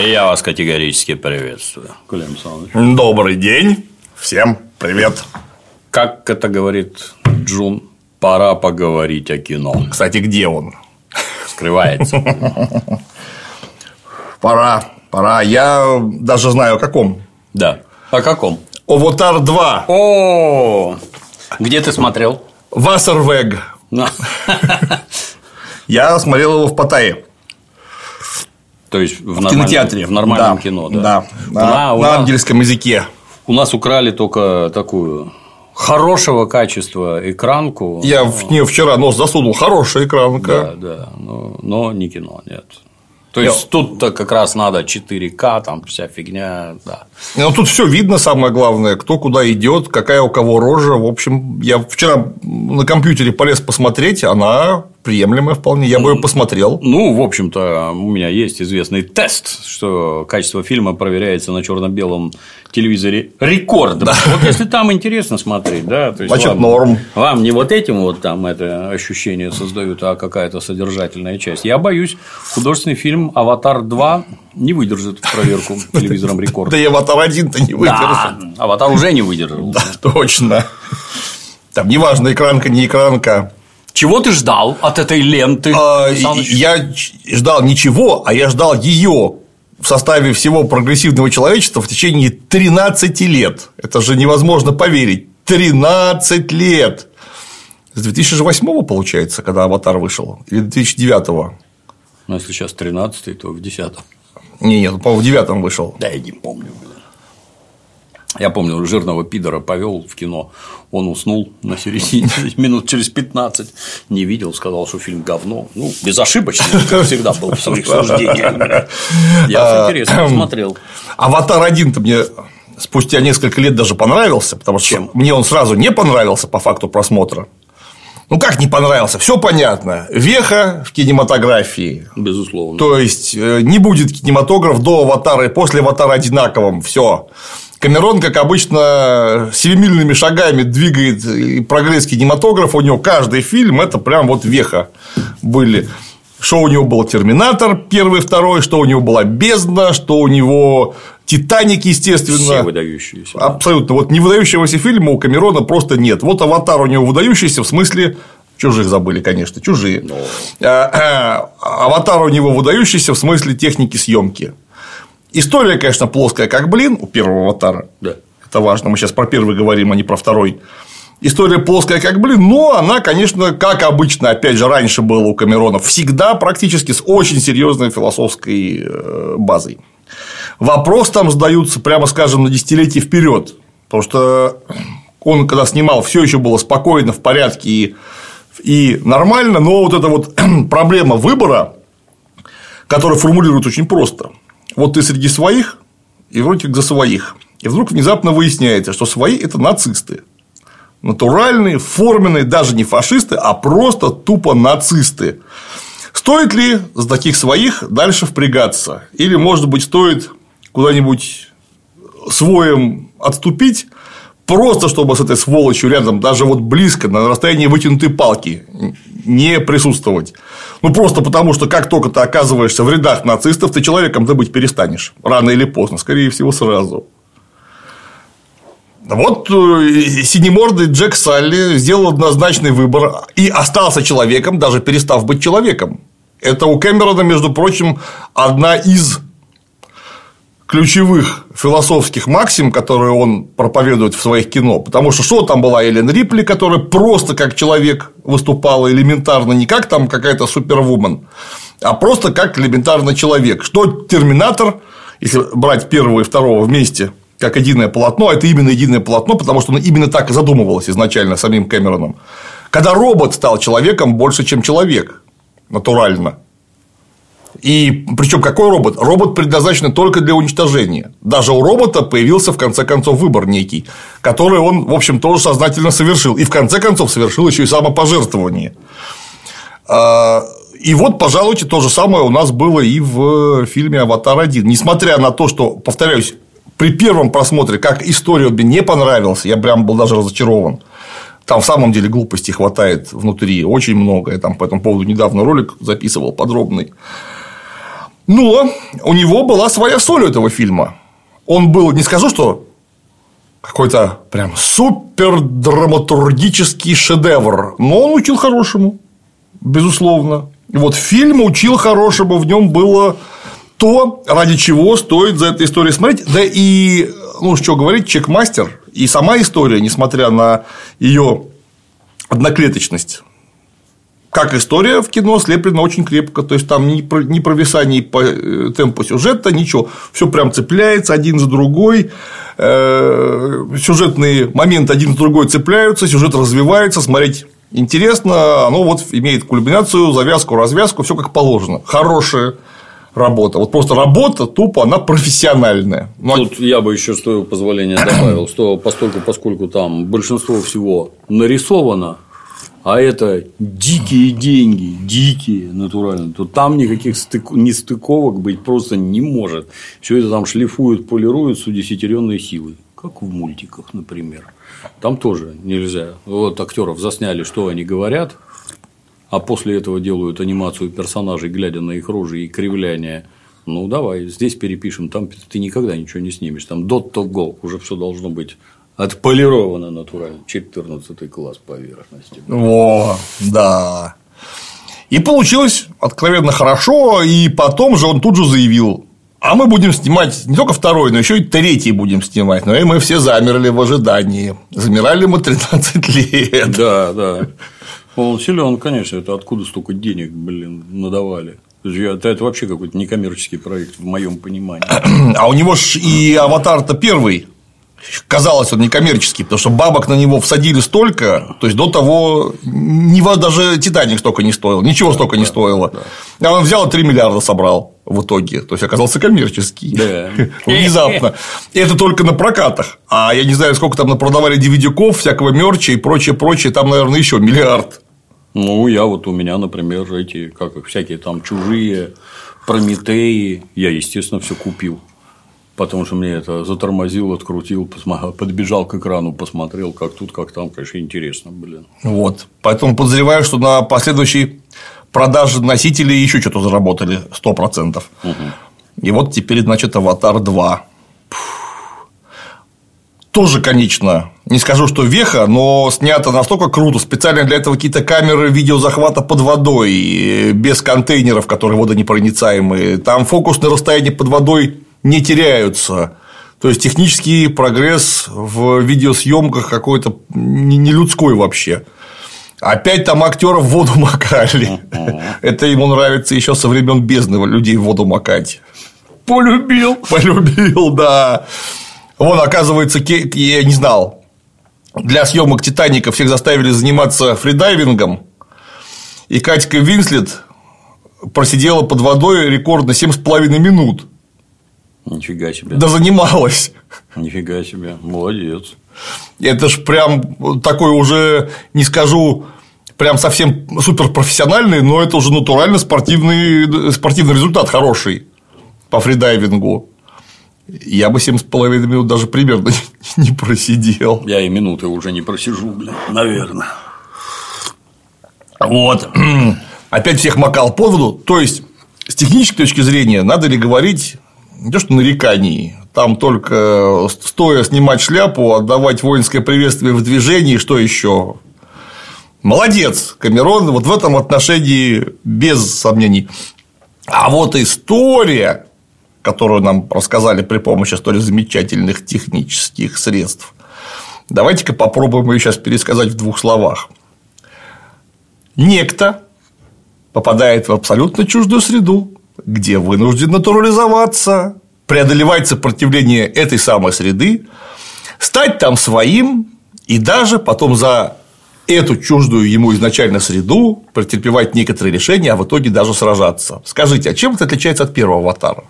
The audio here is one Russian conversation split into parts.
Я вас категорически приветствую, Клим Александрович. Добрый день. Всем привет. Как это говорит Джун, пора поговорить о кино. Кстати, где он? Скрывается. Пора, пора. Я даже знаю, о каком. Да. О каком? Аватар 2. О, где ты смотрел? Вассервег. Я смотрел его в Паттайе. То есть в, в кинотеатре. В нормальном да, кино, да. да. да. На, на ангельском языке. У нас украли только такую хорошего качества экранку. Я в нее вчера нос засунул. Хорошая экранка. Да, да. Но, но не кино, нет. То есть Я... тут-то как раз надо 4К, там вся фигня, да. Ну тут все видно, самое главное, кто куда идет, какая у кого рожа. В общем, я вчера на компьютере полез посмотреть, она приемлемая вполне. Я бы ее посмотрел. Ну, в общем-то, у меня есть известный тест, что качество фильма проверяется на черно-белом телевизоре рекорд. Да. Вот если там интересно смотреть, да, то есть Значит, вам, норм. Вам не вот этим вот там это ощущение создают, а какая-то содержательная часть. Я боюсь, художественный фильм Аватар 2 не выдержит проверку телевизором рекорд. Да и Аватар 1-то не выдержит. Да, Аватар уже не выдержал. Да, точно. Там неважно, экранка, не экранка. Чего ты ждал от этой ленты? А, я ждал ничего, а я ждал ее в составе всего прогрессивного человечества в течение 13 лет. Это же невозможно поверить. 13 лет! С 2008 получается, когда аватар вышел, или 2009 -го? Ну, если сейчас 13 то в 10 Не, нет, по-моему, в 9 вышел. Да, я не помню. Я помню, жирного пидора повел в кино. Он уснул на середине, минут через 15, не видел, сказал, что фильм говно. Ну, безошибочно, как всегда был в своих суждениях. Я с а, интересом посмотрел. Аватар 1-то мне спустя несколько лет даже понравился, потому что Чем? мне он сразу не понравился по факту просмотра. Ну как не понравился? Все понятно. Веха в кинематографии. Безусловно. То есть э, не будет кинематограф до аватара и после аватара одинаковым. Все. Камерон, как обычно, семимильными шагами двигает прогресс кинематографа. У него каждый фильм это прям вот веха были. Что у него был Терминатор первый, второй, что у него была Бездна, что у него Титаник, естественно. Все выдающиеся. Абсолютно. Вот не выдающегося фильма у Камерона просто нет. Вот аватар у него выдающийся в смысле Чужих забыли, конечно, чужие. Но... А, а, аватар у него выдающийся в смысле техники съемки. История, конечно, плоская, как блин, у первого аватара. Да. Это важно. Мы сейчас про первый говорим, а не про второй. История плоская, как блин, но она, конечно, как обычно, опять же, раньше было у Камерона, всегда практически с очень серьезной философской э, базой. Вопрос там задаются, прямо скажем, на десятилетие вперед. Потому что он, когда снимал, все еще было спокойно, в порядке и, и нормально, но вот эта вот проблема выбора, которая формулируется очень просто. Вот ты среди своих, и вроде как за своих. И вдруг внезапно выясняется, что свои – это нацисты. Натуральные, форменные, даже не фашисты, а просто тупо нацисты. Стоит ли за таких своих дальше впрягаться? Или, может быть, стоит куда-нибудь своим отступить, просто чтобы с этой сволочью рядом, даже вот близко, на расстоянии вытянутой палки не присутствовать. Ну, просто потому, что как только ты оказываешься в рядах нацистов, ты человеком-то быть перестанешь. Рано или поздно, скорее всего, сразу. Вот э, синемордый Джек Салли сделал однозначный выбор и остался человеком, даже перестав быть человеком. Это у Кэмерона, между прочим, одна из ключевых философских максим, которые он проповедует в своих кино. Потому что что там была Эллен Рипли, которая просто как человек выступала элементарно, не как там какая-то супервумен, а просто как элементарно человек. Что Терминатор, если брать первого и второго вместе, как единое полотно, а это именно единое полотно, потому что оно именно так и задумывалось изначально самим Кэмероном. Когда робот стал человеком больше, чем человек, натурально. И причем какой робот? Робот предназначен только для уничтожения. Даже у робота появился в конце концов выбор некий, который он, в общем, тоже сознательно совершил. И в конце концов совершил еще и самопожертвование. А, и вот, пожалуйте, то же самое у нас было и в фильме Аватар 1. Несмотря на то, что, повторяюсь, при первом просмотре, как история мне не понравился, я прям был даже разочарован. Там в самом деле глупости хватает внутри очень много. Я там по этому поводу недавно ролик записывал подробный. Но у него была своя соль у этого фильма. Он был, не скажу, что какой-то прям супер драматургический шедевр, но он учил хорошему, безусловно. Вот фильм учил хорошему, в нем было то, ради чего стоит за этой историей смотреть. Да и, ну, что говорить, чекмастер и сама история, несмотря на ее одноклеточность, как история в кино слеплена очень крепко, то есть там ни, ни провисаний по э, темпу сюжета, ничего, все прям цепляется один за другой, э, сюжетные моменты один за другой цепляются, сюжет развивается, смотреть интересно, оно вот имеет кульминацию, завязку, развязку, все как положено. Хорошая работа. Вот просто работа тупо, она профессиональная. Ну, Тут я бы еще с твоего позволения добавил, что постольку, поскольку там большинство всего нарисовано, а это дикие деньги, дикие натурально, то там никаких стык... нестыковок быть просто не может. Все это там шлифуют, полируют с удесятеренной силой, как в мультиках, например. Там тоже нельзя. Вот актеров засняли, что они говорят, а после этого делают анимацию персонажей, глядя на их рожи и кривляние. Ну, давай, здесь перепишем, там ты никогда ничего не снимешь. Там dot to go, уже все должно быть Отполировано натурально. 14 класс поверхности. О, да. И получилось откровенно хорошо, и потом же он тут же заявил, а мы будем снимать не только второй, но еще и третий будем снимать. Ну и мы все замерли в ожидании. Замирали мы 13 лет. Да, да. Он силен, конечно, это откуда столько денег, блин, надавали. Это вообще какой-то некоммерческий проект в моем понимании. А у него ж и аватар-то первый казалось, он некоммерческий, потому что бабок на него всадили столько, то есть до того не даже Титаник столько не стоил, ничего столько не стоило. А он взял и 3 миллиарда собрал в итоге, то есть оказался коммерческий. Да. Внезапно. И это только на прокатах. А я не знаю, сколько там продавали DVD-ков, всякого мерча и прочее, прочее, там, наверное, еще миллиард. Ну, я вот у меня, например, эти, как их, всякие там чужие, Прометеи, я, естественно, все купил потому что мне это затормозил, открутил, подбежал к экрану, посмотрел, как тут, как там, конечно, интересно, блин. Вот. Поэтому подозреваю, что на последующей продаже носителей еще что-то заработали 100%. Угу. И вот теперь, значит, Аватар 2. Тоже, конечно, не скажу, что веха, но снято настолько круто. Специально для этого какие-то камеры видеозахвата под водой, без контейнеров, которые водонепроницаемые. Там фокус на расстоянии под водой не теряются. То есть технический прогресс в видеосъемках какой-то не людской вообще. Опять там актеров в воду макали. Это ему нравится еще со времен бездны людей в воду макать. Полюбил. Полюбил, да. Вон, оказывается, я не знал. Для съемок Титаника всех заставили заниматься фридайвингом. И Катька Винслет просидела под водой рекордно 7,5 минут. Нифига себе. Да занималась. Нифига себе, молодец. Это ж прям такой уже, не скажу, прям совсем суперпрофессиональный, но это уже натурально спортивный, спортивный результат хороший по фридайвингу. Я бы семь с половиной минут даже примерно не просидел. Я и минуты уже не просижу, блин, наверное. Вот. Опять всех макал по воду. То есть, с технической точки зрения, надо ли говорить не то что нареканий, там только стоя снимать шляпу, отдавать воинское приветствие в движении, что еще? Молодец, Камерон, вот в этом отношении без сомнений. А вот история, которую нам рассказали при помощи столь замечательных технических средств, давайте-ка попробуем ее сейчас пересказать в двух словах. Некто попадает в абсолютно чуждую среду, где вынужден натурализоваться, преодолевать сопротивление этой самой среды, стать там своим и даже потом за эту чуждую ему изначально среду претерпевать некоторые решения, а в итоге даже сражаться. Скажите, а чем это отличается от первого аватара?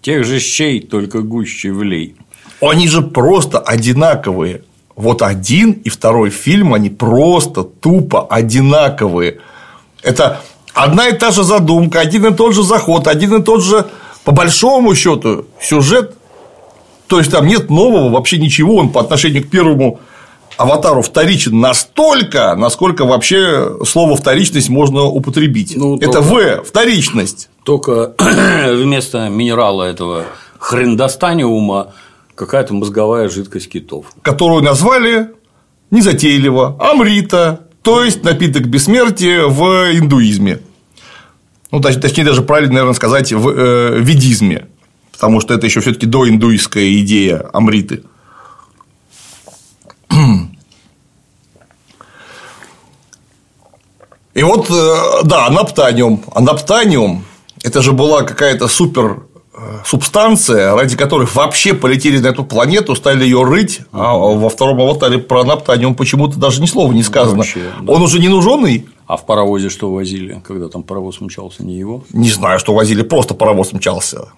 Тех же щей, только гуще влей. Они же просто одинаковые. Вот один и второй фильм, они просто тупо одинаковые. Это одна и та же задумка, один и тот же заход, один и тот же, по большому счету, сюжет. То есть там нет нового, вообще ничего, он по отношению к первому Аватару вторичен настолько, насколько вообще слово вторичность можно употребить. Ну, Это только- В вторичность. Только вместо минерала этого хрендостаниума какая-то мозговая жидкость китов. которую назвали незатейливо Амрита, то есть напиток бессмертия в индуизме. Ну, точ- точнее, даже правильно, наверное, сказать, в э, ведизме, потому что это еще все-таки доиндуистская идея Амриты. И вот, э, да, анаптаниум. Анаптаниум – это же была какая-то супер субстанция, ради которой вообще полетели на эту планету, стали ее рыть, а во втором аватаре про анаптаниум почему-то даже ни слова не сказано. Вообще, да. Он уже не нуженный? А в паровозе что возили, когда там паровоз мчался, не его? Не знаю, что возили, просто паровоз мчался.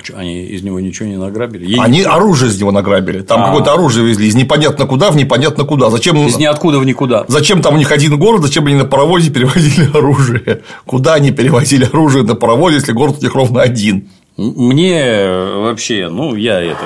А что, они из него ничего не награбили? Не- Они оружие из него награбили. Там А. какое-то оружие везли из непонятно куда в непонятно куда. Зачем, Из ниоткуда в никуда. зачем там у них один город, зачем они на паровозе перевозили оружие? Куда они перевозили оружие на паровозе, если город у них ровно один? Мне вообще, ну, я это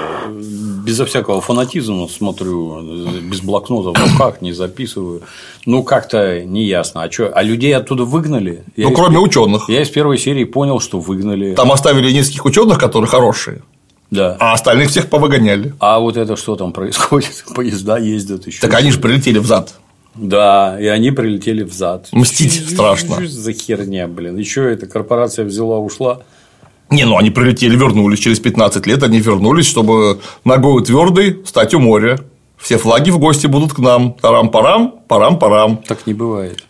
безо всякого фанатизма смотрю, без блокнота в руках, не записываю. Ну, как-то неясно. А что, а людей оттуда выгнали? Я Ну, из кроме ученых. Я из первой серии понял, что выгнали. Там оставили нескольких ученых, которые хорошие, Да. а остальных всех повыгоняли. А вот это что там происходит? Поезда ездят еще. Так они же прилетели взад. Да, и они прилетели в зад. Мстить страшно. За херня, блин? Еще эта корпорация взяла, ушла. Не, ну они прилетели, вернулись через 15 лет, они вернулись, чтобы ногой твердой стать у моря. Все флаги в гости будут к нам. Тарам-парам, парам-парам. Так не бывает.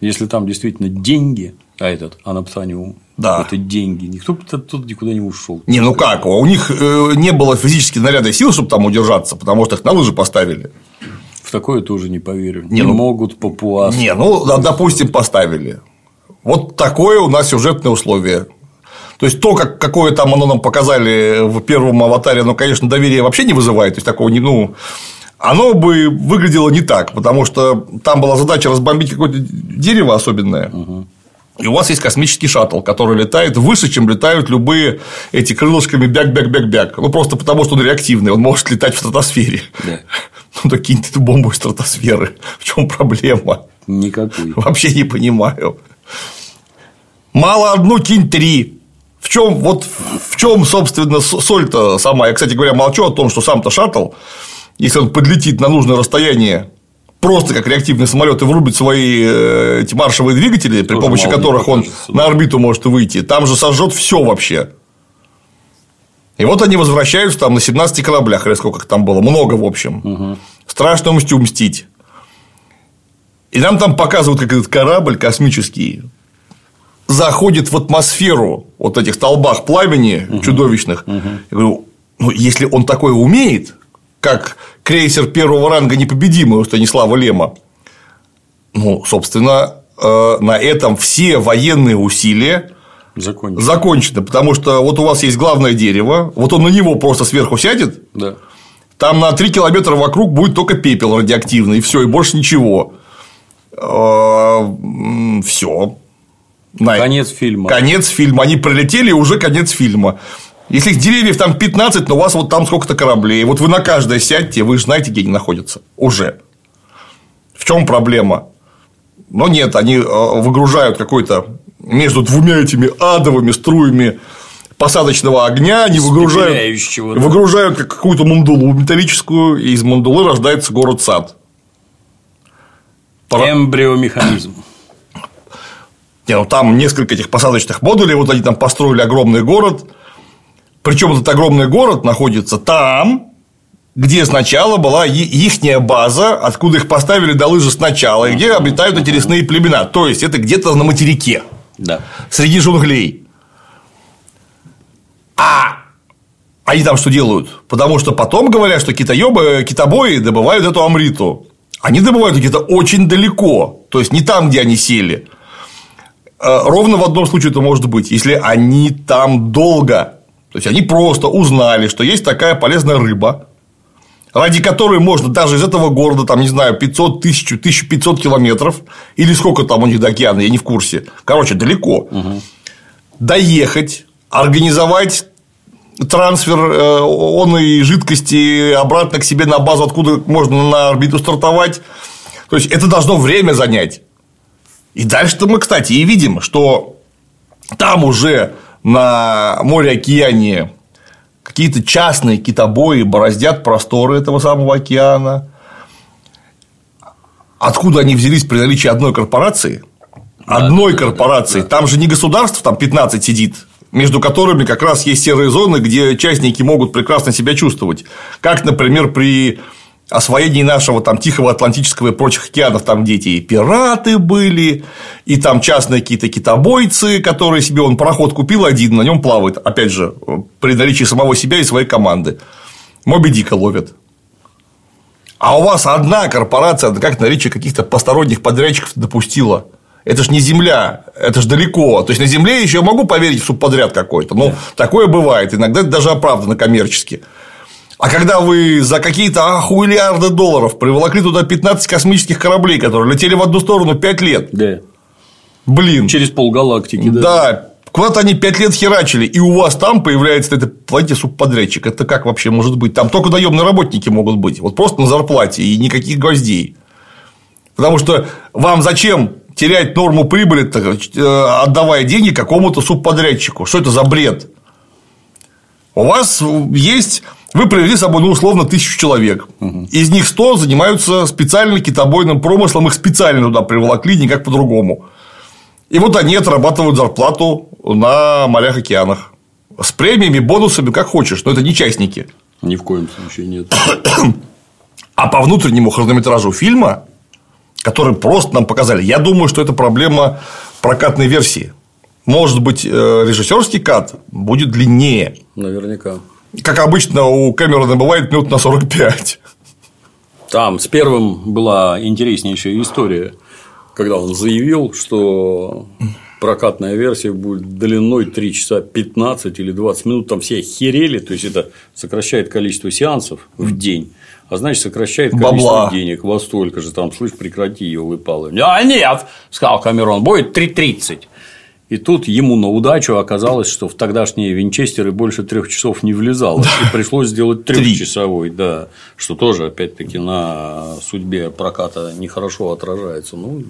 Если там действительно деньги, а этот анаптаниум, Да. это деньги, никто бы тут никуда не ушел. Не, ну как, у них э, не было физически наряда сил, чтобы там удержаться, потому что их на лыжи поставили. В такое тоже не поверю. Не, Не, ну- могут папуасы. Не, ну, допустим, поставили. Вот такое у нас сюжетное условие. То есть то, как, какое там оно нам показали в первом аватаре, оно, конечно, доверия вообще не вызывает. То есть такого не, ну, оно бы выглядело не так, потому что там была задача разбомбить какое-то дерево особенное. И у вас есть космический шаттл, который летает выше, чем летают любые эти крылышками бяк-бяк-бяк-бяк. Ну, просто потому, что он реактивный, он может летать в стратосфере. Да. Ну, так кинь ты бомбу из стратосферы. В чем проблема? Никакой. Вообще не понимаю. Мало одну кинь три. В чем, вот в чем, собственно, соль-то сама? Я, кстати говоря, молчу о том, что сам-то шаттл, если он подлетит на нужное расстояние, просто как реактивный самолет и врубит свои э, эти маршевые двигатели, при Тоже помощи которых он на орбиту может выйти, там же сожжет все вообще. И вот они возвращаются там на 17 кораблях, или сколько их там было, много в общем. Страшно мстю мстить. И нам там показывают, как этот корабль космический заходит в атмосферу вот этих столбах пламени чудовищных. Я говорю, ну, если он такое умеет, как крейсер первого ранга непобедимый у Станислава Лема, ну, собственно, э, на этом все военные усилия Закончил. закончены, потому что вот у вас есть главное дерево, вот он на него просто сверху сядет, Да. там на 3 километра вокруг будет только пепел радиоактивный, и все, и больше ничего. Все. Конец фильма. Конец фильма. Они прилетели, и уже конец фильма. Если их деревьев там 15, но у вас вот там сколько-то кораблей. Вот вы на каждое сядьте, вы же знаете, где они находятся. Уже. В чем проблема? Но нет, они э, выгружают какой-то между двумя этими адовыми струями посадочного огня, они выгружают, да. выгружают как какую-то мандулу металлическую, и из мандулы рождается город-сад. Эмбриомеханизм. Не, ну там несколько этих посадочных модулей, вот они там построили огромный город. Причем этот огромный город находится там, где сначала была ихняя база, откуда их поставили до лыжи сначала, и где обитают эти лесные племена. То есть это где-то на материке, Да. среди джунглей. А они там что делают? Потому что потом говорят, что китаёбы, китобои добывают эту амриту. Они добывают где-то очень далеко, то есть не там, где они сели. Э, Ровно в одном случае это может быть, если они там долго. То есть они просто узнали, что есть такая полезная рыба, ради которой можно даже из этого города, там, не знаю, 500 тысяч, 1500 километров, или сколько там у них до океана, я не в курсе. Короче, далеко. Доехать, организовать трансфер э, он и жидкости обратно к себе на базу, откуда можно на орбиту стартовать. То есть это должно время занять. И дальше-то мы, кстати, и видим, что там уже на море-океане какие-то частные китобои бороздят просторы этого самого океана. Откуда они взялись при наличии одной корпорации? Одной да, корпорации. Да, да. Там же не государство, там 15 сидит, между которыми как раз есть серые зоны, где частники могут прекрасно себя чувствовать. Как, например, при освоении нашего там Тихого Атлантического и прочих океанов, там где эти пираты были, и там частные какие-то китобойцы, которые себе он пароход купил один, на нем плавает, опять же, при наличии самого себя и своей команды. Моби Дика ловят. А у вас одна корпорация, как наличие каких-то посторонних подрядчиков допустила. Это ж не земля, это ж далеко. То есть на земле еще могу поверить в субподряд какой-то. Но да. такое бывает. Иногда это даже оправдано коммерчески. А когда вы за какие-то ахуиллиарды долларов приволокли туда 15 космических кораблей, которые летели в одну сторону 5 лет. Да. Блин. Через полгалактики, да. Да. Куда-то они 5 лет херачили, и у вас там появляется это планете субподрядчик. Это как вообще может быть? Там только наемные работники могут быть. Вот просто на зарплате и никаких гвоздей. Потому что вам зачем терять норму прибыли, э, отдавая деньги какому-то субподрядчику? Что это за бред? У вас есть вы привели с собой, ну, условно, тысячу человек. Угу. Из них 100 занимаются специально китобойным промыслом, их специально туда приволокли, никак по-другому. И вот они отрабатывают зарплату на морях, океанах. С премиями, бонусами, как хочешь, но это не частники. Ни в коем случае нет. А по внутреннему хронометражу фильма, который просто нам показали, я думаю, что это проблема прокатной версии. Может быть, э, режиссерский кат будет длиннее. Наверняка как обычно, у Кэмерона бывает минут на 45. Там с первым была интереснейшая история, когда он заявил, что прокатная версия будет длиной 3 часа 15 или 20 минут, там все херели, то есть это сокращает количество сеансов в день, а значит, сокращает количество Бабла. денег во столько же, там, слышь, прекрати ее выпалы. А нет, сказал Камерон, будет 3.30. И тут ему на удачу оказалось, что в тогдашние винчестеры больше трех часов не влезало. И пришлось сделать трехчасовой, да. Что тоже, опять-таки, на судьбе проката нехорошо отражается. Ну,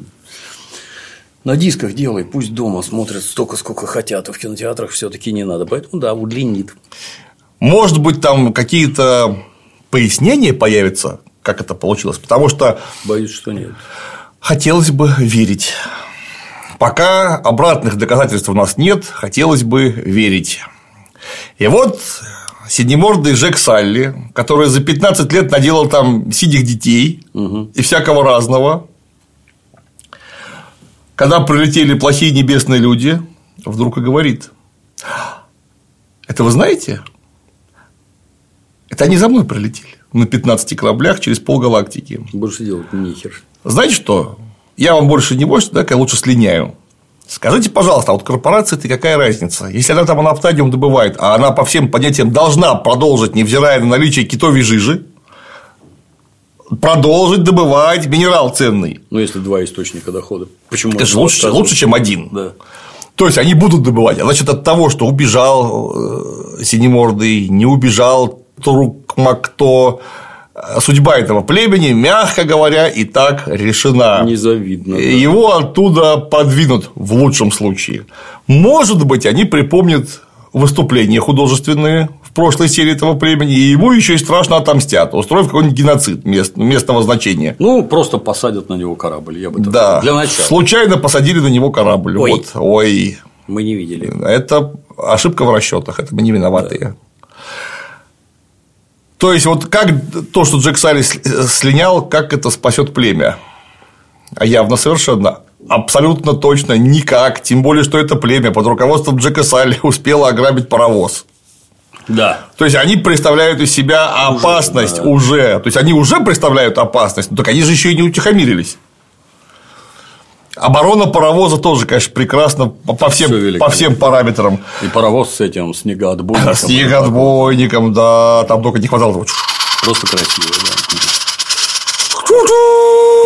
на дисках делай, пусть дома смотрят столько, сколько хотят, а в кинотеатрах все-таки не надо. Поэтому да, удлинит. Может быть, там какие-то пояснения появятся, как это получилось, потому что. Боюсь, что нет. Хотелось бы верить. Пока обратных доказательств у нас нет, хотелось бы верить. И вот седнемордый Жек Салли, который за 15 лет наделал там сидих детей угу. и всякого разного, когда прилетели плохие небесные люди, вдруг и говорит, это вы знаете? Это они за мной прилетели на 15 кораблях через полгалактики. Больше делать нехер. Знаете что? Я вам больше не больше, да, я лучше слиняю. Скажите, пожалуйста, а вот корпорация это какая разница? Если она там анаптадиум добывает, а она по всем понятиям должна продолжить, невзирая на наличие китовой жижи, продолжить добывать минерал ценный. Ну, если два источника дохода. Почему? Это же лучше, лучше, чем один. Да. То есть они будут добывать. А значит, от того, что убежал э, синемордый, не убежал Туркмакто, судьба этого племени, мягко говоря, и так решена. Незавидно. Да. Его оттуда подвинут в лучшем случае. Может быть, они припомнят выступления художественные в прошлой серии этого племени, и ему еще и страшно отомстят, устроив какой-нибудь геноцид мест, местного значения. Ну, просто посадят на него корабль, я бы так да. сказал. Для начала. Случайно посадили на него корабль. Ой. Вот. Ой. Мы не видели. Это ошибка в расчетах, это мы не виноватые. Да. То есть, вот как то, что Джек Салли слинял, как это спасет племя? А явно совершенно. Абсолютно точно никак. Тем более, что это племя под руководством Джека Салли успело ограбить паровоз. Да. То есть они представляют из себя опасность уже. Да. уже. То есть они уже представляют опасность, но так они же еще и не утихомирились. Оборона паровоза тоже, конечно, прекрасно по всем, по всем параметрам. И паровоз с этим снегоотбойником. Снегоотбойником, да, там только не хватало того. Просто красиво, да.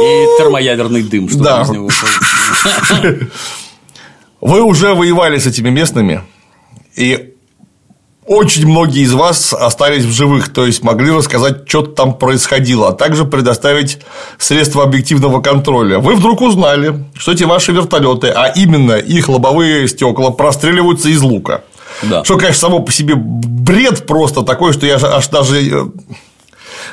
И термоядерный дым, что да. из него Вы уже воевали с этими местными, и очень многие из вас остались в живых, то есть могли рассказать, что там происходило, а также предоставить средства объективного контроля. Вы вдруг узнали, что эти ваши вертолеты, а именно их лобовые стекла простреливаются из лука. Да. Что, конечно, само по себе бред просто такой, что я аж даже э,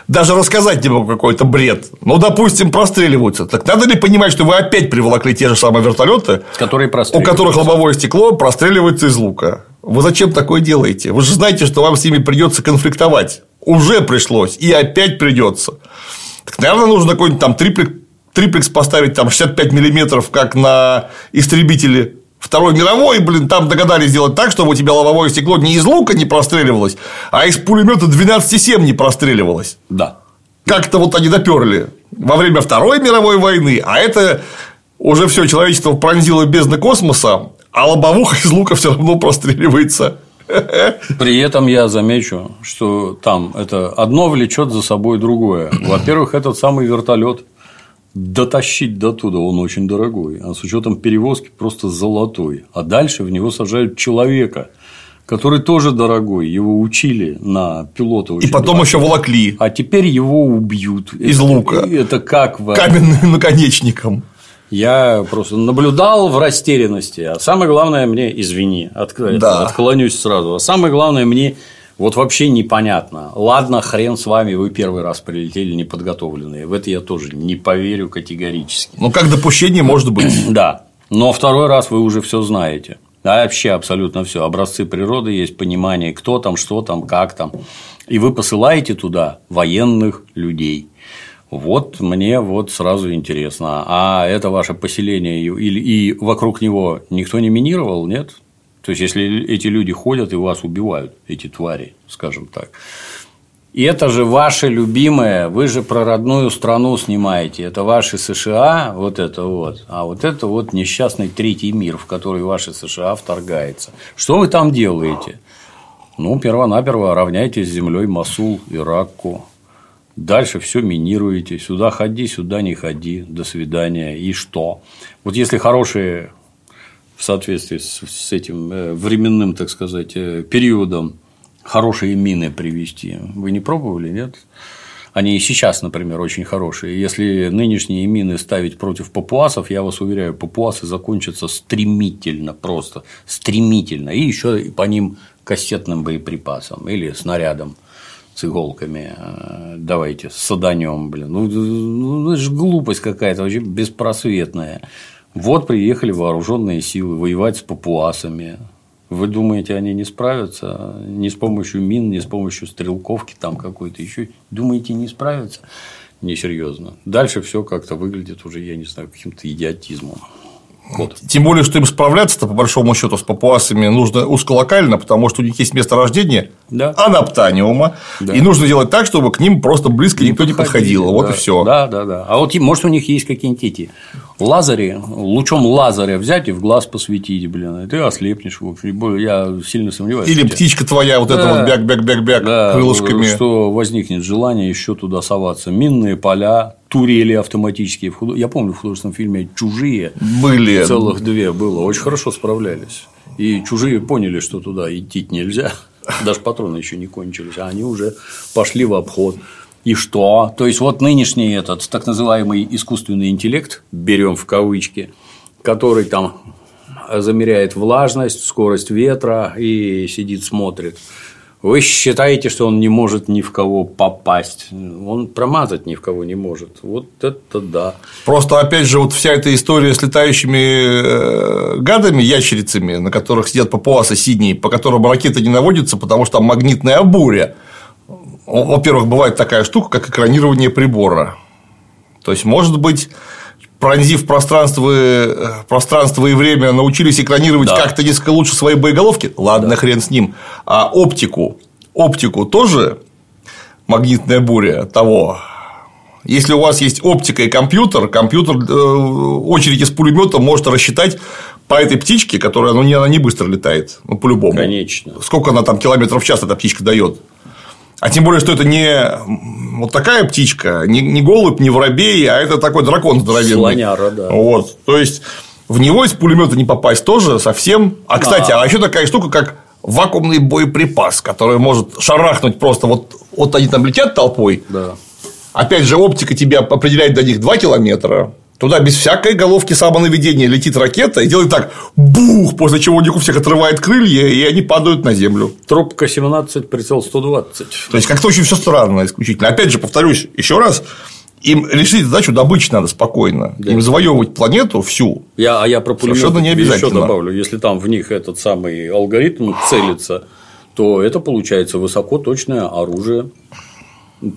даже рассказать не могу какой-то бред. Ну, допустим, простреливаются. Так надо ли понимать, что вы опять приволокли те же самые вертолеты, которые у которых лобовое стекло простреливается из лука? Вы зачем такое делаете? Вы же знаете, что вам с ними придется конфликтовать. Уже пришлось, и опять придется. Так, наверное, нужно какой-нибудь там триплекс, триплекс поставить там 65 миллиметров, как на истребителе Второй мировой, блин, там догадались сделать так, чтобы у тебя лобовое стекло не из лука не простреливалось, а из пулемета 12,7 не простреливалось. Да. Как-то вот они доперли во время Второй мировой войны, а это уже все человечество пронзило бездны космоса, а лобовуха из лука все равно простреливается. При этом я замечу, что там это одно влечет за собой другое. Во-первых, этот самый вертолет дотащить до туда он очень дорогой, а с учетом перевозки просто золотой. А дальше в него сажают человека, который тоже дорогой. Его учили на пилота. И потом дорого. еще волокли. А теперь его убьют. Из это, лука. Это как в... Каменным наконечником. Я просто наблюдал в растерянности. А самое главное мне, извини, от... да. отклонюсь сразу. А самое главное мне вот вообще непонятно. Ладно, хрен с вами, вы первый раз прилетели неподготовленные. В это я тоже не поверю категорически. Ну, как допущение может быть. Да. Но второй раз вы уже все знаете. Да, вообще абсолютно все. Образцы природы есть, понимание, кто там, что там, как там. И вы посылаете туда военных людей. Вот мне вот сразу интересно, а это ваше поселение и, и вокруг него никто не минировал, нет? То есть, если эти люди ходят и вас убивают, эти твари, скажем так. И это же ваше любимое, вы же про родную страну снимаете, это ваши США, вот это вот, а вот это вот несчастный третий мир, в который ваши США вторгается. Что вы там делаете? Ну, перво-наперво равняйте с землей Масул, Иракку. Дальше все минируете. Сюда ходи, сюда не ходи. До свидания. И что? Вот если хорошие в соответствии с, с этим э, временным, так сказать, э, периодом хорошие мины привести. Вы не пробовали, нет? Они и сейчас, например, очень хорошие. Если нынешние мины ставить против папуасов, я вас уверяю, папуасы закончатся стремительно, просто стремительно. И еще по ним кассетным боеприпасом или снарядом с иголками. Э, давайте саданем, блин. Ну, ну, это же глупость какая-то, вообще беспросветная. Вот приехали вооруженные силы воевать с папуасами. Вы думаете, они не справятся ни с помощью мин, ни с помощью стрелковки там какой-то еще? Думаете, не справятся? Несерьезно. Дальше все как-то выглядит уже, я не знаю, каким-то идиотизмом. Вот. Тем более, что им справляться-то, по большому счету, с папуасами нужно узколокально, потому что у них есть место рождения да. анаптаниума, да. и нужно делать так, чтобы к ним просто близко не никто не подходил. Да. Вот и все. Да, да, да. А вот может у них есть какие-нибудь эти лазаре, лучом лазаря взять и в глаз посветить, блин, и ты ослепнешь. Я сильно сомневаюсь. Или птичка твоя, вот да. эта вот бяк-бяк-бяк-бяк да, крылышками. Что возникнет желание еще туда соваться. Минные поля, турели автоматические. Я помню в художественном фильме «Чужие» были. Целых две было. Очень хорошо справлялись. И чужие поняли, что туда идти нельзя. Даже патроны еще не кончились, а они уже пошли в обход. И что? То есть, вот нынешний этот так называемый искусственный интеллект, берем в кавычки, который там замеряет влажность, скорость ветра и сидит, смотрит. Вы считаете, что он не может ни в кого попасть? Он промазать ни в кого не может. Вот это да. Просто, опять же, вот вся эта история с летающими э, гадами, ящерицами, на которых сидят папуасы синие, по которым ракеты не наводятся, потому что там магнитная буря. Во-первых, бывает такая штука, как экранирование прибора. То есть, может быть, пронзив пространство, э, пространство и время, научились экранировать да. как-то несколько лучше свои боеголовки, ладно, да. хрен с ним. А оптику, оптику тоже магнитная буря того. Если у вас есть оптика и компьютер, компьютер э, очередь из пулемета может рассчитать по этой птичке, которая, ну, не, она не быстро летает, ну, по-любому. Конечно. Сколько она там километров в час эта птичка дает? А тем более, что это не вот такая птичка, не, не голубь, не воробей, а это такой дракон здоровенный. Слоняра, да. Вот. То есть, в него из пулемета не попасть тоже совсем. А, кстати, а, а еще такая штука, как вакуумный боеприпас, который может шарахнуть просто вот, вот они там летят толпой. Да. Опять же, оптика тебя определяет до них 2 километра. Туда без всякой головки самонаведения летит ракета и делает так бух, после чего у них у всех отрывает крылья, и они падают на землю. Трубка 17, прицел 120. То есть как-то очень все странно исключительно. Опять же, повторюсь еще раз, им решить задачу добычи надо спокойно. Да. Им завоевывать планету всю. Я, а я про пулемет совершенно не обязательно. еще добавлю. Если там в них этот самый алгоритм целится, то это получается высокоточное оружие.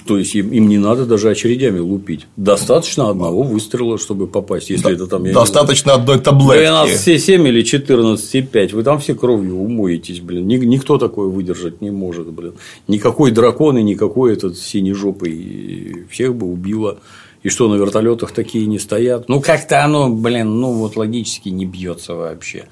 То есть им, им не надо даже очередями лупить. Достаточно одного выстрела, чтобы попасть, если да, это там. Достаточно одной таблетки. 12,7 или 14,5. Вы там все кровью умоетесь, блин. Никто такое выдержать не может, блин. Никакой дракон и никакой этот синежопый всех бы убило. И что на вертолетах такие не стоят? Ну, как-то оно, блин, ну вот логически не бьется вообще.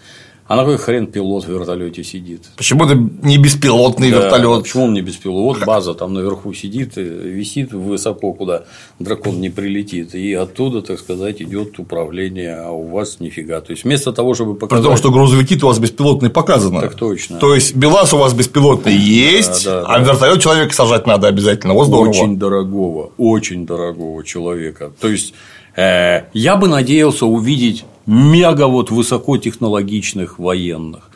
А на какой хрен пилот в вертолете сидит? Почему это не беспилотный да, вертолет? Почему он не беспилот? База там наверху сидит, висит высоко, куда дракон не прилетит. И оттуда, так сказать, идет управление, а у вас нифига. То есть вместо того, чтобы показать. Потому что грузовики-то у вас беспилотные показаны. Так точно. То есть БелАЗ у вас беспилотный есть, да, да, а да. вертолет человека сажать надо обязательно. Вот здорово. Очень дорогого, очень дорогого человека. То есть э, я бы надеялся увидеть мега вот высокотехнологичных военных.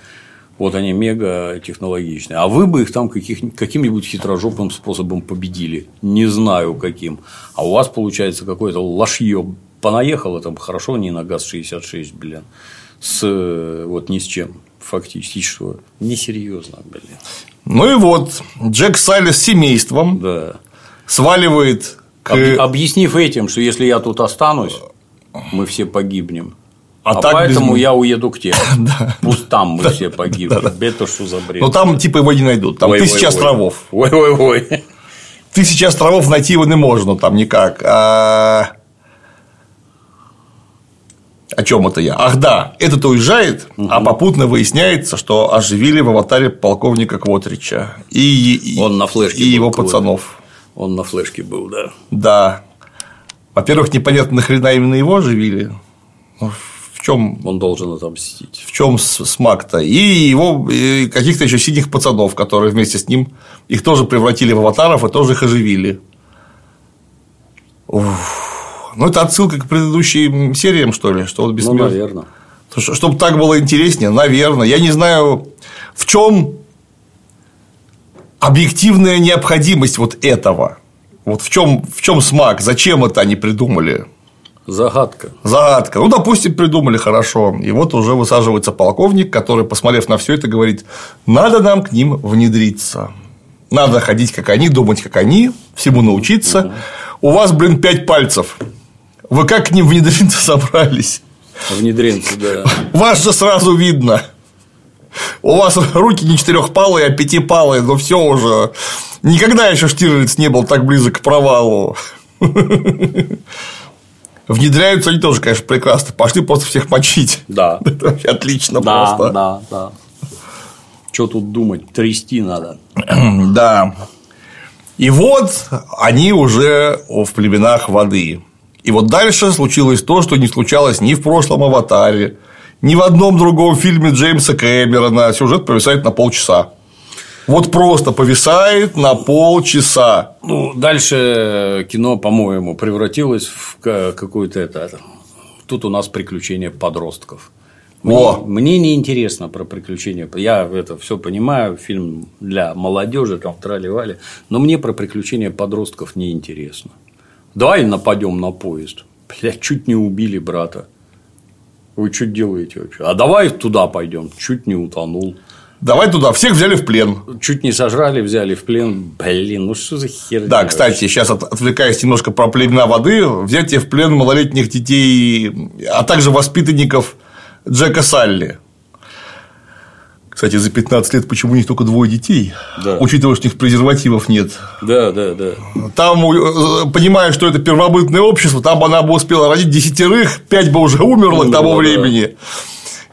Вот они мега технологичные. А вы бы их там каких, каким-нибудь хитрожопым способом победили. Не знаю каким. А у вас получается какое-то лошье. Понаехало там хорошо не на ГАЗ-66, блин. С вот ни с чем. Фактически, что несерьезно, блин. Ну и вот, Джек Салли с семейством да. сваливает к... Об, объяснив этим, что если я тут останусь, мы все погибнем. А, а так поэтому без... я уеду к тебе. да. Пусть там мы все да. Это что за бред? Но там типа его не найдут. Там ой, тысяча ой, островов. Ой, ой, ой. Тысячи островов найти его не можно там никак. А... О чем это я? Ах да, этот уезжает, угу. а попутно выясняется, что оживили в аватаре полковника Квотрича и, Он на флешке и его пацанов. Он на флешке был, да. Да. Во-первых, непонятно, нахрена именно его оживили. Ну, чем он должен отомстить? В чем смак-то? И его каких-то еще синих пацанов, которые вместе с ним их тоже превратили в аватаров и тоже их оживили. Уф. Ну, это отсылка к предыдущим сериям, что ли? Что вот бессмертный. Ну, наверное. Чтобы так было интереснее, наверное. Я не знаю, в чем объективная необходимость вот этого. Вот в чем, в чем смак, зачем это они придумали? Загадка. Загадка. Ну, допустим, придумали хорошо. И вот уже высаживается полковник, который, посмотрев на все это, говорит: надо нам к ним внедриться. Надо ходить, как они, думать, как они, всему научиться. У вас, блин, пять пальцев. Вы как к ним внедриться собрались? Внедриться, да. Вас же сразу видно. У вас руки не четырехпалые, а пятипалые, но все уже. Никогда еще Штирлиц не был так близок к провалу. Внедряются они тоже, конечно, прекрасно. Пошли просто всех мочить. Да. Это вообще отлично да, просто. Да, да. Что тут думать? Трясти надо. да. И вот они уже в племенах воды. И вот дальше случилось то, что не случалось ни в прошлом аватаре, ни в одном другом фильме Джеймса Кэмерона. Сюжет повисает на полчаса. Вот просто повисает на полчаса. Ну, дальше кино, по-моему, превратилось в какую-то это. Тут у нас приключения подростков. Мне, О! мне не интересно про приключения. Я это все понимаю, фильм для молодежи, там трали но мне про приключения подростков не интересно. Давай нападем на поезд. Блядь, чуть не убили брата. Вы что делаете вообще? А давай туда пойдем. Чуть не утонул. Давай туда, всех взяли в плен. Чуть не сожрали, взяли в плен. Блин, ну что за херня? Да, кстати, вообще? сейчас отвлекаясь немножко про племена воды, взятие в плен малолетних детей, а также воспитанников Джека Салли. Кстати, за 15 лет почему у них только двое детей? Да. Учитывая, что у них презервативов нет. Да, да, да. Там, э, понимая, что это первобытное общество, там бы она бы успела родить десятерых, пять бы уже умерло ну, к тому да, времени. Да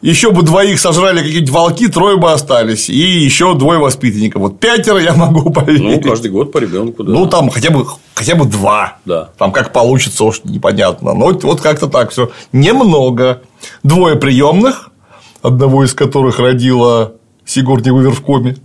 еще бы двоих сожрали какие-нибудь волки, трое бы остались, и еще двое воспитанников. Вот пятеро я могу поверить. Ну, каждый год по ребенку, да. Ну, там хотя бы, хотя бы два. Да. Там как получится, уж непонятно. Но вот как-то так все. Немного. Двое приемных, одного из которых родила Сигурни Уивер в коме.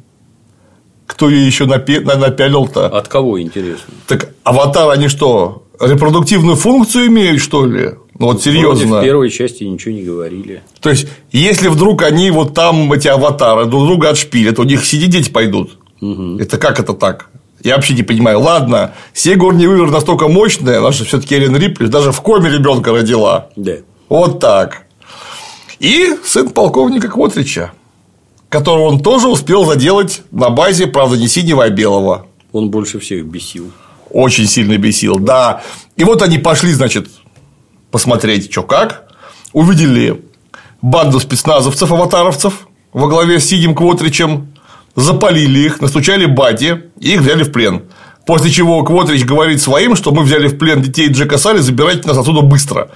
Кто ее еще напялил-то? От кого интересно? Так аватар они что, репродуктивную функцию имеют, что ли? Ну вот серьезно. Вроде в первой части ничего не говорили. То есть, если вдруг они вот там, эти аватары, друг друга отшпилят, у них сидеть дети пойдут. Угу. Это как это так? Я вообще не понимаю. Ладно, Сигурни Уивер настолько мощная, наша все таки Эллен Рипли даже в коме ребенка родила. Да. Вот так. И сын полковника Квотрича, которого он тоже успел заделать на базе, правда, не синего, а белого. Он больше всех бесил. Очень сильно бесил, да. И вот они пошли, значит, посмотреть, что как. Увидели банду спецназовцев, аватаровцев во главе с Сидим Квотричем, запалили их, настучали бати и их взяли в плен. После чего Квотрич говорит своим, что мы взяли в плен детей Джека Салли, забирайте нас отсюда быстро.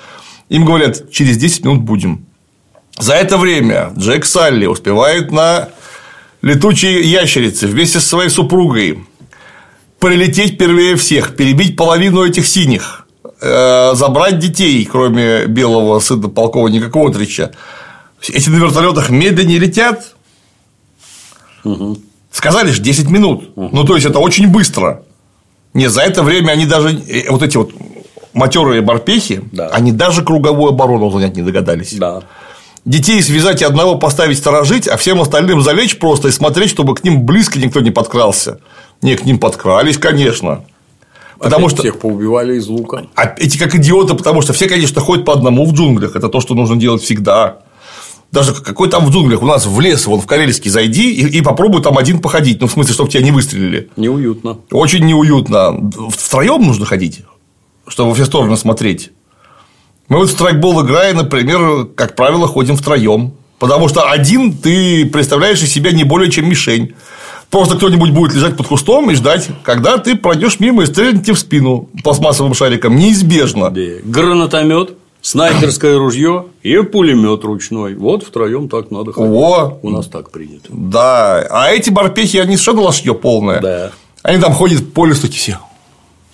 Им говорят, через 10 минут будем. За это время Джек Салли успевает на летучей ящерице вместе со своей супругой прилететь первее всех, перебить половину этих синих, э, забрать детей, кроме белого сына полковника Квотрича. Эти на вертолетах медленнее летят. Угу. Сказали же 10 минут. Угу. Ну, то есть, это очень быстро. Не, за это время они даже э, вот эти вот матерые барпехи, да. они даже круговую оборону занять не догадались. Да. Детей связать и одного поставить сторожить, а всем остальным залечь просто и смотреть, чтобы к ним близко никто не подкрался. Не, к ним подкрались, конечно. Потому Опять что всех поубивали из лука. А эти как идиоты, потому что все, конечно, ходят по одному в джунглях. Это то, что нужно делать всегда. Даже какой там в джунглях у нас в лес, вон в Карельский зайди и, и попробуй там один походить. Ну, в смысле, чтобы тебя не выстрелили. Неуютно. Очень неуютно. Втроем нужно ходить чтобы во все стороны смотреть. Мы вот в страйкбол играя, например, как правило, ходим втроем. Потому что один ты представляешь из себя не более чем мишень. Просто кто-нибудь будет лежать под кустом и ждать, когда ты пройдешь мимо и стрельнет тебе в спину пластмассовым шариком. Неизбежно. Гранатомет, снайперское ружье и пулемет ручной. Вот втроем так надо ходить. О, У нас так принято. Да. А эти барпехи, они совершенно лошье полное. Да. Они там ходят по лесу такие все.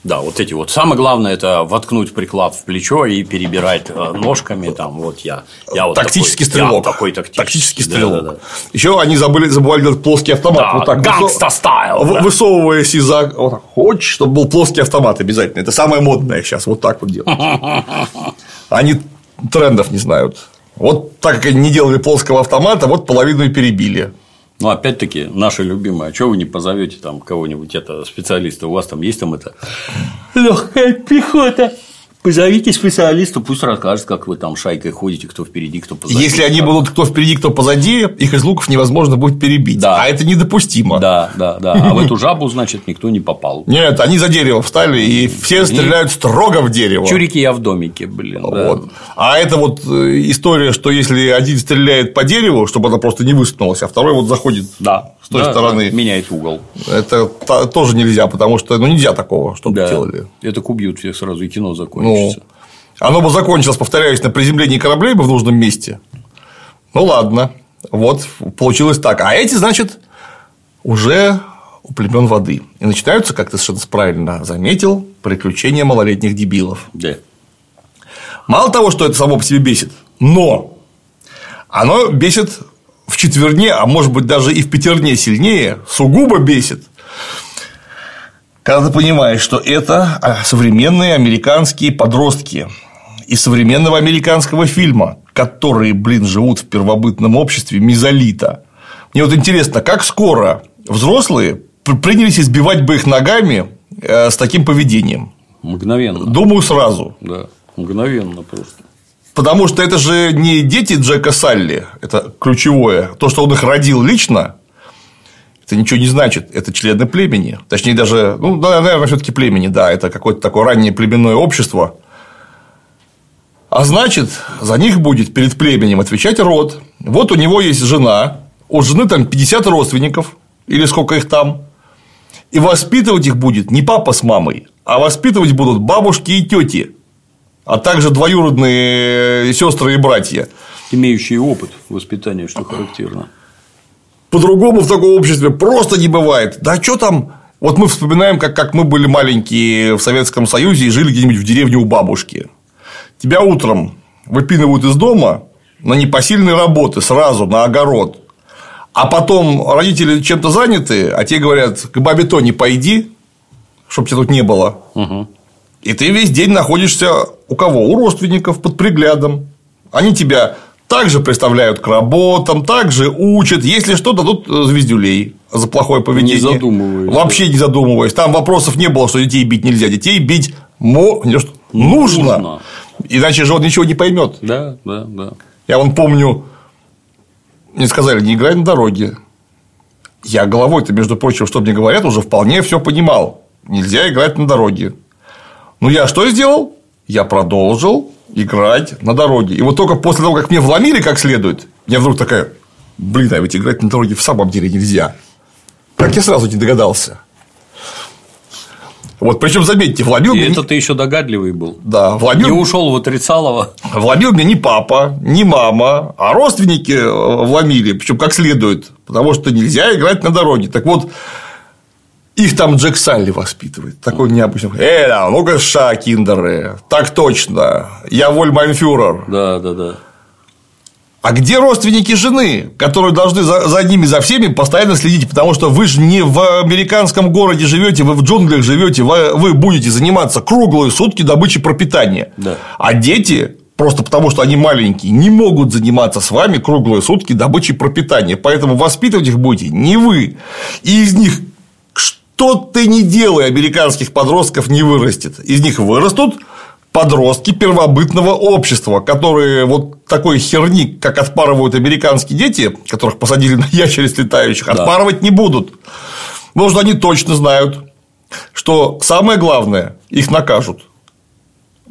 Да, вот эти вот. Самое главное это воткнуть приклад в плечо и перебирать э, ножками. Там вот я. я вот тактический такой, стрелок. Я такой тактический, тактический стрелок. Да, да, да. Еще они забыли, забывали делать плоский автомат. Да, вот так. Гангста стайл. Да. Высовываясь из-за. Вот так. Хочешь, чтобы был плоский автомат обязательно. Это самое модное сейчас. Вот так вот делать. Они трендов не знают. Вот так как они не делали плоского автомата, вот половину и перебили. Ну, опять-таки, наши любимые, а что вы не позовете там кого-нибудь, это специалиста, у вас там есть там это? Легкая пехота. Позовите специалиста, пусть расскажет, как вы там шайкой ходите, кто впереди, кто позади. Если они будут кто впереди, кто позади, их из луков невозможно будет перебить. Да. А это недопустимо. Да, да, да. А в эту жабу, значит, никто не попал. Нет, они за дерево встали, и все стреляют строго в дерево. Чурики я в домике, блин. Вот. Да. А это вот э, история, что если один стреляет по дереву, чтобы она просто не высунулась, а второй вот заходит да. С той да, стороны. Да, меняет угол. Это тоже нельзя, потому что ну, нельзя такого, чтобы да. делали. Это убьют всех сразу, и кино закончится. Ну, оно бы закончилось, повторяюсь, на приземлении кораблей бы в нужном месте. Ну ладно, вот получилось так. А эти, значит, уже у племен воды. И начинаются, как ты совершенно правильно заметил, приключения малолетних дебилов. Да. Мало того, что это само по себе бесит, но оно бесит в четверне, а может быть даже и в пятерне сильнее, сугубо бесит, когда ты понимаешь, что это а, современные американские подростки, из современного американского фильма, которые, блин, живут в первобытном обществе мезолита. Мне вот интересно, как скоро взрослые принялись избивать бы их ногами э, с таким поведением? Мгновенно. Думаю, сразу. Да, мгновенно просто. Потому что это же не дети Джека Салли, это ключевое. То, что он их родил лично, это ничего не значит. Это члены племени. Точнее, даже, ну, наверное, все-таки племени, да, это какое-то такое раннее племенное общество, а значит, за них будет перед племенем отвечать род. Вот у него есть жена, у жены там 50 родственников, или сколько их там. И воспитывать их будет не папа с мамой, а воспитывать будут бабушки и тети, а также двоюродные сестры и братья. Имеющие опыт воспитания, что характерно. По-другому в таком обществе просто не бывает. Да что там? Вот мы вспоминаем, как, как мы были маленькие в Советском Союзе и жили где-нибудь в деревне у бабушки. Тебя утром выпинывают из дома на непосильные работы сразу на огород. а потом родители чем-то заняты, а те говорят, к бабе Тони пойди, чтобы тебя тут не было. Угу. И ты весь день находишься у кого? У родственников под приглядом. Они тебя также представляют к работам, также учат. Если что, дадут звездюлей за плохое поведение. Не задумываясь. Вообще не задумываясь. Там вопросов не было, что детей бить нельзя. Детей бить мо... нужно. Нужно. Иначе же он ничего не поймет. Да, да, да. Я вон помню, мне сказали, не играй на дороге. Я головой-то, между прочим, что мне говорят, уже вполне все понимал. Нельзя играть на дороге. Ну, я что сделал? Я продолжил играть на дороге. И вот только после того, как мне вломили как следует, я вдруг такая, блин, а ведь играть на дороге в самом деле нельзя. Как я сразу не догадался. Вот, причем, заметьте, вломил И мне... это ты еще догадливый был. Да, вломил... Не ушел в отрицалово. Вломил мне не папа, не мама, а родственники э, вломили, причем как следует, потому что нельзя играть на дороге. Так вот, их там Джек Салли воспитывает. Такой необычный. Э, да, ну-ка, ша, киндеры. Так точно. Я вольмайнфюрер. Да, да, да. А где родственники жены, которые должны за, за ними, за всеми постоянно следить? Потому что вы же не в американском городе живете, вы в джунглях живете, вы, вы будете заниматься круглые сутки добычей пропитания. Да. А дети просто потому, что они маленькие, не могут заниматься с вами круглые сутки добычей пропитания. Поэтому воспитывать их будете не вы. И из них что ты не делай, американских подростков не вырастет. Из них вырастут подростки первобытного общества, которые вот такой херни, как отпарывают американские дети, которых посадили на ящериц летающих, Да. отпарывать не будут. Потому что они точно знают, что самое главное, их накажут.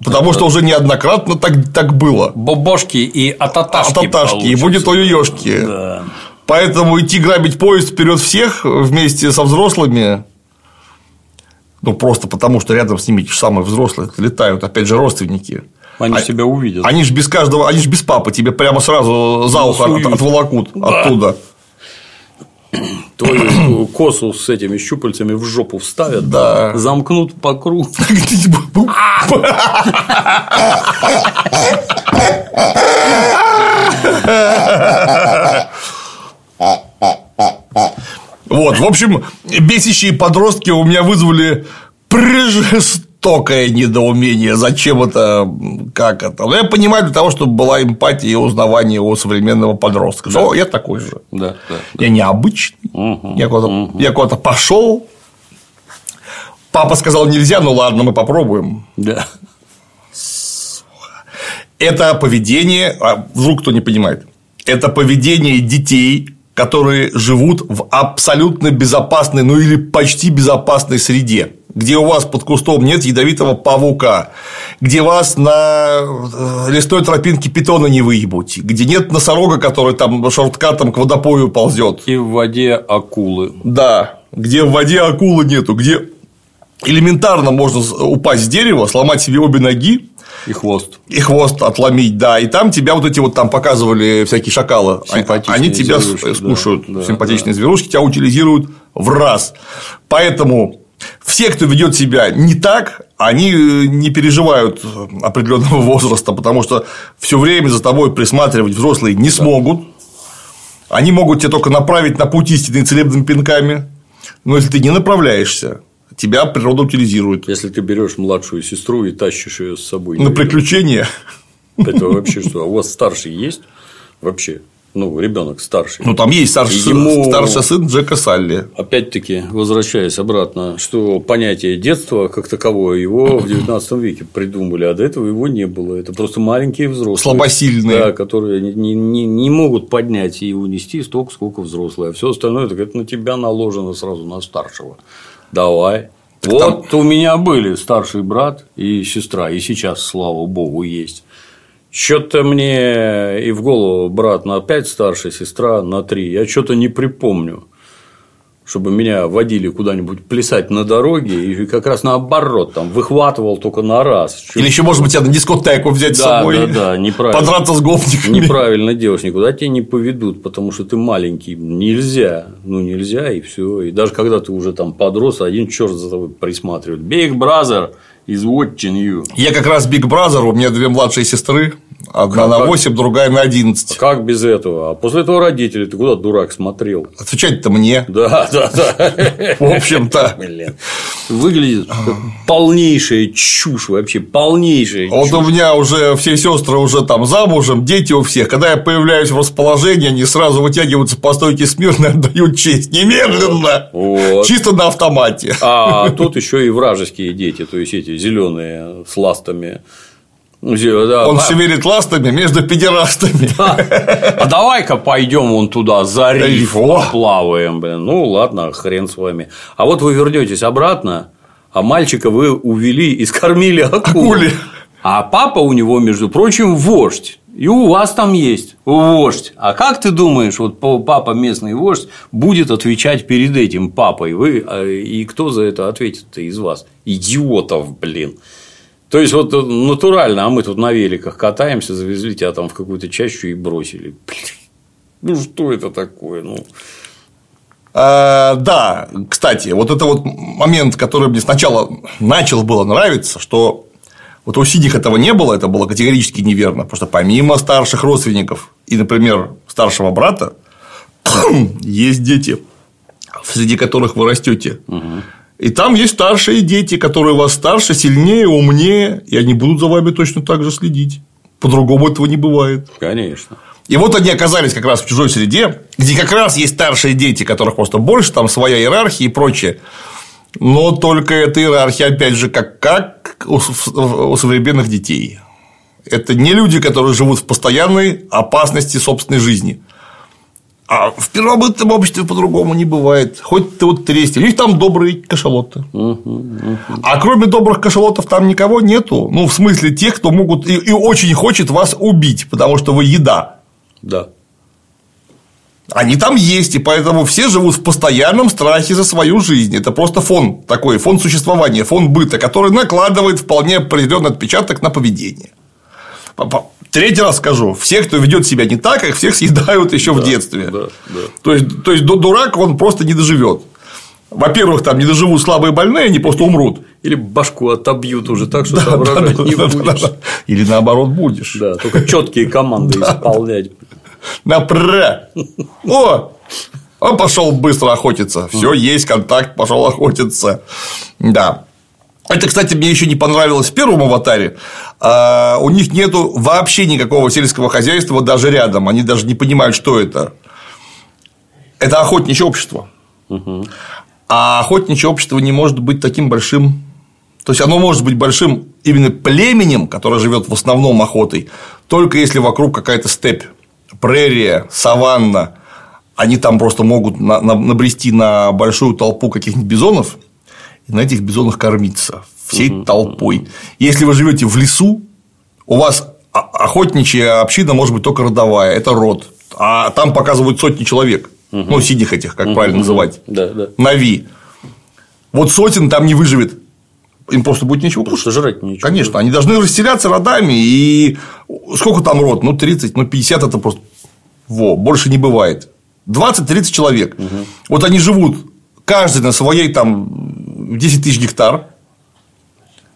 Потому что уже неоднократно так, так было. Бобошки и ататашки. А таташки, и будет ой-ой-ешки. Да. Поэтому идти грабить поезд вперед всех вместе со взрослыми, ну просто потому, что рядом с ними те же самые взрослые летают, опять же, родственники. Они А- себя увидят. Они же без каждого, они же без папы, тебе прямо сразу за ухо от- отволокут Да. оттуда. Твою косу с этими щупальцами в жопу вставят, Да. замкнут по кругу. Вот, в общем, бесящие подростки у меня вызвали жестокое недоумение. Зачем это, как это? Ну, я понимаю, для того, чтобы была эмпатия и узнавание у современного подростка. Что я такой же. Да, да. Я необычный. Мгм, Я куда-то, я куда-то пошел. Папа сказал нельзя, ну ладно, мы попробуем. Да. Это поведение, а, вдруг кто не понимает, это поведение детей, которые живут в абсолютно безопасной, ну или почти безопасной среде, где у вас под кустом нет ядовитого павука, где вас на э, лесной тропинке питона не выебут, где нет носорога, который там шорткатом к водопою ползет, И в воде акулы. да, где в воде акулы нету, где элементарно можно упасть с дерева, сломать себе обе ноги, И хвост. и хвост отломить, да, и там тебя вот эти вот там показывали всякие шакалы, они тебя зверушки, да, скушают, да, симпатичные да. зверушки тебя утилизируют в раз, поэтому все, кто ведет себя не так, они э, не переживают определенного возраста, потому что все время за тобой присматривать взрослые не смогут, они могут тебя только направить на путь истины целебными пинками, но если ты не направляешься, тебя природа утилизирует. Если ты берешь младшую сестру и тащишь ее с собой. На приключения. Это вообще что? А у вас старший есть? Вообще? Ну, ребенок старший. Ну, там есть старший, сын- Ему- старший сын Джека Салли. Опять-таки, возвращаясь обратно, что понятие детства как таковое его в 19 веке придумали, а до этого его не было. Это просто маленькие взрослые. Слабосильные. Да, которые не, не, не могут поднять и унести столько, сколько взрослые. А все остальное так это на тебя наложено сразу на старшего. Давай. Так вот у меня были старший брат и сестра, и сейчас, слава богу, есть. Что-то мне и в голову брат на 5 старше, сестра на 3. Я что-то не припомню, чтобы меня водили куда-нибудь плясать на дороге, и как раз наоборот, там выхватывал только на раз. Или еще, может быть, тебя на дискотеку взять с Да, собой. да, да, неправильно. Подраться с гопниками. Неправильно делаешь, никуда тебя не поведут, потому что ты маленький. Нельзя. Ну, нельзя, и все. И даже когда ты уже там подрос, один черт за тобой присматривает. Big brother is watching you. Я как раз Big Brother, у меня две младшие сестры, Одна Как- на как- 8, другая на 11. Как без этого? А после этого родители, ты куда, дурак, смотрел? Отвечать-то мне. Да, да, да. В общем-то. Выглядит как полнейшая чушь вообще, полнейшая Вот у чушь. меня уже все сестры уже там замужем, дети у всех. Когда я появляюсь в расположении, они сразу вытягиваются по стойке смирно и отдают честь. Немедленно. Вот. Чисто на автомате. А тут еще и вражеские дети, то есть эти зеленые с ластами. Ну, да, Он шевелит ластами между педерастами. А давай-ка пойдем вон туда, за риф, плаваем, блин. Ну ладно, хрен с вами. А вот вы вернетесь обратно, а мальчика вы увели и скормили акулу. Акуле. А папа у него, между прочим, вождь. И у вас там есть вождь. А как ты думаешь, вот папа местный вождь будет отвечать перед этим папой? Вы э, и кто за это ответит-то из вас? Идиотов, блин. То есть, вот натурально, а мы тут на великах катаемся, завезли тебя там в какую-то чащу и бросили. Блин, ну что это такое? Ну, А, Да, кстати, вот это вот момент, который мне сначала начал было нравиться, что вот у синих этого не было, это было категорически неверно, потому что помимо старших родственников и, например, старшего брата, есть дети, среди которых вы растете. И там есть старшие дети, которые вас старше, сильнее, умнее, и они будут за вами точно так же следить. По-другому этого не бывает. конечно. И вот они оказались как раз в чужой среде, где как раз есть старшие дети, которых просто больше, там своя иерархия и прочее. Но только эта иерархия, опять же, как, как у, современных детей. Это не люди, которые живут в постоянной опасности собственной жизни. А в первобытном обществе по-другому не бывает. Хоть ты вот тресни. У них там добрые кашалоты. А кроме добрых кашалотов там никого нету. Ну, в смысле тех, кто могут и, и очень хочет вас убить, потому что вы еда. Да. Они там есть, и поэтому все живут в постоянном страхе за свою жизнь. Это просто фон такой, фон существования, фон быта, который накладывает вполне определенный отпечаток на поведение. Третий раз скажу, всех, кто ведет себя не так, их всех съедают еще в детстве. да, да. То есть, то есть ду- дурак он просто не доживет. Во-первых, там не доживут слабые больные, они просто умрут. Или башку отобьют уже так, что соображать не будешь. Или наоборот будешь. Да, только четкие команды исполнять. Напря. О! Он пошел быстро охотиться. Все, есть контакт, пошел охотиться. Да. Это, кстати, мне еще не понравилось в первом аватаре. А, у них нету вообще никакого сельского хозяйства даже рядом. Они даже не понимают, что это. Это охотничье общество. А охотничье общество не может быть таким большим. То есть оно может быть большим именно племенем, которое живет в основном охотой, только если вокруг какая-то степь, прерия, саванна. Они там просто могут на- на- набрести на большую толпу каких-нибудь бизонов и на этих бизонах кормиться всей толпой. Если вы живете в лесу, у вас охотничья община может быть только родовая, это род, а там показывают сотни человек, ну, сидих этих, как правильно называть. Нави. Вот сотен там не выживет. Им просто будет нечего Потому кушать. что жрать нечего. Конечно, они должны расселяться родами, и сколько там род? Ну, 30, ну, 50 это просто. Во, больше не бывает. 20-30 человек. Вот они живут, каждый на своей там 10 тысяч гектар.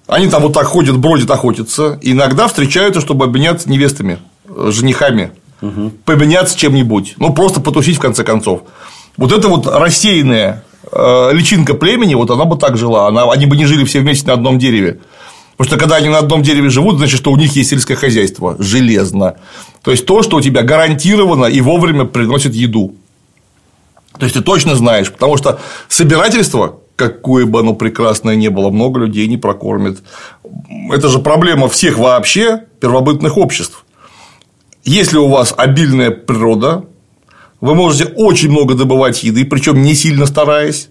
Они там вот так ходят, бродят, охотятся. Иногда встречаются, чтобы обменяться невестами, э, женихами, поменяться чем-нибудь. Ну, просто потусить в конце концов. Вот это вот рассеянная э, личинка племени, вот она бы так жила. Она, они бы не жили все вместе на одном дереве. Потому что когда они на одном дереве живут, значит, что у них есть сельское хозяйство железно. То есть то, что у тебя гарантированно и вовремя приносит еду. То есть ты точно знаешь, потому что собирательство, какое бы оно прекрасное не было, много людей не прокормит. Это же проблема всех вообще первобытных обществ. Если у вас обильная природа, вы можете очень много добывать еды, причем не сильно стараясь,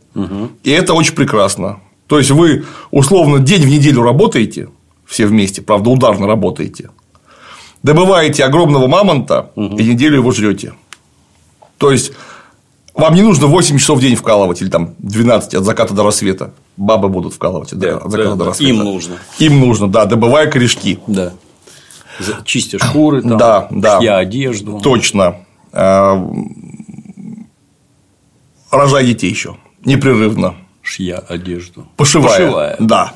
и это очень прекрасно. То есть вы условно день в неделю работаете, все вместе, правда, ударно работаете, добываете огромного мамонта и неделю его жрете. То есть вам не нужно 8 часов в день вкалывать или там 12 от заката до рассвета. Бабы будут вкалывать Да, от заката да, до рассвета. Им нужно. Им нужно, да, добывая корешки. Да. Чистя шкуры, там, Да, да. шья одежду. Точно. А, Рожай детей еще непрерывно. Шья одежду. Пошивая. Пошивая. Да.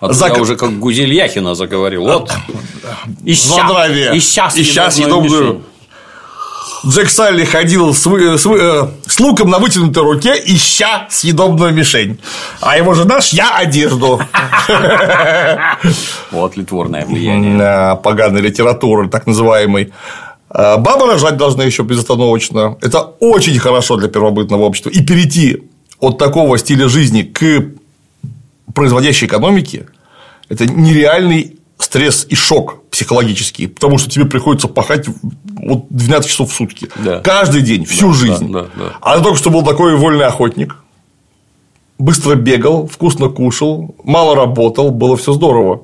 А за... я уже как Гузель Яхина заговорил. Вот. Ища, ища, ища съедобную Джек Салли ходил с, с, э, с луком на вытянутой руке, ища съедобную мишень. А его жена шья одежду. Вот литворное влияние. Поганой литературы, так называемой. А, баба рожать должна еще безостановочно. Это очень хорошо для первобытного общества. И перейти от такого стиля жизни к производящей экономике – это нереальный стресс и шок психологический, потому что тебе приходится пахать вот 12 часов в сутки. Да. Каждый день, всю да, жизнь. Да, да, да. А только что был такой вольный охотник, быстро бегал, вкусно кушал, мало работал, было все здорово.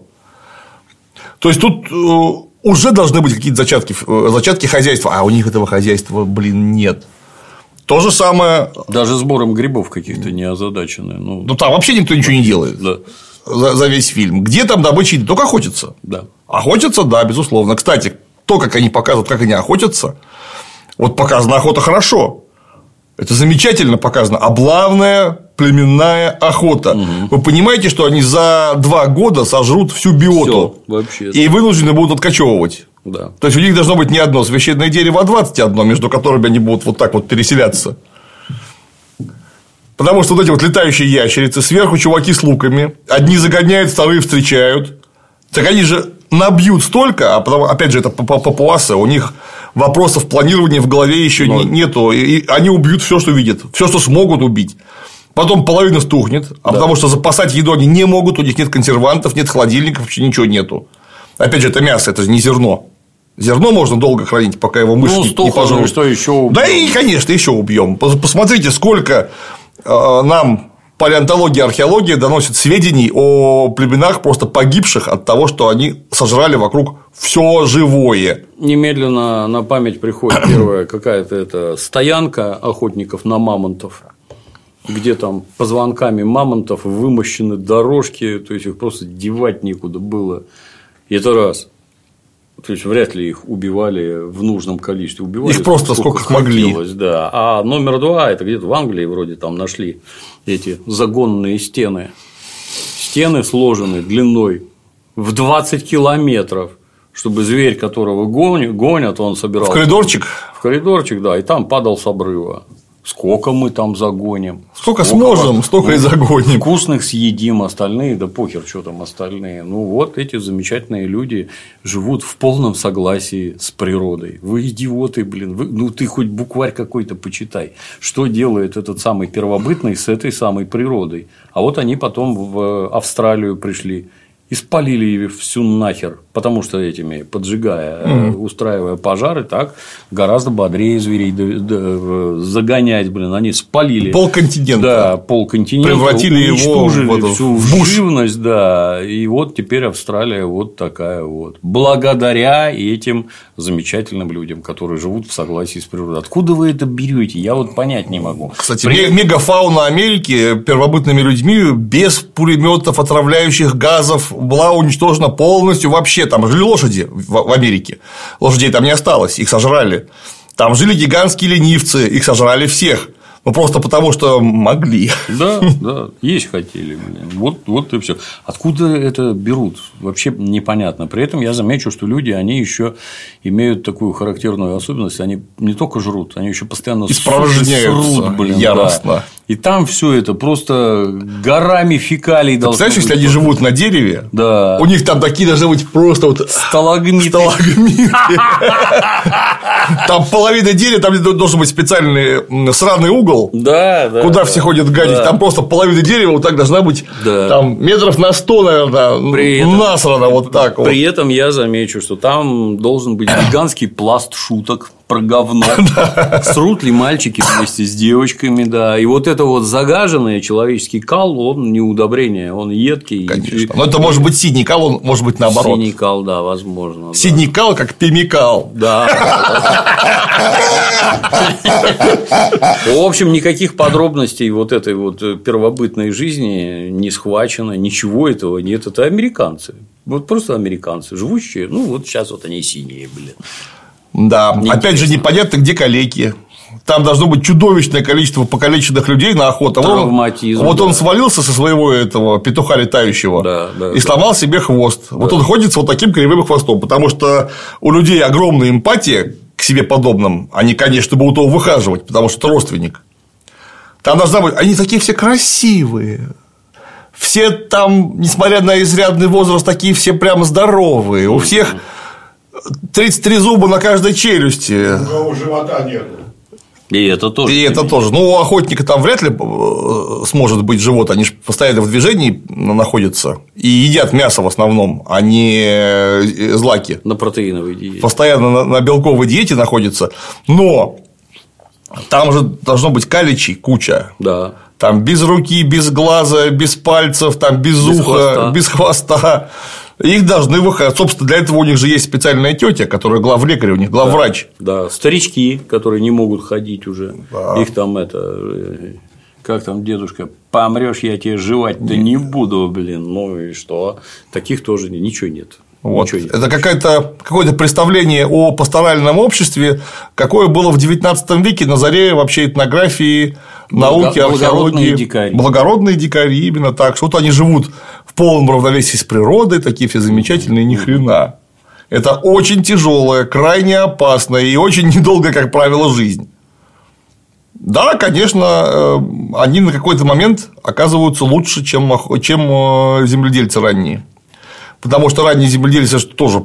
То есть тут э, уже должны быть какие-то зачатки, э, зачатки хозяйства, а у них этого хозяйства, блин, нет. То же самое. Даже сбором грибов каких-то не озадачены. Ну... ну там вообще никто ничего не делает. Да за, за весь фильм. Где там добыча? Только охотятся. Да. Охотятся, да, безусловно. Кстати, то, как они показывают, как они охотятся, вот показана охота хорошо. Это замечательно показано. Облавная племенная охота. Угу. Вы понимаете, что они за два года сожрут всю биоту. Всё, вообще. И вынуждены будут откачевывать. Да. То есть у них должно быть не одно священное дерево, а 21, между которыми они будут вот так вот переселяться. Потому что вот эти вот летающие ящерицы, сверху чуваки с луками, одни загоняют, вторые встречают. Так они же набьют столько, а потом, опять же, это папуасы, у них вопросов планирования в голове еще Но... нету, и они убьют все, что видят, все, что смогут убить. Потом половина стухнет, а да. потому что запасать еду они не могут, у них нет консервантов, нет холодильников, вообще ничего нету. Опять же, это мясо, это же не зерно. Зерно можно долго хранить, пока его мышь ну, не, не пожрут. что еще убьем. Да и, конечно, еще убьем. Посмотрите, сколько нам палеонтология, археология доносят сведений о племенах просто погибших от того, что они сожрали вокруг все живое. Немедленно на память приходит первая какая-то это стоянка охотников на мамонтов, где там позвонками мамонтов вымощены дорожки, то есть их просто девать некуда было. И это раз. То есть вряд ли их убивали в нужном количестве. Убивали их просто сколько, сколько могли. Да. А номер два это где-то в Англии вроде там нашли эти загонные стены. Стены сложены длиной в 20 километров, чтобы зверь, которого гонят, он собирал. В коридорчик? В коридорчик, да, и там падал с обрыва. Сколько мы там загоним? Сколько, сколько сможем, вас... столько и загоним. Вкусных съедим, остальные, да похер, что там остальные. Ну, вот эти замечательные люди живут в полном согласии с природой. Вы идиоты, блин. Вы... Ну, ты хоть букварь какой-то почитай. Что делает этот самый первобытный с этой самой природой? А вот они потом в Австралию пришли и спалили ее всю нахер, потому что этими поджигая, mm устраивая пожары, так гораздо бодрее зверей загонять, блин, они спалили полконтинента, да, полконтинента, превратили его в, всю в живность, да, и вот теперь Австралия вот такая вот, благодаря этим замечательным людям, которые живут в согласии с природой. Откуда вы это берете? Я вот понять не могу. Кстати, При... мегафауна Америки первобытными людьми без пулеметов, отравляющих газов была уничтожена полностью вообще. Там жили лошади в Америке. Лошадей там не осталось, их сожрали. Там жили гигантские ленивцы, их сожрали всех. Ну, просто потому, что могли. Да, да, есть хотели. Блин. Вот, вот и все. Откуда это берут? Вообще непонятно. При этом я замечу, что люди, они еще имеют такую характерную особенность. Они не только жрут, они еще постоянно срут, блин. Яростно. Да. И там все это просто горами фекалий должно Представляешь, быть. если они живут на дереве, да. у них там такие должны быть просто вот сталагмиты. сталагмиты. Там половина дерева, там должен быть специальный сраный угол, да, да, куда все ходят гадить. Там просто половина дерева вот так должна быть там метров на сто, наверное, при насрано вот так При этом я замечу, что там должен быть гигантский пласт шуток про говно. Срут ли мальчики вместе с девочками, да. И вот это вот загаженный человеческий кал, он не удобрение, он едкий. Конечно. Но это может быть синий кал, он может быть наоборот. Синий кал, да, возможно. Синий кал, как пемикал. Да. В общем, никаких подробностей вот этой вот первобытной жизни не схвачено, ничего этого нет. Это американцы. Вот просто американцы, живущие, ну вот сейчас вот они синие, блин. Да, опять же, непонятно, где калеки. там должно быть чудовищное количество покалеченных людей на охоту. А Травматизм. Вот да. он свалился со своего этого петуха летающего Да, да, и сломал себе хвост. Вот он ходит с вот таким кривым хвостом, потому что у людей огромная эмпатия к себе подобным. Они, конечно, будут его выхаживать, потому что это родственник. Там должна быть. Они такие все красивые. Все там, несмотря на изрядный возраст, такие все прямо здоровые. У всех 33 зуба на каждой челюсти. У кого живота нету. И это тоже. И это тоже. Ну, у охотника там вряд ли э, сможет быть живот. Они же постоянно в движении находятся. И едят мясо в основном, а не э, злаки. На протеиновой диете. Постоянно на, на белковой диете находятся. Но там же должно быть каличей куча. Да. Там без руки, без глаза, без пальцев, там без, Без уха, хвоста. без хвоста. Их должны выходить. Собственно, для этого у них же есть специальная тетя, которая главлекарь у них, главврач. Да, старички, которые не могут ходить уже. Да. Их там это. э, Как там дедушка, помрешь, я тебе жевать-то не буду, блин. Ну и что? Таких тоже ничего нет. Вот. Это какое-то какое-то представление о пасторальном обществе, какое было в XIX веке на заре вообще этнографии, науки, благородные археологии. дикари. Благородные дикари, именно так. Что вот они живут в полном равновесии с природой, такие все замечательные, ни хрена. Это очень тяжелая, крайне опасная и очень недолгая, как правило, жизнь. Да, конечно, э, они на какой-то момент оказываются лучше, чем э, земледельцы ранние. Потому что ранние земледельцы это тоже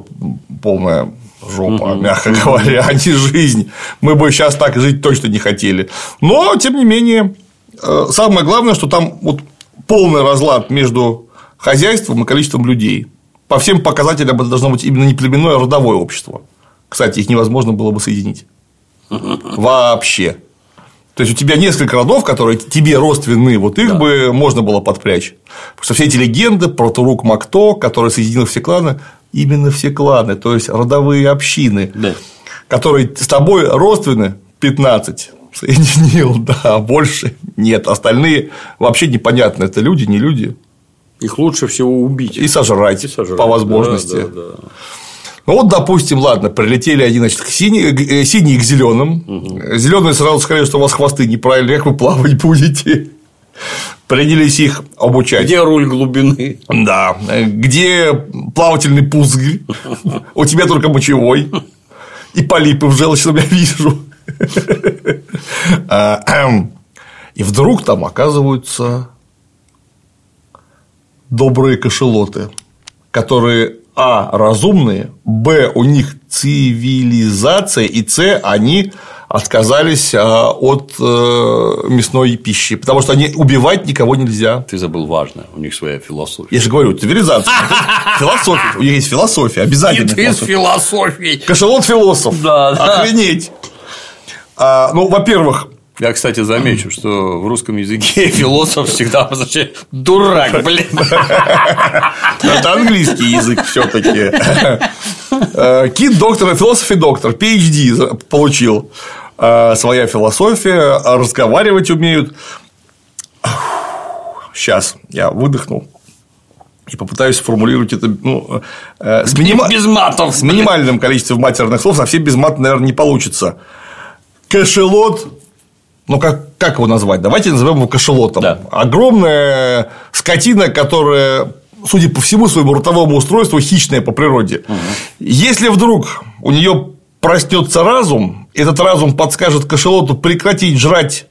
полная жопа, мягко говоря, а не жизнь. Мы бы сейчас так жить точно не хотели. Но, тем не менее, э, самое главное, что там вот полный разлад между хозяйством и количеством людей. По всем показателям это должно быть именно не племенное, а родовое общество. Кстати, их невозможно было бы соединить. Вообще. То есть у тебя несколько родов, которые тебе родственны, вот их бы можно было подпрячь. Потому что все эти легенды про Турук Макто, который соединил все кланы, именно все кланы, то есть родовые общины, Да. которые с тобой родственны 15 соединил, да, больше нет. Остальные вообще непонятно, это люди, не люди. Их лучше всего убить. И сожрать, И сожрать. по возможности. Да, да, да. Ну вот, допустим, ладно, прилетели они, значит, к сине- к- э, синие к зеленым. Зеленые сразу сказали, что у вас хвосты неправильные, как вы плавать будете. Принялись их обучать. Где руль глубины? Да. Э, Где плавательный пузырь? У тебя только мочевой. И полипы в желчном я вижу. А, эм. И вдруг там оказываются добрые кошелоты, которые а. разумные, б. у них цивилизация, и с. они отказались а, от э, мясной пищи, потому что они убивать никого нельзя. Ты забыл важное. У них своя философия. Я же говорю, цивилизация. Философия. У них есть философия, обязательно. философия. философией. Кошелот философ. Да, да. Охренеть. А, ну, во-первых, Я, кстати, замечу, что в русском языке философ всегда означает дурак, блин. это английский язык все-таки. Кит доктор, философ и доктор, PhD получил. А, Своя философия, разговаривать умеют. Сейчас я выдохнул и попытаюсь сформулировать это ну, э, с, минима- Без матов. с минимальным количеством матерных слов, совсем без мата, наверное, не получится. Кошелот, ну как, как его назвать? Давайте назовем его кошелотом. Да. Огромная скотина, которая, судя по всему, своему ротовому устройству хищная по природе. Если вдруг у нее проснется разум, этот разум подскажет кошелоту прекратить жрать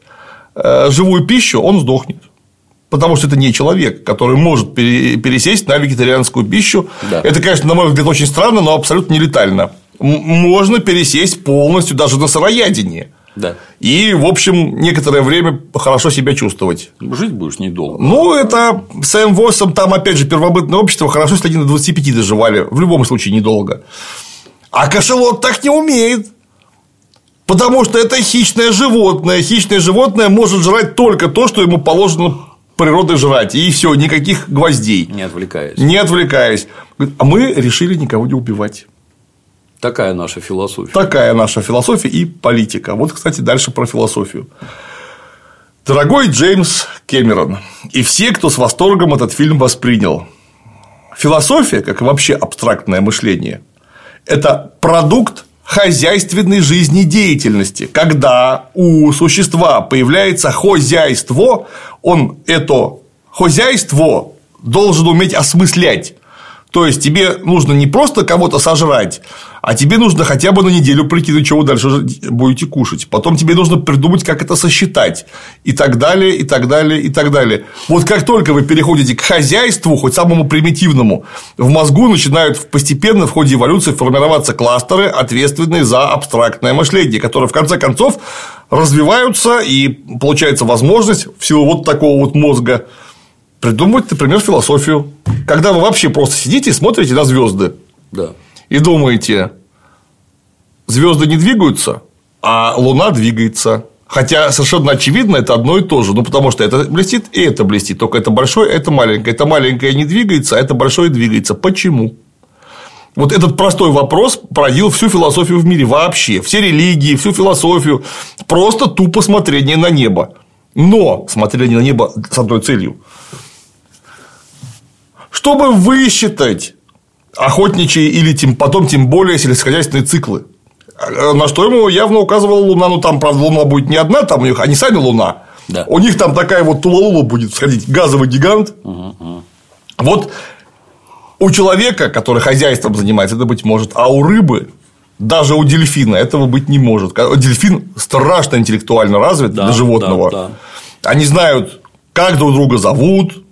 э, живую пищу, он сдохнет. Потому что это не человек, который может пере- пересесть на вегетарианскую пищу. Да. Это, конечно, на мой взгляд, очень странно, но абсолютно не летально. М- Можно пересесть полностью даже на сыроядение. Да. И, в общем, некоторое время хорошо себя чувствовать. Жить будешь недолго. Ну, это с М8, там, опять же, первобытное общество, хорошо, если они до 25 доживали. В любом случае, недолго. А кошелот так не умеет. Потому что это хищное животное. Хищное животное может жрать только то, что ему положено природой жрать. И все, никаких гвоздей. Не отвлекаясь. Не отвлекаясь. А мы решили никого не убивать. Такая наша философия. Такая наша философия и политика. Вот, кстати, дальше про философию. Дорогой Джеймс Кэмерон и все, кто с восторгом этот фильм воспринял. Философия, как и вообще абстрактное мышление, это продукт хозяйственной жизнедеятельности. Когда у существа появляется хозяйство, он это хозяйство должен уметь осмыслять. То есть тебе нужно не просто кого-то сожрать, а тебе нужно хотя бы на неделю прикинуть, что вы дальше будете кушать. Потом тебе нужно придумать, как это сосчитать. И так далее, и так далее, и так далее. Вот как только вы переходите к хозяйству, хоть самому примитивному, в мозгу начинают постепенно в ходе эволюции формироваться кластеры, ответственные за абстрактное мышление, которые в конце концов развиваются и получается возможность в силу вот такого вот мозга придумать, например, философию. Когда вы вообще просто сидите и смотрите на звезды. Да. И думаете, звезды не двигаются, а Луна двигается. Хотя совершенно очевидно, это одно и то же. Ну, потому что это блестит и это блестит. Только это большое, это маленькое. Это маленькое не двигается, а это большое двигается. Почему? Вот этот простой вопрос породил всю философию в мире вообще. Все религии, всю философию. Просто тупо смотрение на небо. Но смотрение на небо с одной целью чтобы высчитать охотничьи или тем, потом тем более сельскохозяйственные циклы. На что ему явно указывала Луна, ну там, правда, Луна будет не одна, там у них, они сами Луна. Да. У них там такая вот Тулалула будет сходить, газовый гигант. Угу. Вот у человека, который хозяйством занимается, это быть может, а у рыбы даже у дельфина этого быть не может. Дельфин страшно интеллектуально развит да, для животного. Да, да. Они знают, как друг друга зовут,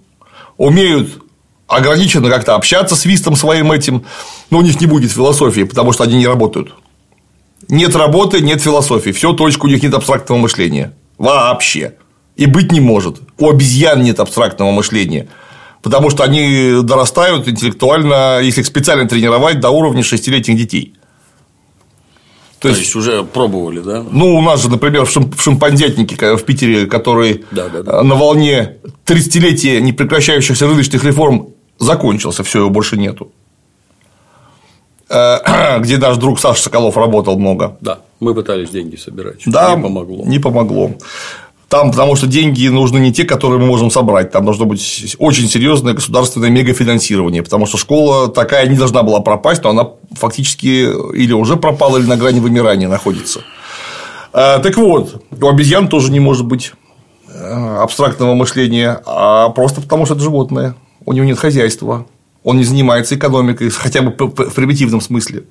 умеют ограниченно как-то общаться с вистом своим этим, но у них не будет философии, потому что они не работают. Нет работы, нет философии. Все, точка, у них нет абстрактного мышления. Вообще. И быть не может. У обезьян нет абстрактного мышления. Потому что они дорастают интеллектуально, если их специально тренировать, до уровня шестилетних детей. То, То есть, есть уже пробовали, да? Ну, у нас же, например, в шимпанзятнике в Питере, который да, да, да. на волне 30-летия непрекращающихся рыночных реформ закончился, все, его больше нету. Э, где наш друг Саша Соколов работал много. Да, мы пытались деньги собирать. Да, не помогло. Не помогло. Там, потому что деньги нужны не те, которые мы можем собрать. Там должно быть очень серьезное государственное мегафинансирование, потому что школа такая не должна была пропасть, но она фактически или уже пропала, или на грани вымирания находится. Э, так вот, у обезьян тоже не может быть э, абстрактного мышления, а просто потому что это животное у него нет хозяйства, он не занимается экономикой, хотя бы в примитивном смысле.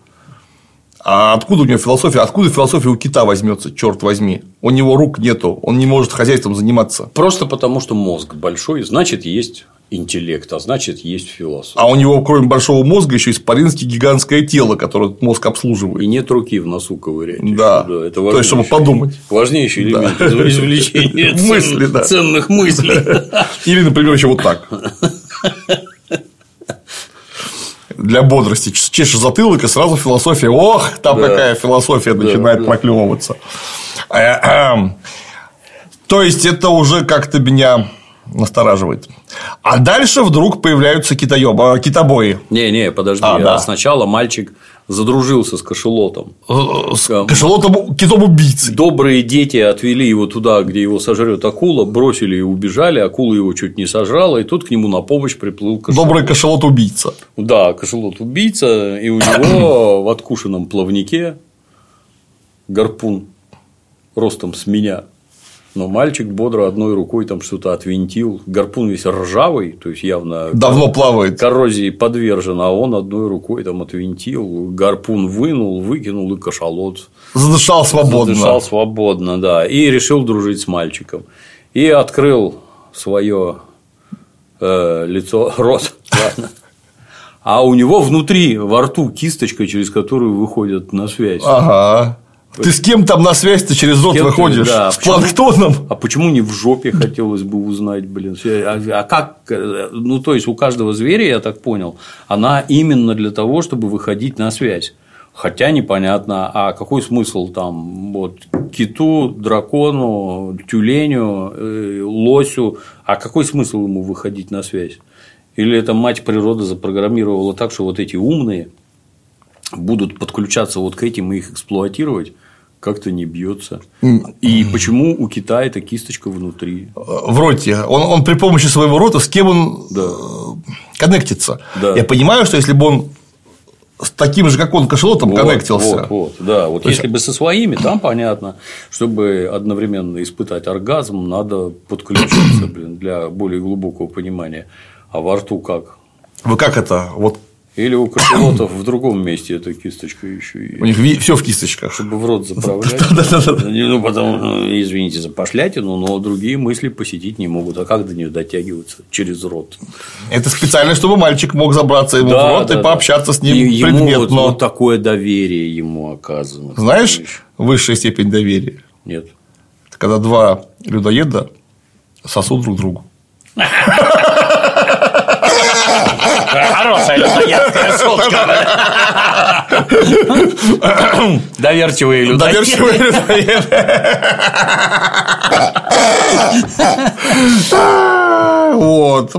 А откуда у него философия? Откуда философия у кита возьмется, черт возьми? У него рук нету, он не может хозяйством заниматься. Просто потому, что мозг большой, значит, есть интеллект, а значит, есть философия. А у него, кроме большого мозга, еще исполински гигантское тело, которое этот мозг обслуживает. И нет руки в носу ковырять. Да. да это То есть, чтобы подумать. Важнейший элемент да. извлечения мысли, да. ценных мыслей. Или, например, еще вот так. Для бодрости чешешь затылок, и сразу философия. Ох, там да. какая философия начинает да, проклевываться. Э, эм. То есть, это уже как-то меня настораживает. А дальше вдруг появляются китаёбы, китобои. Не-не, подожди. А, да. Сначала мальчик задружился с кошелотом. Э, с кошелотом китом убийцы. Добрые дети отвели его туда, где его сожрет акула, бросили и убежали, акула его чуть не сожрала, и тут к нему на помощь приплыл кошелот. Добрый кошелот убийца. Да, кошелот убийца, и у него в откушенном плавнике гарпун ростом с меня но мальчик бодро одной рукой там что-то отвинтил. Гарпун весь ржавый, то есть явно давно плавает. Коррозии подвержен, а он одной рукой там отвинтил, гарпун вынул, выкинул и кашалот. Задышал свободно. Задышал свободно, да. И решил дружить с мальчиком. И открыл свое э, лицо, рот. А у него внутри, во рту кисточка, через которую выходят на связь. Ага. Ты с кем там на связь-то через рот выходишь? Да. С почему, планктоном? А почему не в жопе хотелось бы узнать, блин? А, а как? Ну, то есть у каждого зверя, я так понял, она именно для того, чтобы выходить на связь. Хотя непонятно, а какой смысл там вот киту, дракону, тюленю, э, лосю, а какой смысл ему выходить на связь? Или это мать природа запрограммировала так, что вот эти умные будут подключаться вот к этим и их эксплуатировать? Как-то не бьется. И почему у Китая эта кисточка внутри? В роте. Он, он при помощи своего рота, с кем он да. Э, коннектится. Да. Я понимаю, что если бы он с таким же, как он, кашелотом Вот, коннектился. Вот, вот, да. Вот То есть- если бы со своими, там понятно, чтобы одновременно испытать оргазм, надо подключиться, блин, для более глубокого понимания. А во рту как? Вы как это? Вот Или у кашелотов в другом месте эта кисточка еще у есть. них все в кисточках. Чтобы в рот заправлять. Да-да-да. Ну, потом, ну, извините за пошлятину, но другие мысли посетить не могут. А как до нее дотягиваться? Через рот. Это специально, чтобы мальчик мог забраться ему Да, в рот да, и пообщаться с ним И вот, предметно. вот такое доверие ему оказано. Знаешь, высшая степень доверия Нет. – это когда два людоеда сосут друг другу. Хорошая людоедская шутка. Доверчивые людоеды. Доверчивые людоеды. Вот.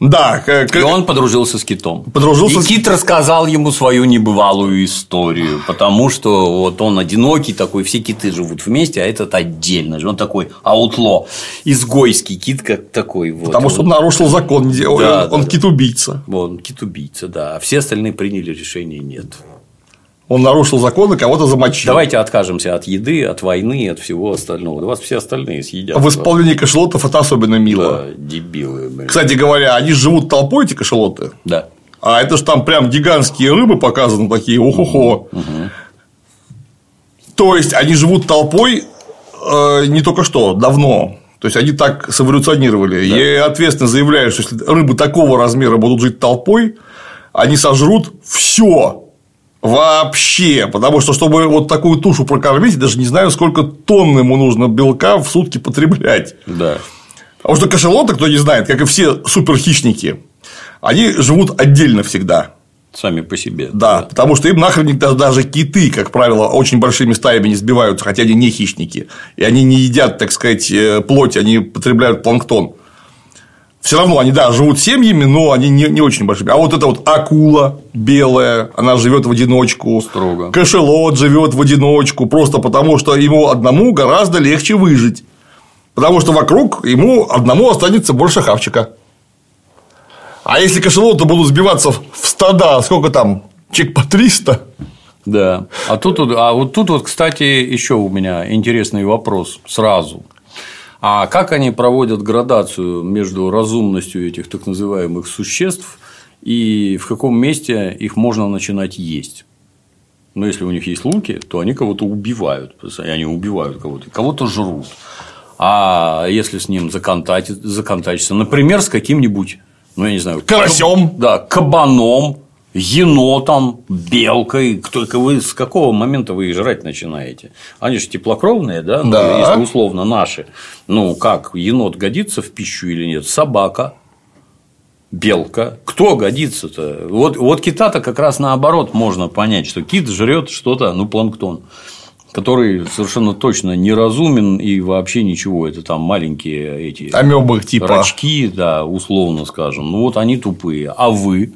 Да, И он подружился с китом. Подружился и кит рассказал ему свою небывалую историю, потому что вот он одинокий такой, все киты живут вместе, а этот отдельно. Он такой аутло, изгойский кит как такой. Вот. потому что он нарушил закон, он, Да, он да, да. кит-убийца. Он кит-убийца, да. А все остальные приняли решение нет. Он нарушил закон и кого-то замочил. Давайте откажемся от еды, от войны, от всего остального. Да вас все остальные съедят. В исполнении кашелотов это особенно мило. Да, дебилы. блин. Кстати говоря, они живут толпой, эти кашелоты. Да. А это ж там прям гигантские рыбы показаны такие, охо-хо. То есть они живут толпой э, не только что, давно. То есть они так сэволюционировали. Я ответственно заявляю, что если рыбы такого размера будут жить толпой, они сожрут все. Вообще, потому что, чтобы вот такую тушу прокормить, я даже не знаю, сколько тонн ему нужно белка в сутки потреблять. Да. Потому что кашелоты, кто не знает, как и все суперхищники, они живут отдельно всегда. Сами по себе. Да, потому что им нахрен даже киты, как правило, очень большими стаями не сбиваются, хотя они не хищники. И они не едят, так сказать, э, плоть, они потребляют планктон. Все равно они, да, живут семьями, но они не, не очень большими. А вот эта вот акула белая, она живет в одиночку. Строго. Кашелот живет в одиночку, просто потому что ему одному гораздо легче выжить. Потому что вокруг ему одному останется больше хавчика. А если кашелоты будут сбиваться в стада, сколько там, чек по 300, Да. А тут, а вот тут вот, кстати, еще у меня интересный вопрос сразу. А как они проводят градацию между разумностью этих так называемых существ и в каком месте их можно начинать есть? Ну, если у них есть луки, то они кого-то убивают. Они убивают кого-то, кого-то жрут. А если с ним законтачить- законтачиться, например, с каким-нибудь, ну, я не знаю, Карасем. да, кабаном, енотом, белкой. Только вы с какого момента вы их жрать начинаете? Они же теплокровные, да? Ну, Да. если условно наши. Ну, как, енот годится в пищу или нет? Собака, белка. Кто годится-то? Вот, вот кита-то как раз наоборот можно понять, что кит жрет что-то, ну, планктон который совершенно точно неразумен и вообще ничего. Это там маленькие эти амебы типа. рачки, да, условно скажем. Ну вот они тупые. А вы?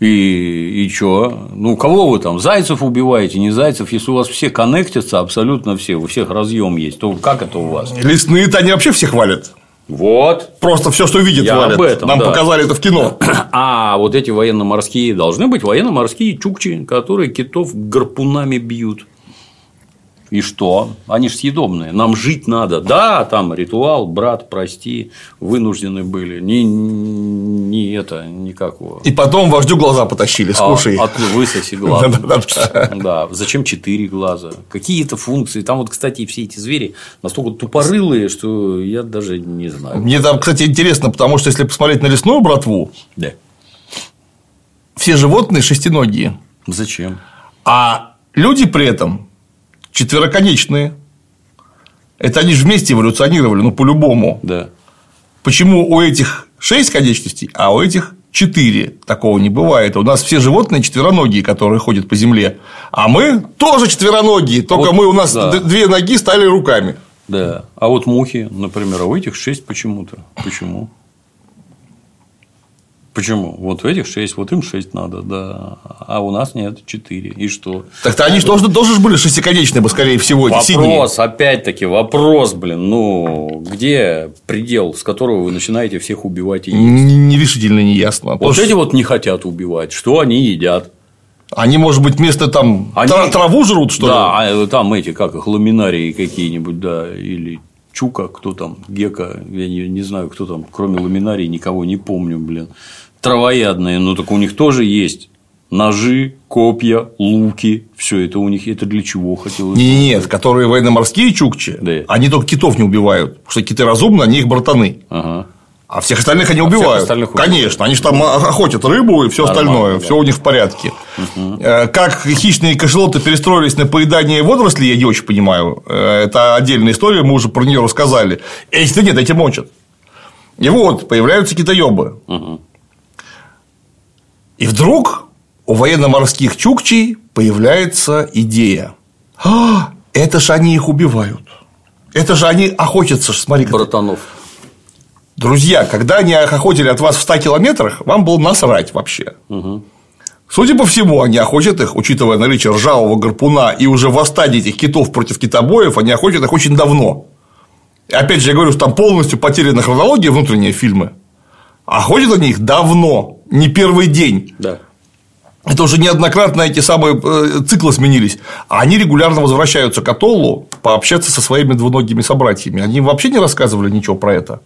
И, и чё? Ну, кого вы там? Зайцев убиваете, не зайцев? Если у вас все коннектятся, абсолютно все, у всех разъем есть, то как это у вас? Лесные-то они вообще всех валят. Вот. Просто все, что видят, Я валят. об этом, Нам да. показали это в кино. А вот эти военно-морские должны быть военно-морские чукчи, которые китов гарпунами бьют. И что? Они же съедобные. Нам жить надо. Да, там ритуал, брат, прости, вынуждены были. Не, не это, никакого. И потом вождю глаза потащили, скушай. А, от- высоси глаз. Да-да-да. Да, зачем четыре глаза? Какие это функции? Там вот, кстати, все эти звери настолько тупорылые, что я даже не знаю. Мне там, кстати, интересно, потому что если посмотреть на лесную братву, Да. все животные шестиногие, Зачем? а люди при этом четвероконечные. Это они же вместе эволюционировали, ну, по-любому. Да. Почему у этих шесть конечностей, а у этих четыре? Такого не бывает. У нас все животные четвероногие, которые ходят по земле. А мы тоже четвероногие, только Вот, мы у нас да. две ноги стали руками. Да. А вот мухи, например, а у этих шесть почему-то. Почему? Почему? Вот у этих 6, вот им 6 надо, да. А у нас нет, 4. И что? Так-то они же тоже, тоже были шестиконечные бы, скорее всего, эти Вопрос, опять-таки, вопрос, блин, ну, где предел, с которого вы начинаете всех убивать и есть? Нерешительно не ясно. Вот Потому эти вот не хотят убивать. Что они едят? Они, может быть, вместо там они... траву жрут, что ли? Да, а там эти, как их, ламинарии какие-нибудь, да, или Чука, кто там, Гека, я не, не знаю, кто там, кроме ламинарии, никого не помню, блин травоядные, но так у них тоже есть ножи, копья, луки, все это у них, это для чего хотелось? Нет, которые военно-морские чукчи, да. они только китов не убивают, потому что киты разумны, они их братаны. Ага. А всех остальных они а убивают. Остальных Конечно, они же там охотят рыбу и все остальное, да. все у них в порядке. Угу. Как хищные кашелоты перестроились на поедание водорослей, я не очень понимаю. Э, это отдельная история, мы уже про нее рассказали. Эти-то нет, эти мочат. И вот появляются китаебы. Угу. И вдруг у военно-морских чукчей появляется идея. А, это же они их убивают. Это же они охотятся, смотри. Братанов. Друзья, когда они охотили от вас в 100 километрах, вам было насрать вообще. Угу. Судя по всему, они охотят их, учитывая наличие ржавого гарпуна и уже в стадии этих китов против китобоев, они охотят их очень давно. И опять же, я говорю, что там полностью потеряна хронология внутренние фильмы. Охотят они их давно не первый день. Да. Это уже неоднократно эти самые э, циклы сменились. А они регулярно возвращаются к Атоллу пообщаться со своими двуногими собратьями. Они вообще не рассказывали ничего про это.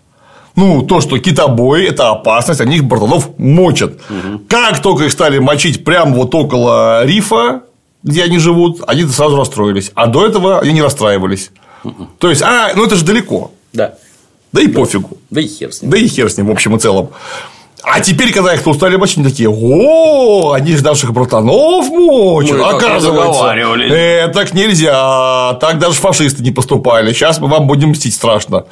Ну, то, что китобои – это опасность, они их братанов мочат. Угу. Как только их стали мочить прямо вот около рифа, где они живут, они сразу расстроились. А до этого они не расстраивались. Угу. То есть, а, ну это же далеко. Да. Да и да. пофигу. Да и хер с ним. Да и хер с ним, в общем и целом. А теперь, когда их устали они такие, о, они же наших братанов мочат, оказывается. Э, так нельзя, так даже фашисты не поступали, сейчас мы вам будем мстить страшно.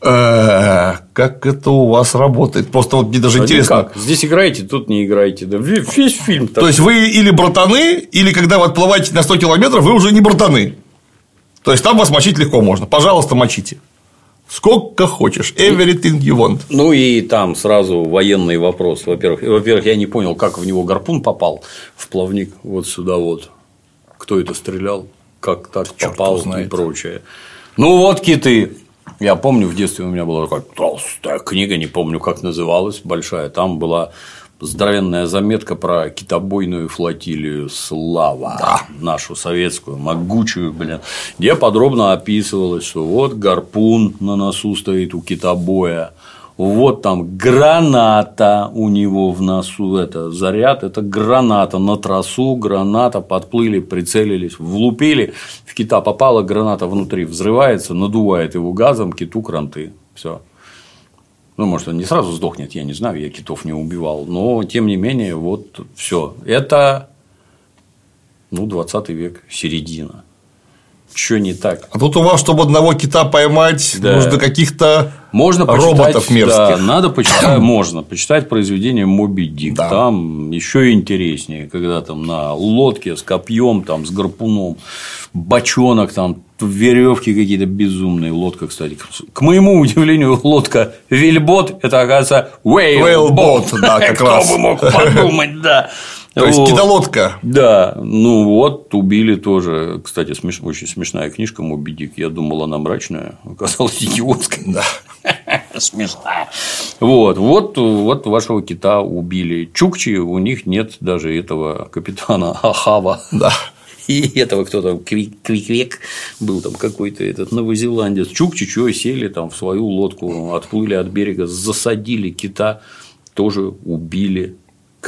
Э, как это у вас работает? Просто вот мне даже интересно. Здесь играете, тут не играете. Да весь фильм. То есть вы или братаны, или когда вы отплываете на 100 километров, вы уже не братаны. То есть там вас мочить легко можно. Пожалуйста, мочите. Сколько хочешь, everything you want. Ну и там сразу военный вопрос. Во-первых, во-первых, я не понял, как в него гарпун попал в плавник вот сюда вот. Кто это стрелял, как так Черт попал и прочее. Ну вот киты. Я помню, в детстве у меня была такая толстая книга, не помню, как называлась, большая. Там была здоровенная заметка про китобойную флотилию «Слава», да. нашу советскую, могучую, блин, где подробно описывалось, что вот гарпун на носу стоит у китобоя, вот там граната у него в носу, это заряд, это граната. На трассу, граната, подплыли, прицелились, влупили, в кита попала граната внутри, взрывается, надувает его газом, киту кранты, все. Ну, может, он не сразу сдохнет, я не знаю, я китов не убивал. Но, тем не менее, вот все. Это ну, 20 век, середина. Что не так? А тут у вас, чтобы одного кита поймать, да. нужно каких-то можно роботов мерзких. Да, надо почитать, можно почитать произведение Моби Дик. Да. Там еще интереснее, когда там на лодке с копьем, там с гарпуном, бочонок там веревки какие-то безумные. Лодка, кстати. К моему удивлению, лодка Вильбот это, оказывается, Whalebot. да, как раз. Кто бы мог подумать, да. То есть кидолодка. Да, ну вот, убили тоже. Кстати, смеш... очень смешная книжка Моби Дик. Я думал, она мрачная, оказалась идиотская. Да. Смешная. Вот, вот, вот вашего кита убили. Чукчи, у них нет даже этого капитана Ахава. Да. И этого кто там, Квиквек был там какой-то этот новозеландец. Чукчи что сели там в свою лодку, отплыли от берега, засадили кита, тоже убили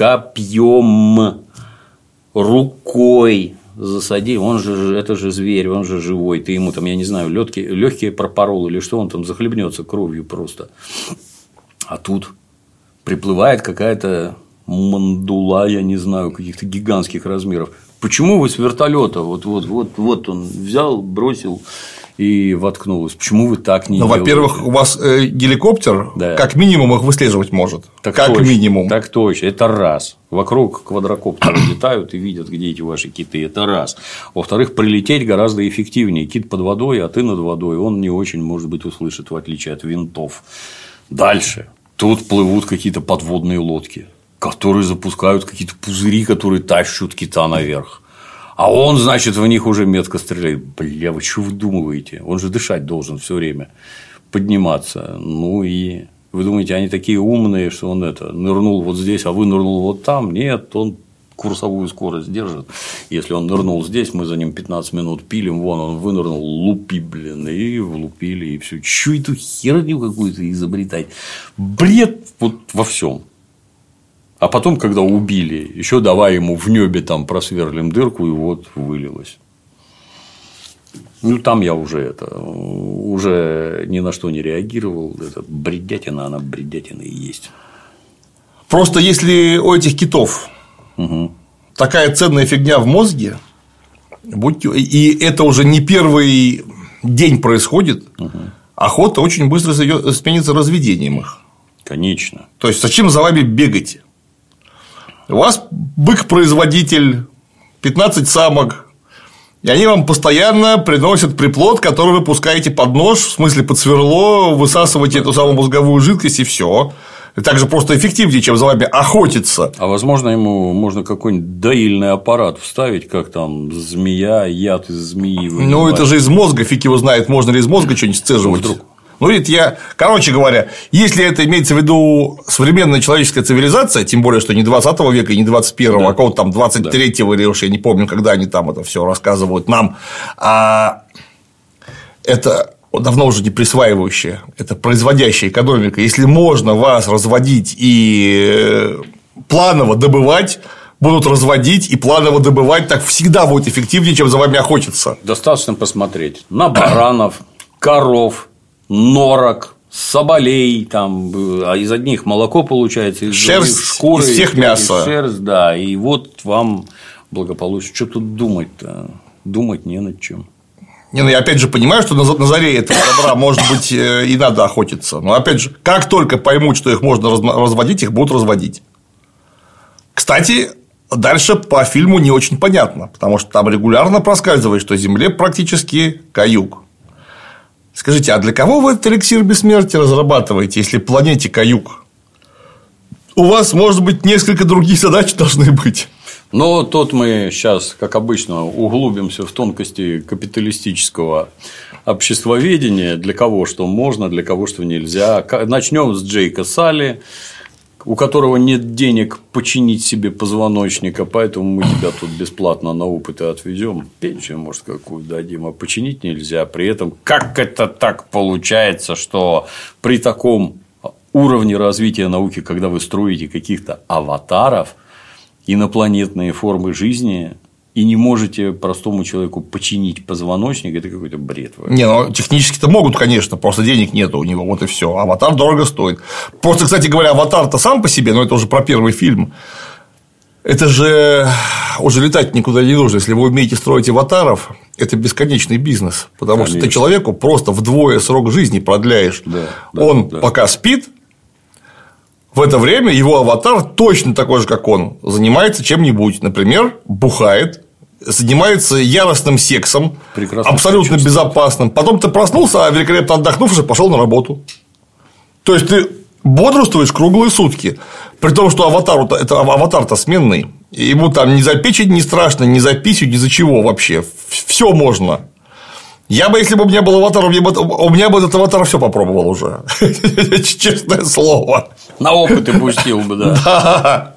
копьем, рукой засадили, он же, это же зверь, он же живой, ты ему там, я не знаю, легкие, легкие пропорол или что, он там захлебнется кровью просто. А тут приплывает какая-то мандула, я не знаю, каких-то гигантских размеров. Почему вы с вертолета? Вот, вот, вот, вот он взял, бросил и воткнулась. Почему вы так не Ну, во-первых, у вас э, геликоптер да. как минимум их выслеживать может. Так как точно, минимум. Так точно. Это раз. Вокруг квадрокоптера летают и видят, где эти ваши киты. Это раз. Во-вторых, прилететь гораздо эффективнее. Кит под водой, а ты над водой. Он не очень, может быть, услышит, в отличие от винтов. Дальше. Тут плывут какие-то подводные лодки, которые запускают какие-то пузыри, которые тащут кита наверх. А он, значит, в них уже метко стреляет. Бля, вы что выдумываете? Он же дышать должен все время, подниматься. Ну и вы думаете, они такие умные, что он это нырнул вот здесь, а вынырнул вот там? Нет, он курсовую скорость держит. Если он нырнул здесь, мы за ним 15 минут пилим, вон он вынырнул, лупи, блин, и влупили, и все. Чё эту херню какую-то изобретать? Бред вот во всем. А потом, когда убили, еще давай ему в небе там просверлим дырку, и вот вылилось. Ну, там я уже это уже ни на что не реагировал. Это бредятина, она бредятина и есть. Просто если у этих китов угу. такая ценная фигня в мозге, будьте... и это уже не первый день происходит, угу. охота очень быстро сменится разведением их. Конечно. То есть зачем за вами бегать? У вас бык-производитель, 15 самок, и они вам постоянно приносят приплод, который вы пускаете под нож, в смысле под сверло, высасываете эту самую мозговую жидкость и все. Это также просто эффективнее, чем за вами охотиться. А возможно, ему можно какой-нибудь доильный аппарат вставить, как там змея, яд из змеи. Вынимать. Ну, это же из мозга, фиг его знает, можно ли из мозга что-нибудь сцеживать. Вдруг. Ну, это я, короче говоря, если это имеется в виду современная человеческая цивилизация, тем более, что не 20 века не 21, да. а кого-то там 23-го, да. или уж я не помню, когда они там это все рассказывают нам, а это давно уже не присваивающая, это производящая экономика. Если можно вас разводить и э, планово добывать, будут разводить и планово добывать, так всегда будет эффективнее, чем за вами охотиться. Достаточно посмотреть на баранов, коров, норок, соболей, там, а из одних молоко получается, из шерсть, шкуры, из всех мяса. Шерсть, да, и вот вам благополучие. Что тут думать-то? Думать не над чем. Не, ну я опять же понимаю, что на заре этого добра, может быть, э, и надо охотиться. Но опять же, как только поймут, что их можно разводить, их будут разводить. Кстати, дальше по фильму не очень понятно, потому что там регулярно проскальзывает, что Земле практически каюк. Скажите, а для кого вы этот эликсир бессмертия разрабатываете, если планете каюк? У вас, может быть, несколько других задач должны быть. Но тут мы сейчас, как обычно, углубимся в тонкости капиталистического обществоведения, для кого что можно, для кого что нельзя. Начнем с Джейка Салли, у которого нет денег починить себе позвоночника, поэтому мы тебя тут бесплатно на опыты отвезем, пенсию, может, какую дадим, а починить нельзя. При этом, как это так получается, что при таком уровне развития науки, когда вы строите каких-то аватаров, инопланетные формы жизни, и не можете простому человеку починить позвоночник, это какой-то бред. Не, ну технически-то могут, конечно, просто денег нету у него, вот и все. Аватар дорого стоит. Просто, кстати говоря, аватар-то сам по себе, но это уже про первый фильм. Это же уже летать никуда не нужно. Если вы умеете строить аватаров, это бесконечный бизнес. Потому Конечно. что ты человеку просто вдвое срок жизни продляешь. Да, да, Он да. пока спит, в это время его аватар точно такой же, как он, занимается чем-нибудь. Например, бухает, занимается яростным сексом, Прекрасно абсолютно безопасным. Потом ты проснулся, а великолепно отдохнувший пошел на работу. То есть ты бодрствуешь круглые сутки. При том, что аватар это аватар-то сменный. Ему там ни за печень не страшно, ни за писю, ни за чего вообще. Все можно. Я бы, если бы у меня был аватар, у меня бы, у меня бы этот аватар все попробовал уже. Честное слово. На опыты пустил бы, да. Да.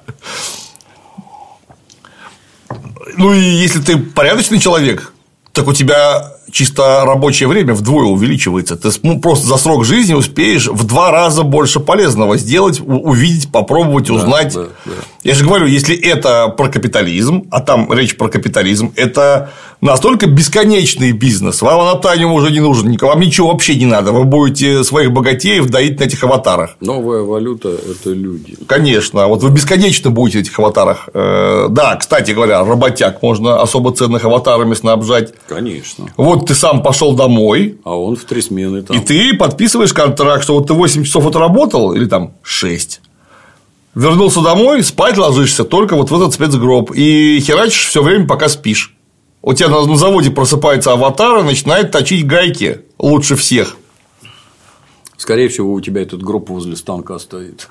Ну и если ты порядочный человек, так у тебя чисто рабочее время вдвое увеличивается. Ты ну, просто за срок жизни успеешь в два раза больше полезного сделать, увидеть, попробовать, узнать. Да, да, да. Я же говорю, если это про капитализм, а там речь про капитализм, это настолько бесконечный бизнес. Вам Анатаниум уже не нужен, вам ничего вообще не надо. Вы будете своих богатеев доить на этих аватарах. Новая валюта – это люди. Конечно. Вот вы бесконечно будете в этих аватарах. Э, да, кстати говоря, работяг можно особо ценных аватарами снабжать. Конечно. Вот ты сам пошел домой. А он в три смены там. И ты подписываешь контракт, что вот ты 8 часов отработал, или там 6. Вернулся домой, спать ложишься только вот в этот спецгроб. И херачишь все время, пока спишь. У тебя на заводе просыпается аватар и начинает точить гайки лучше всех. Скорее всего, у тебя этот гроб возле станка стоит.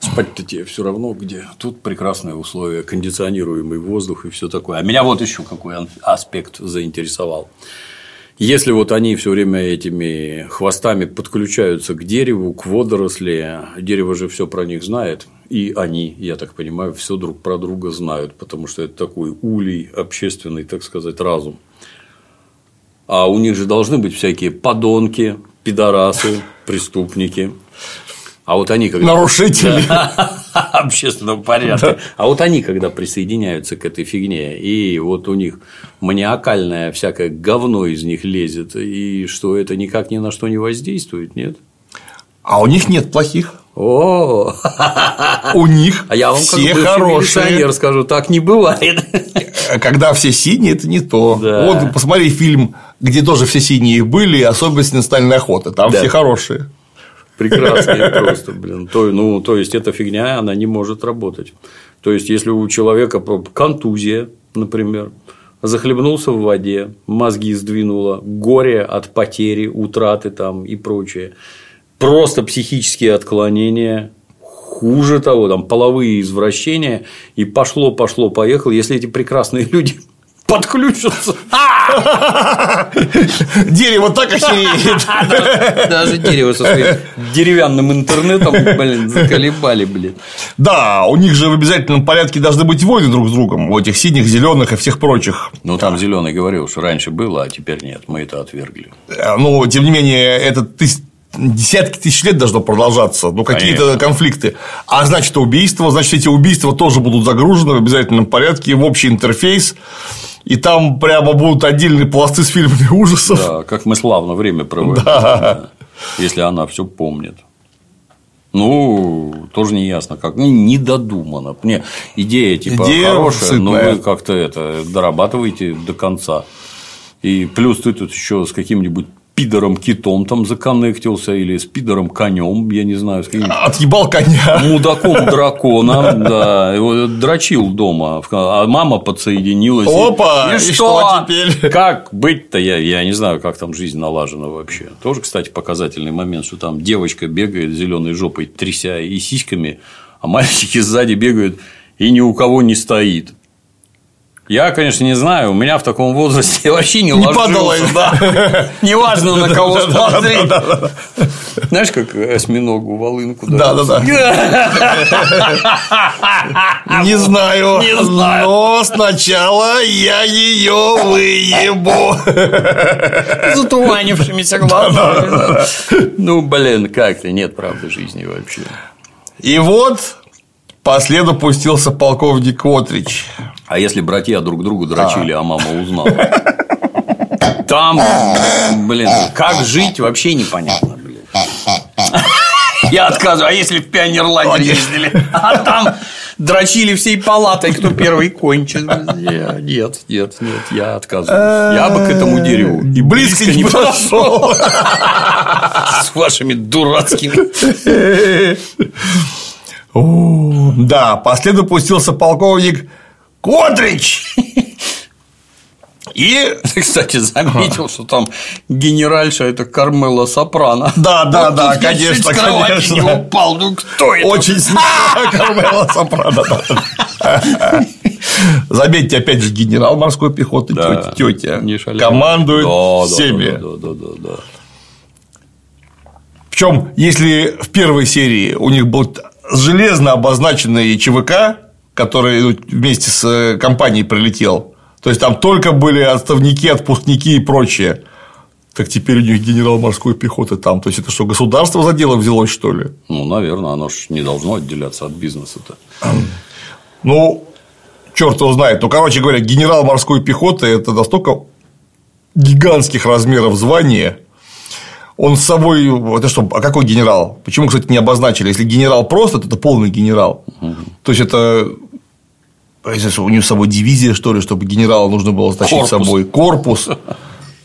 Спать-то тебе все равно где. Тут прекрасные условия, кондиционируемый воздух и все такое. А меня вот еще какой аспект заинтересовал. Если вот они все время этими хвостами подключаются к дереву, к водоросли, дерево же все про них знает, и они, я так понимаю, все друг про друга знают, потому что это такой улей, общественный, так сказать, разум. А у них же должны быть всякие подонки, пидорасы, преступники. А вот они когда... Нарушители. общественного порядка. А вот они, когда присоединяются к этой фигне, и вот у них маниакальное всякое говно из них лезет, и что это никак ни на что не воздействует, нет? А у них нет плохих. О, у них а я вам все как хорошие. скажу, так не бывает. Когда все синие, это не то. Да. Вот посмотри фильм, где тоже все синие были, особенности национальной охоты. Там Да. все хорошие. Прекрасные просто, блин. То, ну, то есть, эта фигня, она не может работать. То есть, если у человека контузия, например, захлебнулся в воде, мозги сдвинуло, горе от потери, утраты там и прочее, просто психические отклонения, хуже того, там половые извращения, и пошло, пошло, поехало, если эти прекрасные люди подключатся. Дерево так охереет. Даже дерево со своим деревянным интернетом, блин, заколебали, блин. Да, у них же в обязательном порядке должны быть войны друг с другом, у этих синих, зеленых и всех прочих. Ну, там зеленый говорил, что раньше было, а теперь нет. Мы это отвергли. Э, Но, тем не менее, это десятки тысяч лет должно продолжаться, ну, какие-то конфликты. А значит, убийства, значит, эти убийства тоже будут загружены в обязательном порядке в общий интерфейс, и там прямо будут отдельные пласты с фильмами ужасов. Да, как мы славно время проводим. Да. Если она все помнит. Ну, тоже не ясно, как. Ну, не додумано. Не, идея типа Идея хорошая, но сытная. вы как-то это дорабатываете до конца. И плюс ты тут еще с каким-нибудь пидором китом там законнектился или с пидором конем, я не знаю, с каким Отъебал коня. мудаком драконом, да, его дрочил дома, а мама подсоединилась. Опа, и, и что? что теперь? Как быть-то? Я, я не знаю, как там жизнь налажена вообще. Тоже, кстати, показательный момент, что там девочка бегает зеленой жопой, тряся и сиськами, а мальчики сзади бегают и ни у кого не стоит. Я, конечно, не знаю, у меня в таком возрасте вообще не, Не ложился, да. Неважно, на кого смотреть. Знаешь, как осьминогу волынку. Да, да, да. Не знаю. Не знаю. Но сначала я ее выебу. затуманившимися глазами. Ну, блин, как-то нет правды жизни вообще. И вот по следу пустился полковник Отрич. А если братья друг другу дрочили, а мама узнала? Там, блин, как жить, вообще непонятно, блин. Я отказываю. А если в пионерлагерь ездили? А там дрочили всей палатой, кто первый кончит. Нет, нет, нет, я отказываюсь. Я бы к этому дереву и Близко не подошел. с вашими дурацкими. Да, по следу пустился полковник Котрич. И кстати, заметил, что там генеральша это Кармела Сопрано. Да, да, да, конечно, конечно. не упал. Ну кто это? очень смешно Кармела Сопрано. Заметьте, опять же, генерал морской пехоты, Да, тетя, командует да, всеми. Да, да, да, да, да. Причем, если в первой серии у них был железно обозначенный ЧВК, который вместе с э, компанией прилетел, то есть там только были отставники, отпускники и прочее. Так теперь у них генерал морской пехоты там. То есть это что, государство за дело взялось, что ли? Ну, наверное, оно ж не должно отделяться от бизнеса-то. Ну, черт его знает. Ну, короче говоря, генерал морской пехоты это настолько гигантских размеров звание. Он с собой. Это что, а какой генерал? Почему, кстати, не обозначили? Если генерал просто, то это полный генерал. То есть это. А если У него с собой дивизия, что ли, чтобы генерала нужно было тащить с Корпус. собой. Корпус.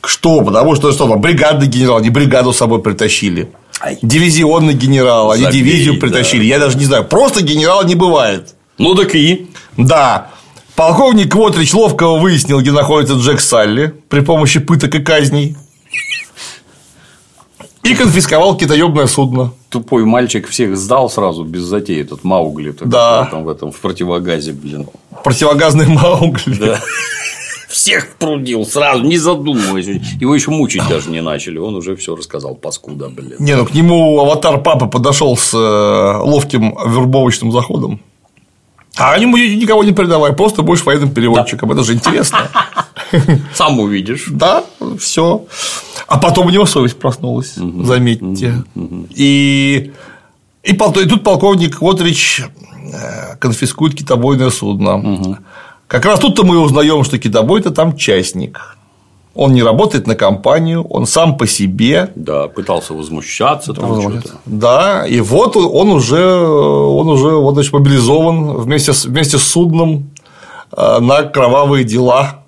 Что? Потому что что там, бригадный генерал, не бригаду с собой притащили. Дивизионный генерал, они Забей, дивизию да. притащили. Я даже не знаю. Просто генерала не бывает. Ну, так и. Да. Полковник Квотрич ловко выяснил, где находится Джек Салли при помощи пыток и казней. И конфисковал китаебное судно. Тупой мальчик всех сдал сразу без затеи, этот Маугли. Да. Там в этом, в противогазе, блин. Противогазный Маугли. Да. Всех прудил сразу, не задумываясь. Его еще мучить даже не начали. Он уже все рассказал, паскуда, блин. Не, ну к нему аватар папы подошел с э, ловким вербовочным заходом. А ему никого не передавай, просто будешь военным переводчиком. Да. Это же интересно. Сам увидишь. Да, все. А потом у него совесть проснулась, угу. заметьте. Угу. И, и, и тут полковник Котрич э, конфискует китобойное судно. Угу. Как раз тут-то мы узнаем, что китобой-то там частник. Он не работает на компанию, он сам по себе. Да, пытался возмущаться. Там возмущаться. Да, и вот он уже, он уже вот, значит, мобилизован вместе с, вместе с судном э, на кровавые дела.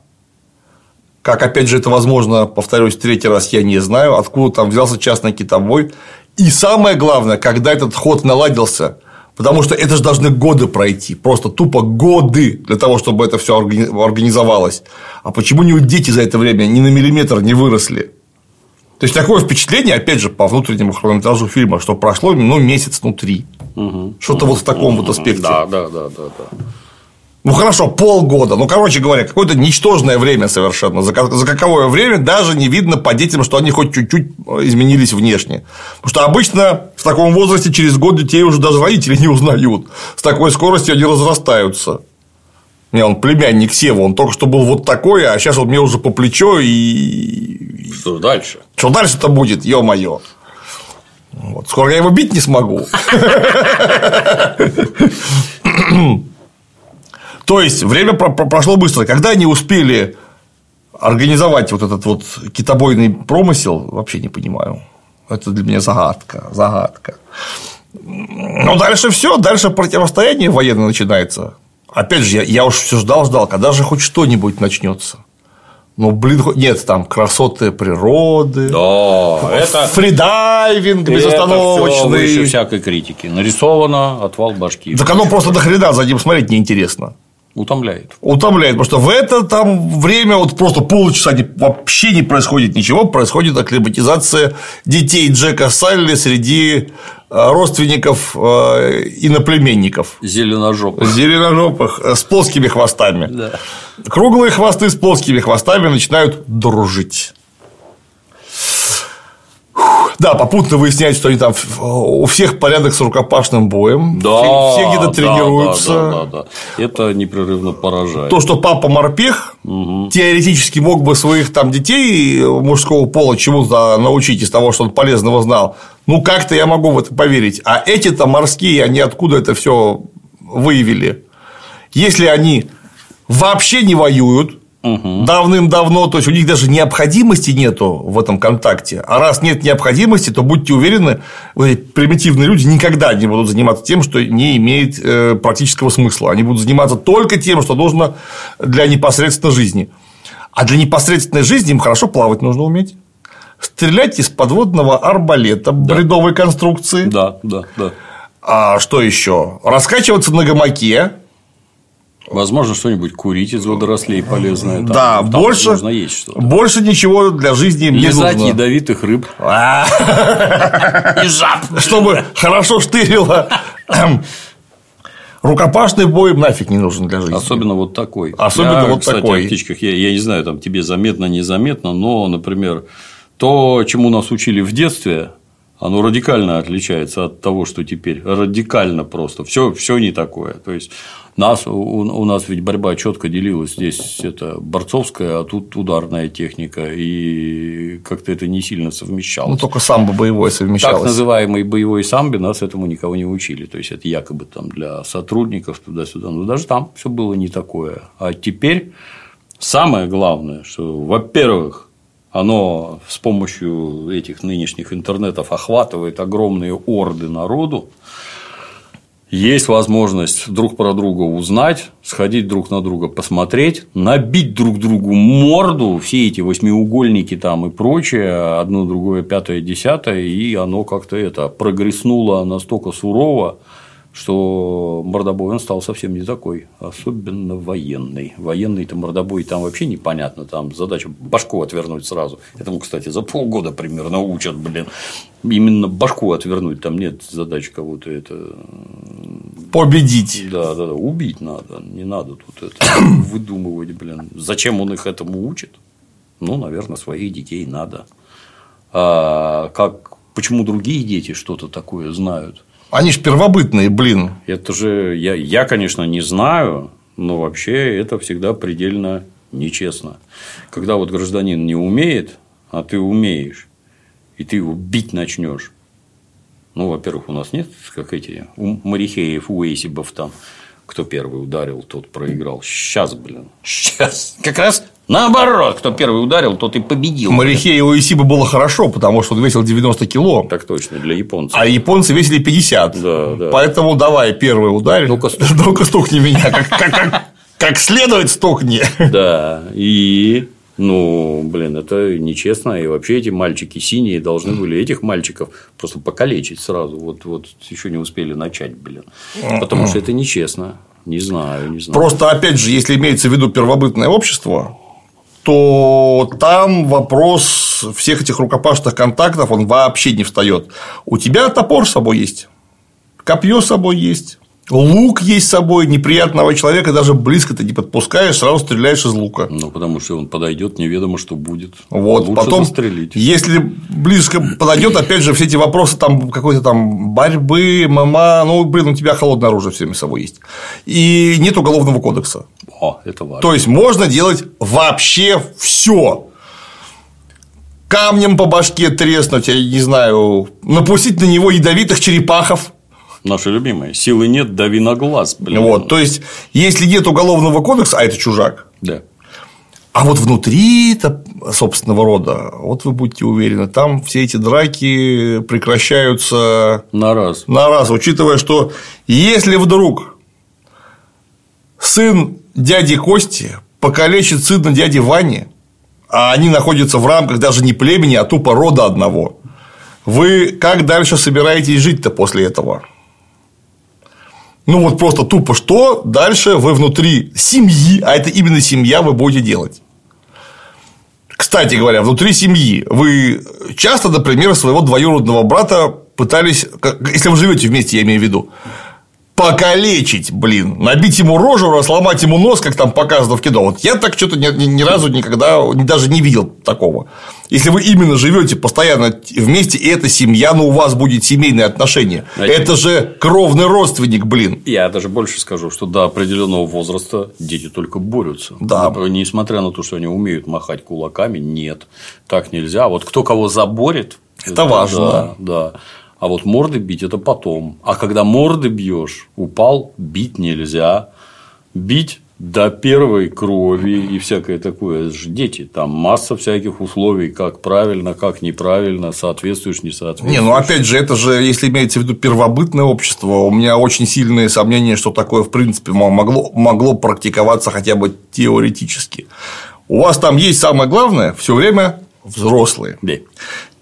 Как, опять же, это возможно, повторюсь, третий раз я не знаю, откуда там взялся частный китобой. И самое главное, когда этот ход наладился, Потому что это же должны годы пройти, просто тупо годы для того, чтобы это все организовалось. А почему не дети за это время ни на миллиметр не выросли? То есть такое впечатление, опять же, по внутреннему хронометражу фильма, что прошло ну, месяц, ну, три. Угу. Что-то угу. вот в таком угу. вот аспекте. Да, да, да, да, да. Ну хорошо, полгода. Ну, короче говоря, какое-то ничтожное время совершенно. За, за каковое время даже не видно по детям, что они хоть чуть-чуть изменились внешне. Потому что обычно в таком возрасте через год детей уже даже родители не узнают. С такой скоростью они разрастаются. Не, он племянник Сева, он только что был вот такой, а сейчас вот мне уже по плечо и. Что дальше? Что дальше-то будет, ё-моё. Вот. Скоро я его бить не смогу. То есть время прошло быстро. Когда они успели организовать вот этот вот китобойный промысел, вообще не понимаю. Это для меня загадка, загадка. Ну, дальше все, дальше противостояние военное начинается. Опять же, я, я уж все ждал, ждал, когда же хоть что-нибудь начнется. Ну, блин, нет, там красоты природы. Да, это. Фридайвинг безостановочный. Это всякой критики. Нарисовано отвал башки. Так оно просто до хрена за ним смотреть неинтересно. Утомляет. Утомляет, потому что в это там время вот просто полчаса вообще не происходит ничего, происходит акклиматизация детей Джека Салли среди э, родственников э, иноплеменников. Зеленожопых. Зеленожопых, э, с плоскими хвостами. Да. Круглые хвосты с плоскими хвостами начинают дружить. Да, попутно выясняют, что они там у всех порядок с рукопашным боем. Да, все где-то да, тренируются. Да, да, да, да. Это непрерывно поражает. То, что папа морпех, угу. теоретически мог бы своих там детей мужского пола чему-то научить из того, что он полезного знал. Ну, как-то я могу в это поверить. А эти-то морские, они откуда это все выявили? Если они вообще не воюют, угу. давным-давно, то есть у них даже необходимости нету в этом контакте. А раз нет необходимости, то будьте уверены, примитивные люди никогда не будут заниматься тем, что не имеет э, практического смысла. Они будут заниматься только тем, что нужно для непосредственной жизни. А для непосредственной жизни им хорошо плавать нужно уметь. Стрелять из подводного арбалета да. бредовой конструкции. Да, да, да. А что еще? Раскачиваться на гамаке Возможно, что-нибудь курить из водорослей полезное. Там, да, там больше, нужно есть что-то. больше ничего для жизни не Лизать нужно. ядовитых рыб. И жаб. Чтобы хорошо штырило. Рукопашный бой нафиг не нужен для жизни. Особенно вот такой. Особенно я, вот кстати, такой. о птичках я, я не знаю, там тебе заметно, незаметно, но, например, то, чему нас учили в детстве, оно радикально отличается от того, что теперь. Радикально просто. Все, все не такое. То есть нас, у, у нас ведь борьба четко делилась. Здесь это борцовская, а тут ударная техника. И как-то это не сильно совмещалось. Ну, только самбо боевое совмещалось. Так называемый боевой самбо нас этому никого не учили. То есть это якобы там для сотрудников туда-сюда. Но даже там все было не такое. А теперь самое главное, что, во-первых, оно с помощью этих нынешних интернетов охватывает огромные орды народу, есть возможность друг про друга узнать, сходить друг на друга посмотреть, набить друг другу морду, все эти восьмиугольники там и прочее, одно, другое, пятое, десятое, и оно как-то это прогресснуло настолько сурово, что мордобой он стал совсем не такой, особенно военный. Военный-то мордобой там вообще непонятно, там задача башку отвернуть сразу. Этому, кстати, за полгода примерно учат, блин. Именно башку отвернуть, там нет задачи кого-то это победить. Да, да, да, убить надо, не надо тут это выдумывать, блин. Зачем он их этому учит? Ну, наверное, своих детей надо. А как, почему другие дети что-то такое знают? Они же первобытные, блин. Это же я, я, конечно, не знаю, но вообще это всегда предельно нечестно. Когда вот гражданин не умеет, а ты умеешь, и ты его бить начнешь. Ну, во-первых, у нас нет, как эти, у Марихеев, у Эйсибов там, кто первый ударил, тот проиграл. Сейчас, блин. Сейчас. Как раз Наоборот, кто первый ударил, тот и победил. Марихея у Исиба было хорошо, потому что он весил 90 кило. Так точно, для японцев. А японцы весили 50. Да, да. Поэтому давай первый ударь. Ну-ка стукни. Ну-ка стукни меня. Как, как, как, как следует стукни. Да. И ну, блин, это нечестно. И вообще эти мальчики синие должны были этих мальчиков просто покалечить сразу. Вот, вот еще не успели начать, блин. Потому что это нечестно. Не знаю, не знаю. Просто, опять же, если имеется в виду первобытное общество, то там вопрос всех этих рукопашных контактов, он вообще не встает. У тебя топор с собой есть, копье с собой есть, лук есть с собой, неприятного человека даже близко ты не подпускаешь, сразу стреляешь из лука. Ну, потому что он подойдет, неведомо, что будет. Вот, Лучше потом, застрелить. если близко подойдет, опять же, все эти вопросы там какой-то там борьбы, ММА, ну, блин, у тебя холодное оружие всеми собой есть. И нет уголовного кодекса. О, это важно. То есть можно делать вообще все. Камнем по башке треснуть, я не знаю, напустить на него ядовитых черепахов. Наши любимые. Силы нет, дави на глаз. Блин. Вот, то есть, если нет уголовного кодекса, а это чужак. Да. А вот внутри собственного рода, вот вы будете уверены, там все эти драки прекращаются на раз. На раз, учитывая, что если вдруг сын дяди Кости покалечит сына дяди Вани, а они находятся в рамках даже не племени, а тупо рода одного, вы как дальше собираетесь жить-то после этого? Ну, вот просто тупо что дальше вы внутри семьи, а это именно семья, вы будете делать. Кстати говоря, внутри семьи вы часто, например, своего двоюродного брата пытались, если вы живете вместе, я имею в виду, покалечить, блин, набить ему рожу, сломать ему нос, как там показано в кино. Вот я так что-то ни, ни, ни разу никогда даже не видел такого. Если вы именно живете постоянно вместе, и это семья, но у вас будет семейные отношения. Знаете, это же кровный родственник, блин. Я даже больше скажу, что до определенного возраста дети только борются. Да. Несмотря на то, что они умеют махать кулаками, нет, так нельзя. Вот кто кого заборет, это, это важно. Да, да. А вот морды бить это потом. А когда морды бьешь, упал, бить нельзя. Бить до первой крови и всякое такое. Это же дети. Там масса всяких условий, как правильно, как неправильно, соответствуешь, не соответствуешь. Не, ну опять же, это же, если имеется в виду первобытное общество, у меня очень сильные сомнения, что такое, в принципе, могло, могло практиковаться хотя бы теоретически. У вас там есть самое главное все время взрослые. Да.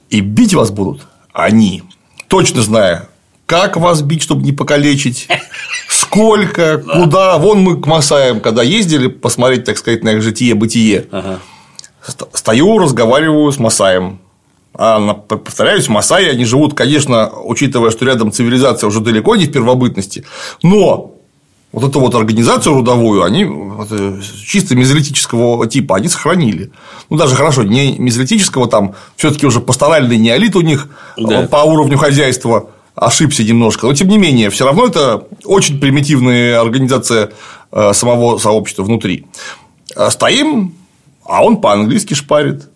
И бить вас будут они точно зная, как вас бить, чтобы не покалечить, сколько, куда. Вон мы к Масаям, когда ездили посмотреть, так сказать, на их житие-бытие, стою, разговариваю с Масаем. А, повторяюсь, Масаи, они живут, конечно, учитывая, что рядом цивилизация уже далеко не в первобытности, но вот эту вот организацию родовую они чисто мезолитического типа они сохранили. Ну, даже хорошо, не мезолитического, там все таки уже пасторальный неолит у них да. по уровню хозяйства ошибся немножко, но тем не менее, все равно это очень примитивная организация э, самого сообщества внутри. Стоим, а он по-английски шпарит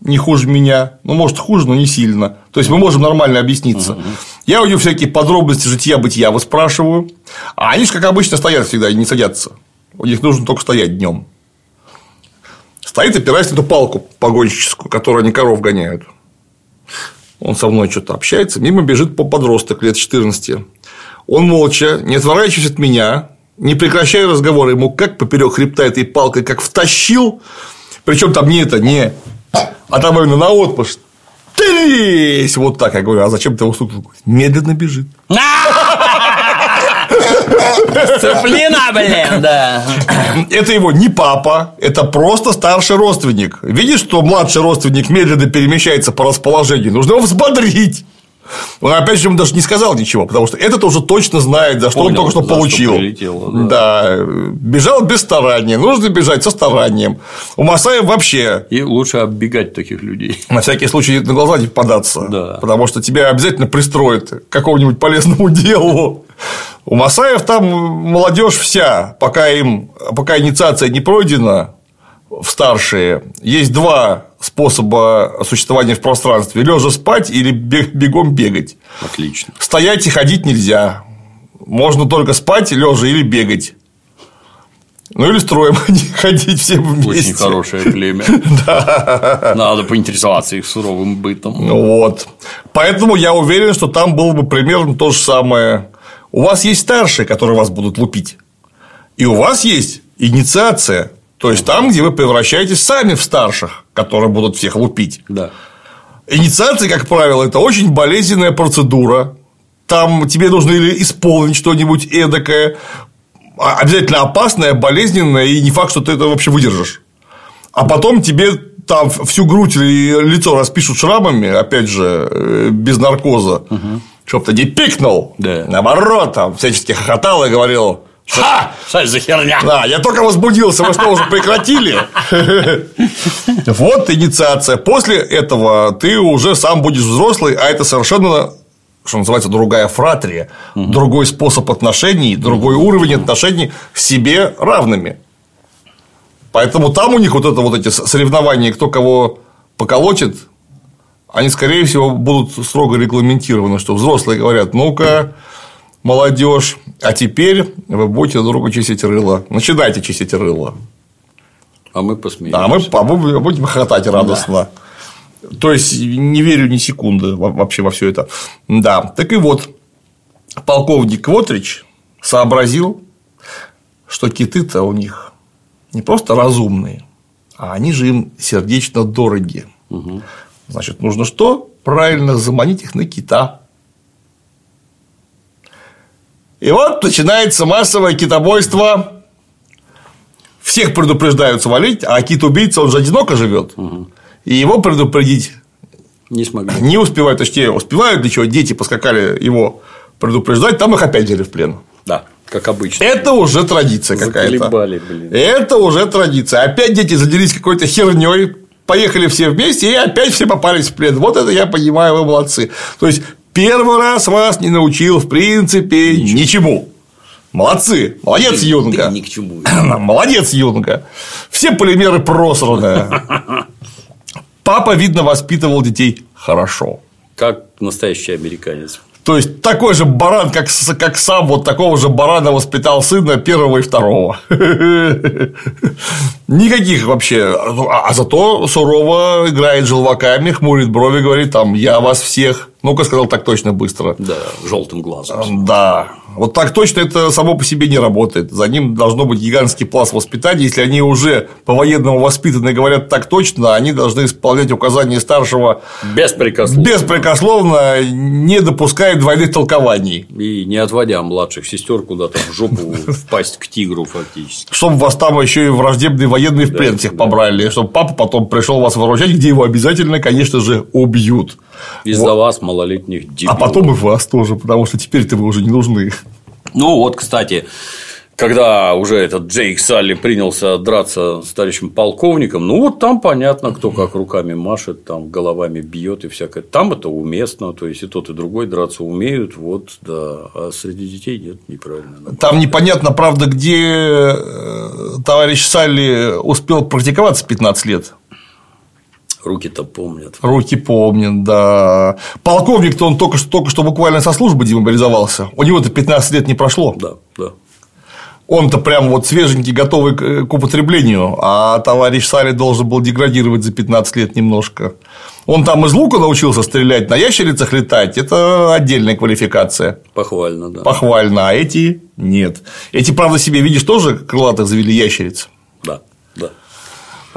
не хуже меня, ну, может, хуже, но не сильно. То есть, мы можем нормально объясниться. Угу. Я у него всякие подробности жития-бытия выспрашиваю, а они же, как обычно, стоят всегда и не садятся. У них нужно только стоять днем. Стоит, опираясь на эту палку погонщическую, которую они коров гоняют. Он со мной что-то общается, мимо бежит по подросток лет 14. Он молча, не отворачиваясь от меня, не прекращая разговора, ему как поперек хребта этой палкой, как втащил, причем там не это, не а там именно на отпуск. Трись! Вот так я говорю, а зачем ты его стукнул? Медленно бежит. Дисциплина, блин, да. Это его не папа, это просто старший родственник. Видишь, что младший родственник медленно перемещается по расположению, нужно его взбодрить. Он опять же ему даже не сказал ничего, потому что этот уже точно знает, за что Понял, он только что за что получил. прилетело, да. бежал без старания, нужно бежать со старанием. У Масаев вообще И лучше оббегать таких людей. на всякий случай на глаза не попадаться, Да. потому что тебя обязательно пристроят к какому-нибудь полезному делу. У Масаев там молодежь вся, пока им, пока инициация не пройдена в старшие, есть два способа существования в пространстве: лежа спать или бе- бегом бегать. Отлично. Стоять и ходить нельзя. Можно только спать, лежа или бегать. Ну или строем ходить все вместе. Очень хорошее племя. Надо поинтересоваться их суровым бытом. Вот. Поэтому я уверен, что там было бы примерно то же самое. У вас есть старшие, которые вас будут лупить. И у вас есть инициация. То есть там, где вы превращаетесь сами в старших, которые будут всех лупить. Да. Инициация, как правило, это очень болезненная процедура. Там тебе нужно или исполнить что-нибудь эдакое, а- обязательно опасное, болезненное, и не факт, что ты это вообще выдержишь. А потом тебе там всю грудь и лицо распишут шрамами, опять же, э, без наркоза, чтоб ты не пикнул. Да. Наоборот, там всячески хохотал и говорил Ха! Что за херня? Да, я только возбудился, вы что, уже прекратили? Вот инициация. После этого ты уже сам будешь взрослый, а это совершенно что называется, другая фратрия, другой способ отношений, другой уровень отношений с себе равными. Поэтому там у них вот это вот эти соревнования, кто кого поколотит, они, скорее всего, будут строго регламентированы, что взрослые говорят, ну-ка, молодежь, а теперь вы будете друг другу чистить рыло. Начинайте чистить рыло. А мы посмеемся. А мы будем хохотать радостно. То есть не верю ни секунды во- вообще во все это. Да. Так и вот, полковник Квотрич сообразил, что киты-то у них не просто разумные, а они же им сердечно дороги. Значит, нужно что? Правильно заманить их на кита. И вот начинается массовое китобойство. Всех предупреждают свалить, а кит-убийца, он же одиноко живет. И его предупредить Не смогли. не успевают, точнее, успевают для чего дети поскакали его предупреждать, там их опять взяли в плен. Да, как обычно. Это уже традиция какая-то. Блин. Это уже традиция. Опять дети заделись какой-то херней, поехали все вместе, и опять все попались в плен. Вот это я понимаю, вы молодцы. То есть первый раз вас не научил, в принципе, ничему. Молодцы. Молодец, Ты- Юнга. ты ни к чему. Молодец, Юнга. Все полимеры просраны. Папа, видно, воспитывал детей хорошо. Как настоящий американец. То есть такой же баран, как, как сам, вот такого же барана воспитал сына первого и второго. Никаких вообще. А а зато сурово играет желваками, хмурит брови, говорит там, я вас всех. Ну-ка, сказал так точно быстро. Да, желтым глазом. Да. Вот так точно это само по себе не работает. За ним должно быть гигантский пласт воспитания. Если они уже по-военному воспитаны и говорят так точно, они должны исполнять указания старшего Беспрекословно. беспрекословно, не допуская двойных толкований. И не отводя младших сестер куда-то в жопу впасть к тигру фактически. Чтобы вас там еще и враждебные военные в плен всех побрали, чтобы папа потом пришел вас выручать, где его обязательно, конечно же, убьют. Из-за вас, малолетних дебилов. А потом и вас тоже, потому что теперь-то вы уже не нужны. Ну, вот, кстати, когда уже этот Джейк Салли принялся драться с товарищем полковником, ну, вот там понятно, кто как руками машет, там головами бьет и всякое. Там это уместно, то есть и тот, и другой драться умеют, вот, да. А среди детей нет, неправильно. Там непонятно, правда, где э, товарищ Салли успел практиковаться 15 лет. Руки-то помнят. Руки помнят, да. Полковник-то он только что, только что буквально со службы демобилизовался. У него-то 15 лет не прошло. Да, да. Он-то прям вот свеженький, готовый к употреблению, а товарищ Салли должен был деградировать за 15 лет немножко. Он там из лука научился стрелять, на ящерицах летать – это отдельная квалификация. Похвально, да. Похвально, а эти – нет. Эти, правда, себе, видишь, тоже крылатых завели ящериц.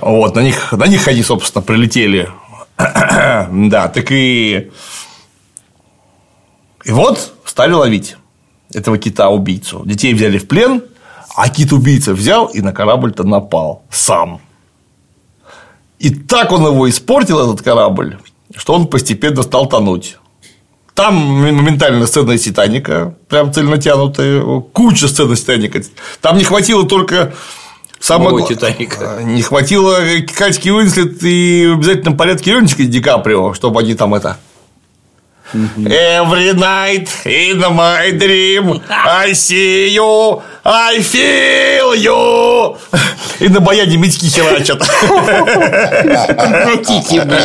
Вот, на них, на них они, собственно, прилетели. да, так и. И вот стали ловить. этого кита-убийцу. Детей взяли в плен, а кит-убийца взял и на корабль-то напал сам. И так он его испортил, этот корабль, что он постепенно стал тонуть. Там моментально сцена из Титаника, прям цельнотянутая, куча сцен из Титаника. Там не хватило только Самого Титаника. Не хватило Катьки Уинслет и в обязательном порядке Леончика Ди Каприо, чтобы они там это Every night in my dream I see you, I feel you. И на баяне мечки херачат. Прекратите, блин.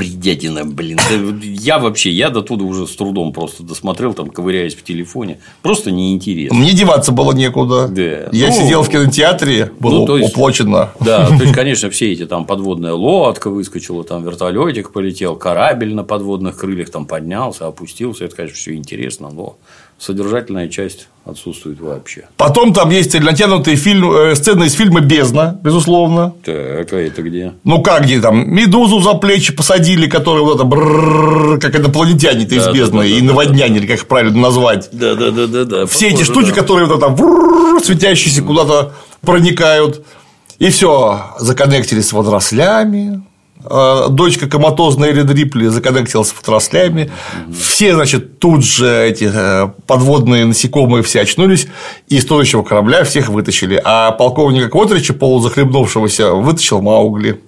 Бредятина, блин. Я вообще, я до туда уже с трудом просто досмотрел, там, ковыряясь в телефоне. Просто неинтересно. Мне деваться было некуда. Да. Я ну, сидел в кинотеатре, было ну, есть, уплочено. Да, то есть, конечно, все эти там подводная лодка выскочила, там вертолетик полетел, корабль на подводных крыльях там поднялся, опустился. Это, конечно, все интересно, но содержательная часть отсутствует вообще. Потом там есть натянутые фильм, э, сцены из фильма «Бездна», безусловно. Так, а это где? Ну, как где там? Медузу за плечи посадили, которая вот это брррр, как инопланетяне-то из да, «Бездны», да, да, и наводняне, как их правильно назвать. Да, да, да, да, да. Все эти штуки, которые вот это светящиеся куда-то проникают. И все, законнектились с водорослями, дочка коматозная Эрин Рипли законнектилась с отраслями, все, значит, тут же эти э, подводные насекомые все очнулись, и из тонущего корабля всех вытащили, а полковника Котрича, полузахлебнувшегося, вытащил Маугли.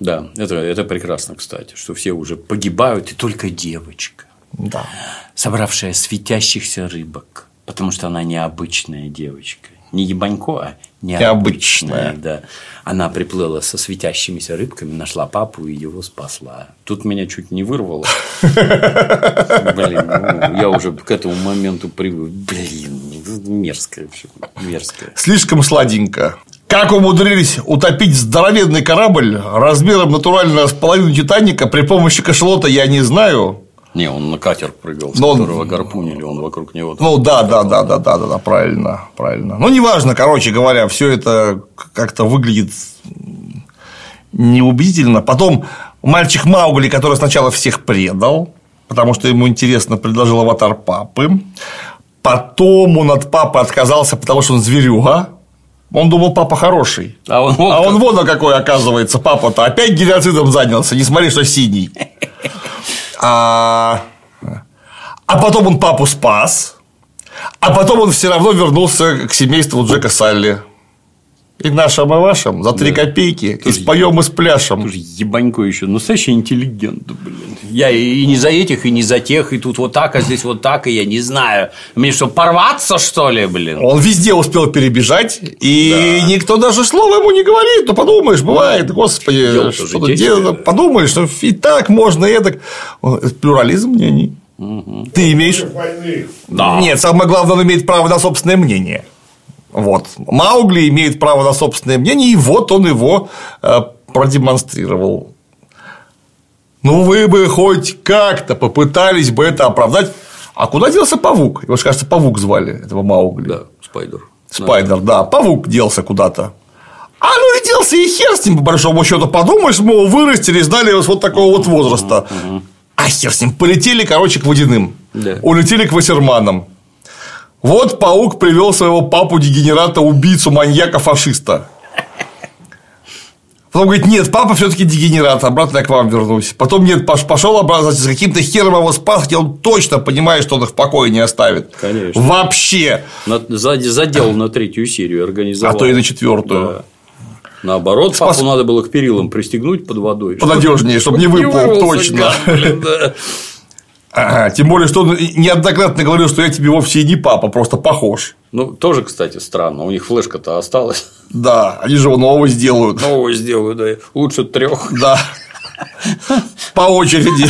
Да, это, это прекрасно, кстати, что все уже погибают, и только девочка, да. собравшая светящихся рыбок, потому что она необычная девочка не ебанько, а необычная. Да. Она приплыла со светящимися рыбками, нашла папу и его спасла. Тут меня чуть не вырвало. Блин, ну, я уже к этому моменту привык. Блин, мерзкое все. Мерзкое. Слишком сладенько. Как умудрились утопить здоровенный корабль размером натурально с половину Титаника при помощи кашелота, я не знаю. Не, он на катер прыгал, с Но которого он... гарпунили, он вокруг него. Ну да, да, да, да, да, да, да, правильно, правильно. Ну, неважно, короче говоря, все это как-то выглядит неубедительно. Потом мальчик Маугли, который сначала всех предал, потому что ему интересно, предложил аватар папы. Потом он от папы отказался, потому что он зверюга. Он думал, папа хороший. А он, вот а он вон какой, оказывается, папа-то опять геноцидом занялся, не смотри, что синий. А, а потом он папу спас, а потом он все равно вернулся к семейству Джека Салли. И нашим, и вашим за три да. копейки. Тоже и споем, и спляшем. Тоже ебанько еще. Настоящий интеллигент, блин. Я и не за этих, и не за тех, и тут вот так, а здесь вот так, и я не знаю. Мне что, порваться, что ли, блин? Он везде успел перебежать, и да. никто даже слова ему не говорит. Ну, подумаешь, бывает, господи, что-то делать. Подумаешь, что и так можно, и так. Плюрализм мнений. Угу. Ты имеешь. Да. Нет, самое главное, он имеет право на собственное мнение. Вот. Маугли имеет право на собственное мнение, и вот он его э, продемонстрировал. Ну, вы бы хоть как-то попытались бы это оправдать. А куда делся павук? Его же, кажется, павук звали, этого Маугли. Да, Спайдер. Спайдер, да. Павук делся куда-то. А ну и делся и хер с ним, по большому счету, подумаешь, его вырастили, сдали его с вот такого вот возраста. А хер с ним, полетели, короче, к водяным. Да. Улетели к Вассерманам. Вот паук привел своего папу дегенерата, убийцу, маньяка, фашиста. Потом говорит, нет, папа все-таки дегенерат, обратно я к вам вернусь. Потом нет, пошел обратно, с каким-то хером его спас, где он точно понимает, что он их в покое не оставит. Конечно. Вообще. Задел на третью серию организовал. А то и на четвертую. Да. Наоборот, Спас... папу надо было к перилам пристегнуть под водой. Понадежнее, чтобы, не выплыл, точно. да. Ага, тем более, что он неоднократно говорил, что я тебе вовсе не папа, просто похож. Ну, тоже, кстати, странно. У них флешка-то осталась. Да, они же его нового сделают. Нового сделают, да. Лучше трех. Да. По очереди.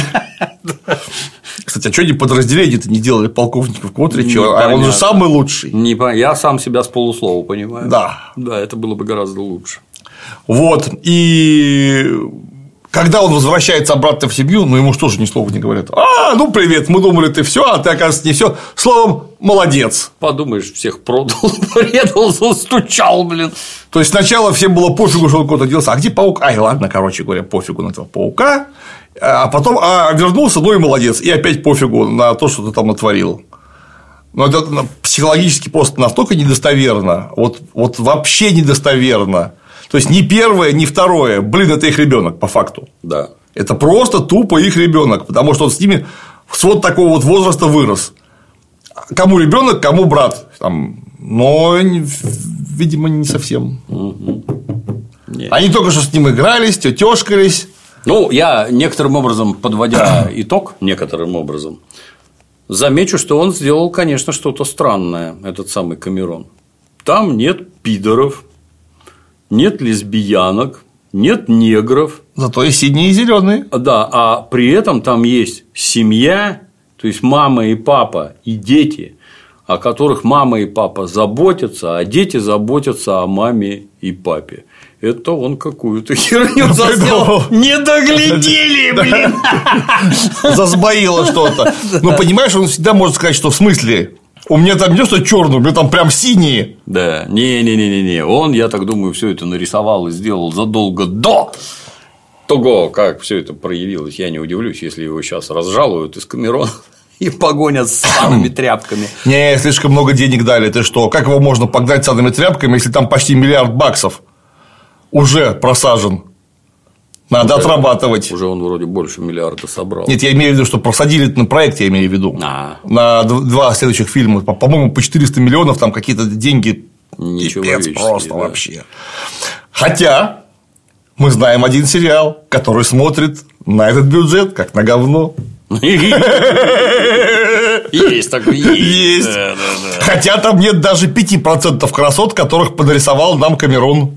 Кстати, а что они подразделения-то не делали полковников Котрича? А он же самый лучший. Не, я сам себя с полуслова понимаю. Да. Да, это было бы гораздо лучше. Вот. И когда он возвращается обратно в семью, ну ему что же ни слова не говорят. А, ну привет, мы думали, ты все, а ты, оказывается, не все. Словом, молодец. Подумаешь, всех продал, предал, застучал, блин. То есть сначала всем было пофигу, что он куда-то делся. А где паук? Ай, ладно, короче говоря, пофигу на этого паука. А потом а, вернулся, ну и молодец, и опять пофигу на то, что ты там натворил. Но это психологически просто настолько недостоверно, вот, вот вообще недостоверно. То есть ни первое, ни второе, блин, это их ребенок по факту. Да. Это просто тупо их ребенок, потому что он с ними с вот такого вот возраста вырос. Кому ребенок, кому брат. Там, но, видимо, не совсем. Нет. Они только что с ним игрались, тетешкались. Ну, я некоторым образом, подводя итог, некоторым образом, замечу, что он сделал, конечно, что-то странное, этот самый Камерон. Там нет пидоров, нет лесбиянок, нет негров. Зато и синие и зеленые. Да, а при этом там есть семья, то есть мама и папа и дети, о которых мама и папа заботятся, а дети заботятся о маме и папе. Это он какую-то херню заснял. Не доглядели, блин. Засбоило что-то. Ну, понимаешь, он всегда может сказать, что в смысле у меня там не что черный, у меня там прям синие. Да, не-не-не-не-не. Он, я так думаю, все это нарисовал и сделал задолго до того, как все это проявилось. Я не удивлюсь, если его сейчас разжалуют из Камерона и погонят с санными тряпками. Не, слишком много денег дали. Ты что? Как его можно погнать санными тряпками, если там почти миллиард баксов уже просажен? Надо уже, отрабатывать. Уже он вроде больше миллиарда собрал. Нет, я имею в виду, что просадили на проект, я имею в виду. А. На два следующих фильма. По-моему, по 400 миллионов там какие-то деньги. Ничего просто да. вообще. Хотя мы знаем один сериал, который смотрит на этот бюджет как на говно. Есть такой, есть. Хотя там нет даже 5% красот, которых подрисовал нам Камерон.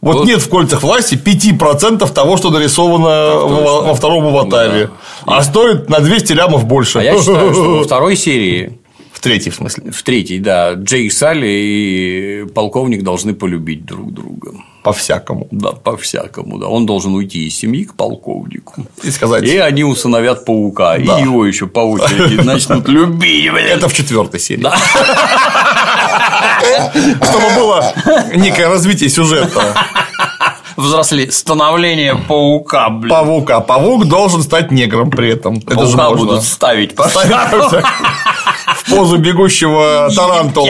Вот, вот нет в кольцах власти 5% того, что нарисовано во, во втором аватаре. Да. А стоит на 200 лямов больше. А я считаю, что во второй серии в третьей, в смысле? В третьей, да. Джей Салли и полковник должны полюбить друг друга. По-всякому. Да, по-всякому, да. Он должен уйти из семьи к полковнику. И сказать. И они усыновят паука. Да. И его еще по очереди начнут любить. Это в четвертой серии. Да. Чтобы было некое развитие сюжета взрослее становление паука, блин. Паука. Паук должен стать негром при этом. Паука Это же можно. будут ставить, ставить в позу бегущего тарантула.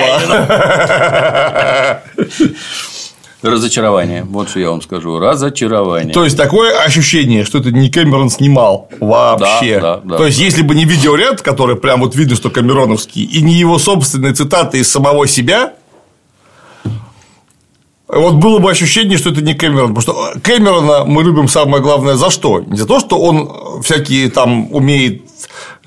Разочарование. Вот что я вам скажу. Разочарование. То есть такое ощущение, что это не Кэмерон снимал вообще. Да, да, да, То есть, да. если бы не видеоряд, который прям вот видно, что Камероновский, и не его собственные цитаты из самого себя, вот было бы ощущение, что это не Кэмерон, потому что Кэмерона мы любим самое главное за что? Не за то, что он всякие там умеет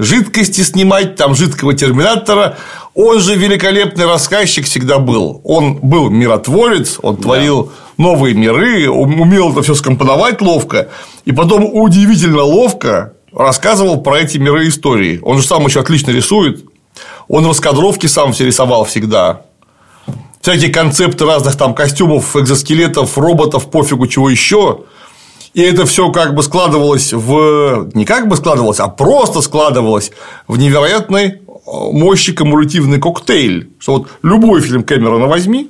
жидкости снимать, там жидкого терминатора, он же великолепный рассказчик всегда был. Он был миротворец, он да. творил новые миры, умел это все скомпоновать ловко, и потом удивительно ловко рассказывал про эти миры истории. Он же сам еще отлично рисует, он раскадровки сам все рисовал всегда всякие концепты разных там костюмов, экзоскелетов, роботов, пофигу чего еще. И это все как бы складывалось в не как бы складывалось, а просто складывалось в невероятный э, мощный кумулятивный коктейль. Что вот любой фильм Кэмерона возьми,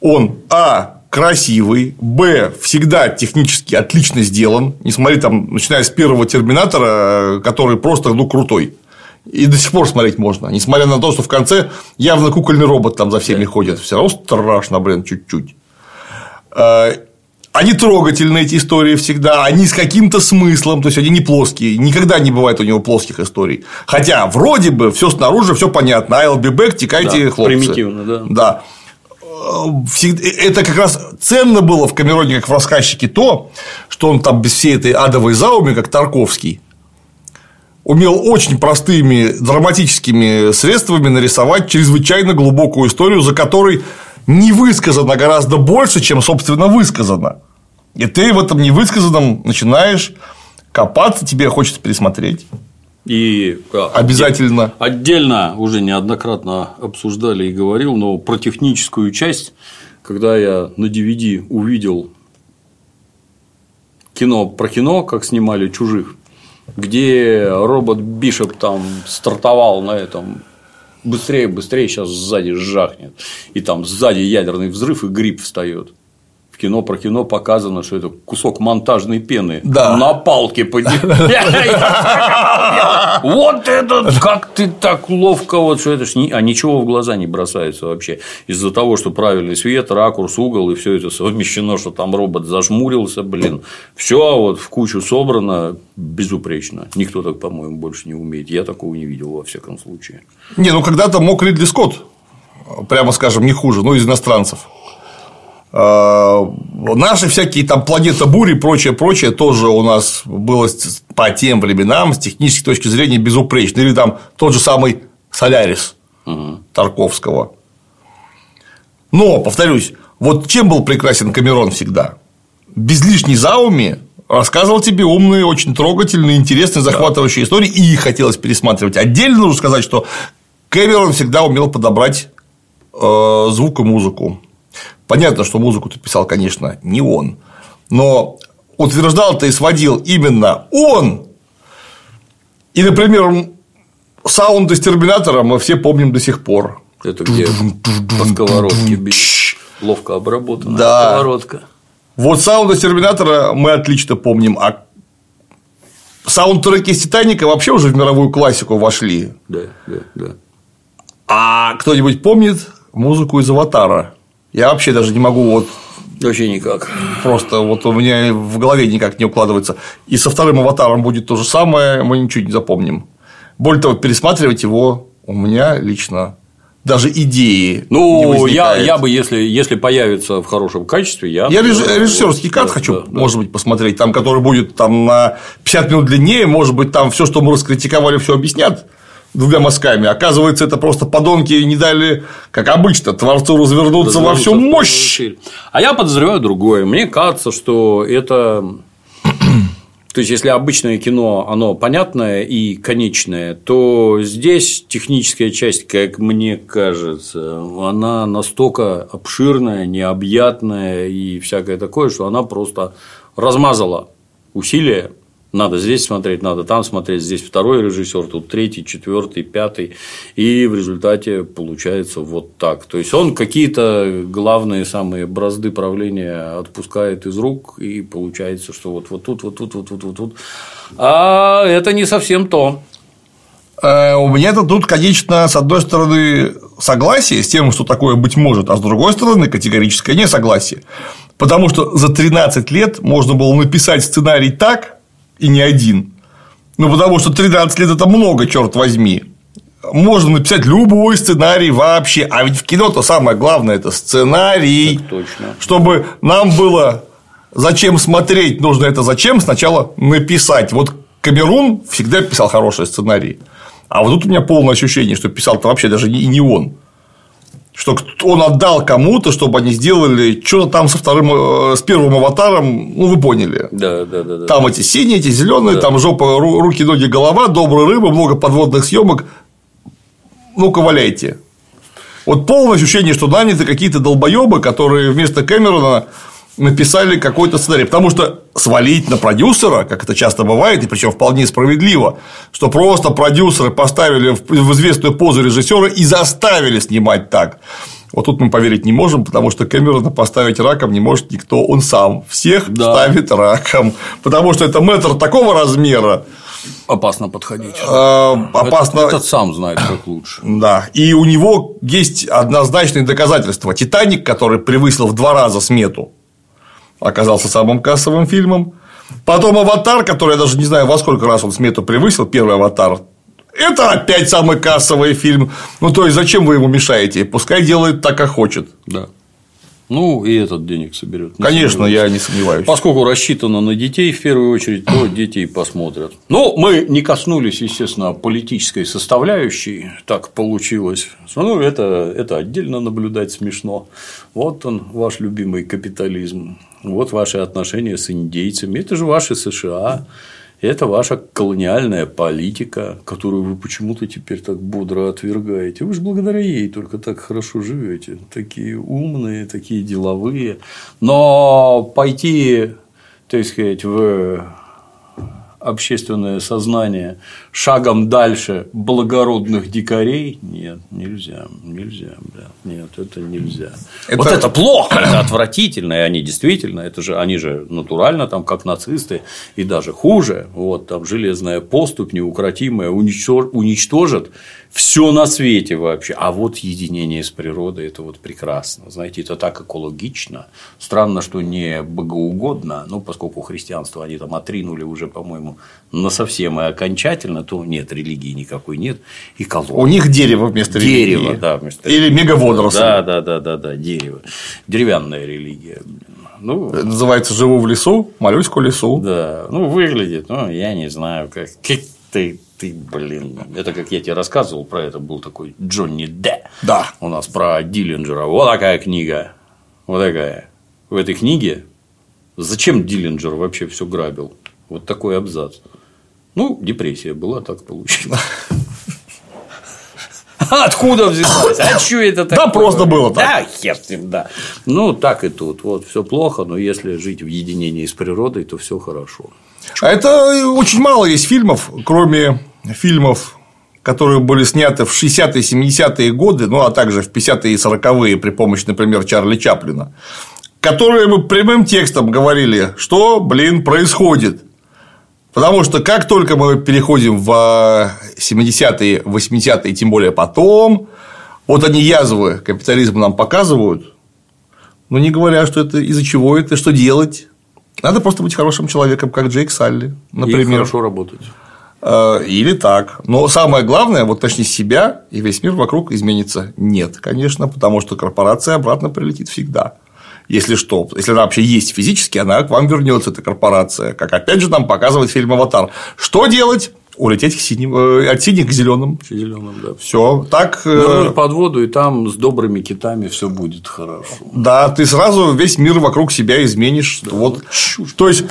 он А красивый, Б всегда технически отлично сделан, не смотри там, начиная с первого Терминатора, э, который просто ну крутой. И до сих пор смотреть можно. Несмотря на то, что в конце явно кукольный робот там за всеми ходит. Все равно страшно, блин, чуть-чуть. Они трогательные, эти истории всегда, они с каким-то смыслом, то есть они не плоские, никогда не бывает у него плоских историй. Хотя вроде бы все снаружи, все понятно. I'll be back, текайте, да, хлопцы. Примитивно, да. Да. Это как раз ценно было в Камероне, как в рассказчике, то, что он там без всей этой адовой зауми, как Тарковский, умел очень простыми драматическими средствами нарисовать чрезвычайно глубокую историю, за которой не высказано гораздо больше, чем, собственно, высказано. И ты в этом невысказанном начинаешь копаться, тебе хочется пересмотреть. И обязательно. Отдельно уже неоднократно обсуждали и говорил, но про техническую часть, когда я на DVD увидел кино про кино, как снимали чужих, где робот Бишоп там стартовал на этом быстрее, быстрее, сейчас сзади жахнет, и там сзади ядерный взрыв, и гриб встает. В кино про кино показано, что это кусок монтажной пены Да. на палке. Вот это как ты так ловко вот что это ж а ничего в глаза не бросается вообще из-за того, что правильный свет, ракурс, угол и все это совмещено, что там робот зажмурился, блин, все вот в кучу собрано безупречно. Никто так, по-моему, больше не умеет. Я такого не видел во всяком случае. Не, ну когда-то мог Ридли Скотт, прямо скажем, не хуже, ну, из иностранцев. А, Наши всякие там планета бури и прочее, прочее тоже у нас было по тем временам с технической точки зрения безупречно. Или там тот же самый Солярис Тарковского. Но, повторюсь, вот чем был прекрасен Камерон всегда? Без лишней зауми рассказывал тебе умные, очень трогательные, интересные, захватывающие истории, и их хотелось пересматривать. Отдельно нужно сказать, что Кэмерон всегда умел подобрать э, звук и музыку. Понятно, что музыку-то писал, конечно, не он, но утверждал-то и сводил именно он. И, например, саунд из Терминатора мы все помним до сих пор. Это где по сковородке. Ловко обработанная Да. сковородка. Вот саунд из Терминатора мы отлично помним, а саундтреки из Титаника вообще уже в мировую классику вошли. Да, да, да. А кто-нибудь помнит музыку из Аватара? Я вообще даже не могу вот Вообще никак. просто вот у меня в голове никак не укладывается. И со вторым аватаром будет то же самое, мы ничего не запомним. Более того, пересматривать его у меня лично даже идеи. не Ну, я, возникает. я бы, если, если появится в хорошем качестве, я. Я реж- режиссерский кат Да, хочу, да, да. может быть, посмотреть, там, который будет там на 50 минут длиннее, может быть, там все, что мы раскритиковали, все объяснят двумя мазками. Оказывается, это просто подонки не дали, как обычно, творцу развернуться во всю Развернуться мощь. А я подозреваю другое. Мне кажется, что это. То есть, если обычное кино, оно понятное и конечное, то здесь техническая часть, как мне кажется, она настолько обширная, необъятная и всякое такое, что она просто размазала усилия. Надо здесь смотреть, надо там смотреть, здесь второй режиссер, тут третий, четвертый, пятый, и в результате получается вот так. То есть он какие-то главные самые бразды правления отпускает из рук, и получается, что вот, вот тут, вот тут, вот тут, вот тут. А это не совсем то. Э, У меня-то тут, конечно, с одной стороны, согласие с тем, что такое быть может, а с другой стороны, категорическое несогласие. Потому что за 13 лет можно было написать сценарий так, и не один. Ну, потому что 13 лет – это много, черт возьми. Можно написать любой сценарий вообще. А ведь в кино-то самое главное – это сценарий. Так точно. Чтобы нам было зачем смотреть, нужно это зачем сначала написать. Вот Камерун всегда писал хорошие сценарии. А вот тут у меня полное ощущение, что писал-то вообще даже не, не он. Что он отдал кому-то, чтобы они сделали что-то там со вторым, э, с первым аватаром, ну, вы поняли. Да, да, да. да. Там эти синие, эти зеленые, Да. там жопа, ру- руки, ноги, голова, добрая рыба, много подводных съемок. Ну-ка, валяйте. Вот полное ощущение, что наняты какие-то долбоебы, которые вместо Кэмерона написали какой-то сценарий. Потому что свалить на продюсера, как это часто бывает, и причем вполне справедливо, что просто продюсеры поставили в известную позу режиссера и заставили снимать так. Вот тут мы поверить не можем, потому что Кэмерона поставить раком не может никто, он сам всех Да. ставит раком, потому что это мэтр такого размера, Опасно подходить. э, опасно. Этот сам знает, как лучше. Да, и у него есть однозначные доказательства. Титаник, который превысил в два раза смету, оказался самым кассовым фильмом. Потом Аватар, который я даже не знаю, во сколько раз он смету превысил, первый Аватар. Это опять самый кассовый фильм. Ну, то есть, зачем вы ему мешаете? Пускай делает так, как хочет. Да. Ну, и этот денег соберет. Конечно, я не сомневаюсь. Поскольку рассчитано на детей в первую очередь, то дети и посмотрят. Ну, мы не коснулись, естественно, политической составляющей. Так получилось. Ну, это, это отдельно наблюдать смешно. Вот он, ваш любимый капитализм. Вот ваши отношения с индейцами. Это же ваши США. Это ваша колониальная политика, которую вы почему-то теперь так бодро отвергаете. Вы же благодаря ей только так хорошо живете. Такие умные, такие деловые. Но пойти, так сказать, в общественное сознание шагом дальше благородных дикарей, нет, нельзя, нельзя, да, нет, это нельзя. Это... Вот это плохо, это отвратительно, и они действительно, это же, они же натурально там как нацисты, и даже хуже, вот там железная поступь неукротимая уничтожит все на свете вообще. А вот единение с природой – это вот прекрасно. Знаете, это так экологично. Странно, что не богоугодно, ну, поскольку христианство они там отринули уже, по-моему, на совсем и окончательно, то нет, религии никакой нет. Экология. У них дерево вместо дерево, религии. да, вместо Или мегаводоросли. Да, да, да, да, да, дерево. Деревянная религия. Ну, это называется «Живу в лесу, молюсь к лесу». Да, ну, выглядит, ну, я не знаю, как, как ты ты, блин, это как я тебе рассказывал про это, был такой Джонни Д. Да. У нас про Диллинджера. Вот такая книга. Вот такая. В этой книге зачем Диллинджер вообще все грабил? Вот такой абзац. Ну, депрессия была, так получилось. Откуда взялась? А что это такое? Да, просто было так. Да, хер с ним, да. Ну, так и тут. Вот все плохо, но если жить в единении с природой, то все хорошо. А это очень мало есть фильмов, кроме фильмов, которые были сняты в 60-е, 70-е годы, ну а также в 50-е и 40-е при помощи, например, Чарли Чаплина, которые мы прямым текстом говорили, что, блин, происходит. Потому что как только мы переходим в 70-е, 80-е, тем более потом, вот они язвы капитализма нам показывают, но не говоря, что это из-за чего это, что делать, надо просто быть хорошим человеком, как Джейк Салли, например. И хорошо работать. Э, или так. Но самое главное, вот точнее себя, и весь мир вокруг изменится. Нет, конечно, потому что корпорация обратно прилетит всегда. Если что, если она вообще есть физически, она к вам вернется, эта корпорация. Как опять же нам показывает фильм Аватар. Что делать? Улететь к синим, э, от синих к зеленым. К зеленым, да. Все. Так. Нырнуть под воду, и там с добрыми китами все будет хорошо. Да, ты сразу весь мир вокруг себя изменишь. Да, вот. Чушь. То есть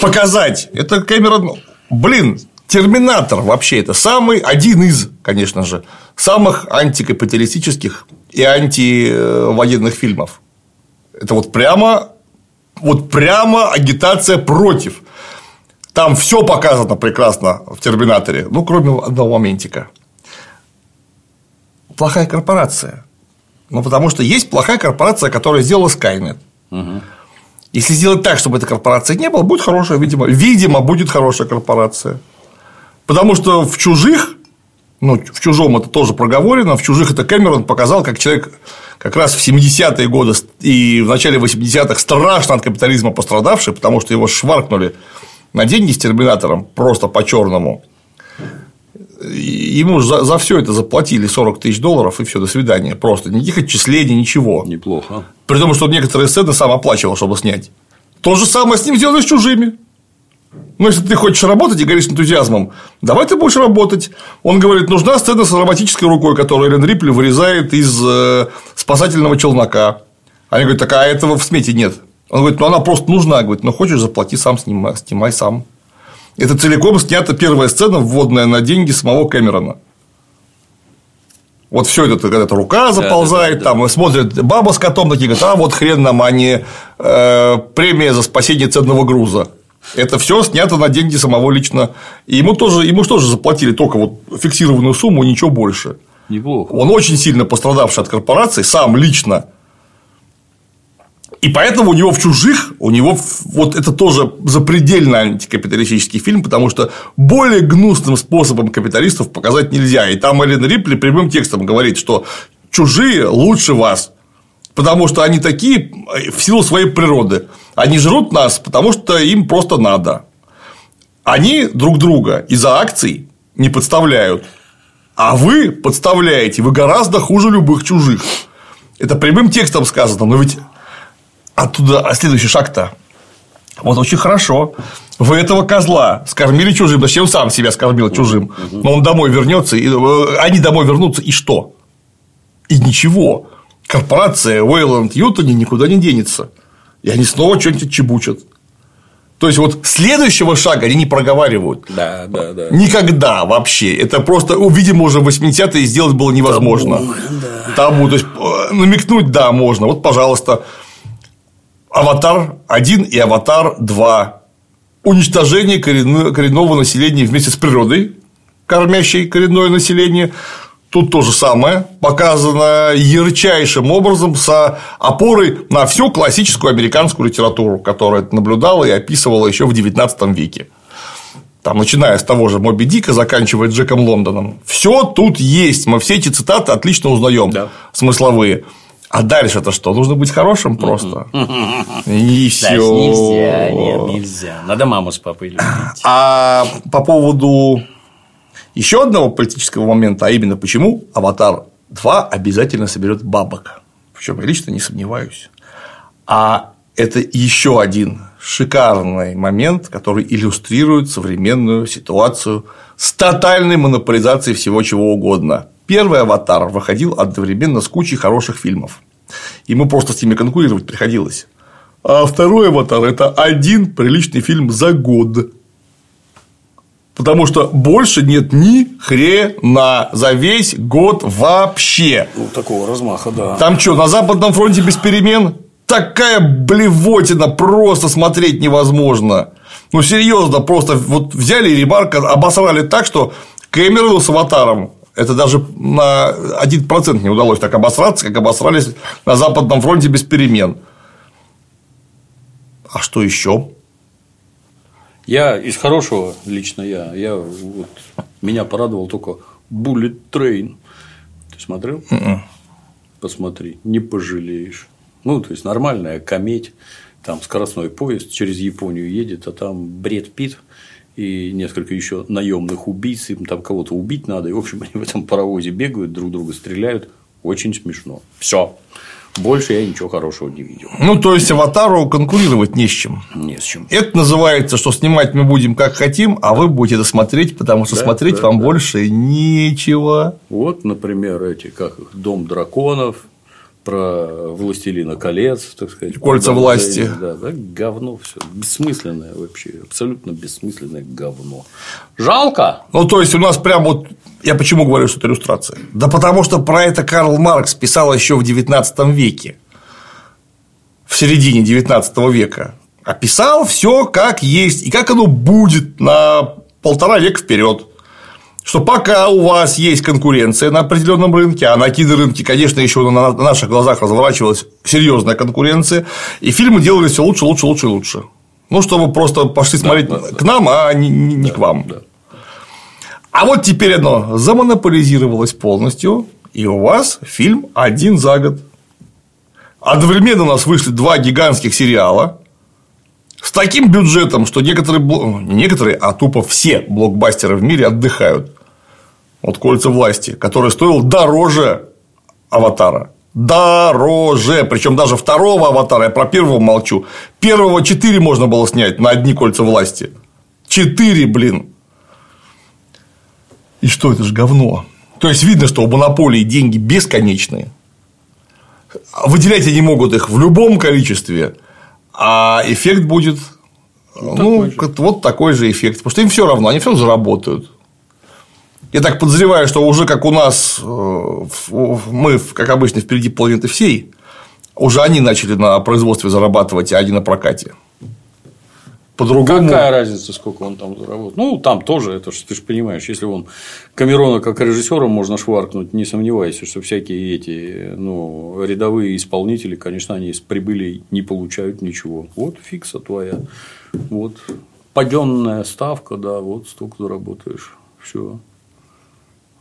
показать. Это Кэмерон. Блин, Терминатор вообще это самый один из, конечно же, самых антикапиталистических и антивоенных фильмов. Это вот прямо, вот прямо агитация против. Там все показано прекрасно в Терминаторе, ну, кроме одного моментика. Плохая корпорация. Ну, потому что есть плохая корпорация, которая сделала Skynet. Угу. Если сделать так, чтобы этой корпорации не было, будет хорошая, видимо, видимо, будет хорошая корпорация. Потому что в чужих, ну, в чужом это тоже проговорено, в чужих это Кэмерон показал, как человек как раз в 70-е годы и в начале 80-х страшно от капитализма пострадавший, потому что его шваркнули на деньги с терминатором просто по черному. Ему за, за все это заплатили 40 тысяч долларов, и все, до свидания. Просто никаких отчислений, ничего. Неплохо. При том, что некоторые сцены сам оплачивал, чтобы снять. То же самое с ним сделали с чужими. Ну, если ты хочешь работать и говоришь с энтузиазмом, давай ты будешь работать. Он говорит, нужна сцена с ароматической рукой, которую Эллен Рипли вырезает из э, спасательного челнока. Они говорят, так а этого в смете нет. Он говорит, ну она просто нужна. Говорит, ну хочешь, заплати сам, снимай, снимай сам. Это целиком снята первая сцена, вводная на деньги самого Кэмерона. Вот все это, когда эта рука заползает, да, да, да, там смотрит баба с котом, такие говорят, а вот хрен нам, а не э, премия за спасение ценного груза. Это все снято на деньги самого лично. И ему тоже, ему тоже заплатили только вот фиксированную сумму, ничего больше. Неплохо. Он очень сильно пострадавший от корпорации, сам лично и поэтому у него в чужих, у него вот это тоже запредельно антикапиталистический фильм, потому что более гнусным способом капиталистов показать нельзя. И там Эллен Рипли прямым текстом говорит, что чужие лучше вас, потому что они такие э, в силу своей природы. Они жрут нас, потому что им просто надо. Они друг друга из-за акций не подставляют. А вы подставляете, вы гораздо хуже любых чужих. Это прямым текстом сказано, но ведь оттуда а следующий шаг-то. Вот очень хорошо. Вы этого козла скормили чужим, зачем сам себя скормил чужим. Но он домой вернется, и э, они домой вернутся, и что? И ничего. Корпорация Уэйланд Ютони никуда не денется. И они снова что-нибудь чебучат. То есть, вот следующего шага они не проговаривают. Да, да, да. Никогда вообще. Это просто, видимо, уже в 80-е сделать было невозможно. Табу, да. Табу. То есть, э, намекнуть, да, можно. Вот, пожалуйста, Аватар 1 и Аватар 2. уничтожение коренного населения вместе с природой, кормящей коренное население. Тут то же самое показано ярчайшим образом с опорой на всю классическую американскую литературу, которая это наблюдала и описывала еще в XIX веке. Там, начиная с того же Моби Дика, заканчивая Джеком Лондоном. Все тут есть. Мы все эти цитаты отлично узнаем да. смысловые. А дальше-то что? Нужно быть хорошим просто. И все. Нельзя, нет, нельзя. Надо маму с папой любить. А по поводу еще одного политического момента, а именно почему Аватар 2 обязательно соберет бабок. Причем я лично не сомневаюсь. А это еще один шикарный момент, который иллюстрирует современную ситуацию с тотальной монополизацией всего чего угодно. Первый аватар выходил одновременно с кучей хороших фильмов. Ему просто с ними конкурировать приходилось. А второй аватар это один приличный фильм за год. Потому что больше нет ни хрена за весь год вообще. Ну, такого размаха, да. Там что, на Западном фронте без перемен? Такая блевотина, просто смотреть невозможно. Ну, серьезно, просто вот взяли и ремарка обосрали так, что Кэмерону с аватаром это даже на 1% не удалось так обосраться, как обосрались на Западном фронте без перемен. А что еще? Я из хорошего, лично я, я вот, меня порадовал только Bullet Train. Ты смотрел? Mm-mm. М-м. Посмотри, не пожалеешь. Ну, то есть нормальная кометь, там скоростной поезд через Японию едет, а там бред Пит и несколько еще наемных убийц, им там кого-то убить надо. И, в общем, они в этом паровозе бегают, друг друга стреляют. Очень смешно. Все. Больше я ничего хорошего не видел. Ну, то есть аватару конкурировать не с чем. Не с чем. Это называется, что снимать мы будем как хотим, а вы будете это смотреть, потому что да, смотреть да, вам да. больше нечего. Вот, например, эти, как их, Дом драконов, про Властелина колец, так сказать. Кольца власти. Да, да, говно все. Бессмысленное вообще. Абсолютно бессмысленное говно. Жалко. Ну, то есть, у нас прям вот. Я почему говорю, что это иллюстрация? Да потому что про это Карл Маркс писал еще в XIX веке. В середине XIX века. Описал все как есть и как оно будет на полтора века вперед что пока у вас есть конкуренция на определенном рынке, а на кинорынке, конечно, еще на наших глазах разворачивалась серьезная конкуренция, и фильмы делались все лучше, лучше, лучше и лучше. Ну, чтобы просто пошли смотреть да, да, к нам, а не, не да, к вам. Да. А вот теперь оно замонополизировалось полностью, и у вас фильм один за год. Одновременно у нас вышли два гигантских сериала с таким бюджетом, что некоторые, не некоторые, а тупо все блокбастеры в мире отдыхают вот кольца власти, который стоил дороже аватара. Дороже. Причем даже второго аватара, я про первого молчу. Первого четыре можно было снять на одни кольца власти. Четыре, блин. И что это же говно? То есть видно, что у монополии деньги бесконечные. Выделять они могут их в любом количестве, а эффект будет ну, такой вот такой же эффект. Потому что им все равно, они все заработают. Я так подозреваю, что уже как у нас э, мы, как обычно, впереди планеты всей, уже они начали на производстве зарабатывать, а не на прокате. По-другому. Какая разница, сколько он там заработал? Ну, там тоже, это ж, ты же понимаешь, если он Камерона как режиссером можно шваркнуть, не сомневайся, что всякие эти ну, рядовые исполнители, конечно, они из прибыли не получают ничего. Вот фикса твоя. Вот паденная ставка, да, вот столько заработаешь. Все.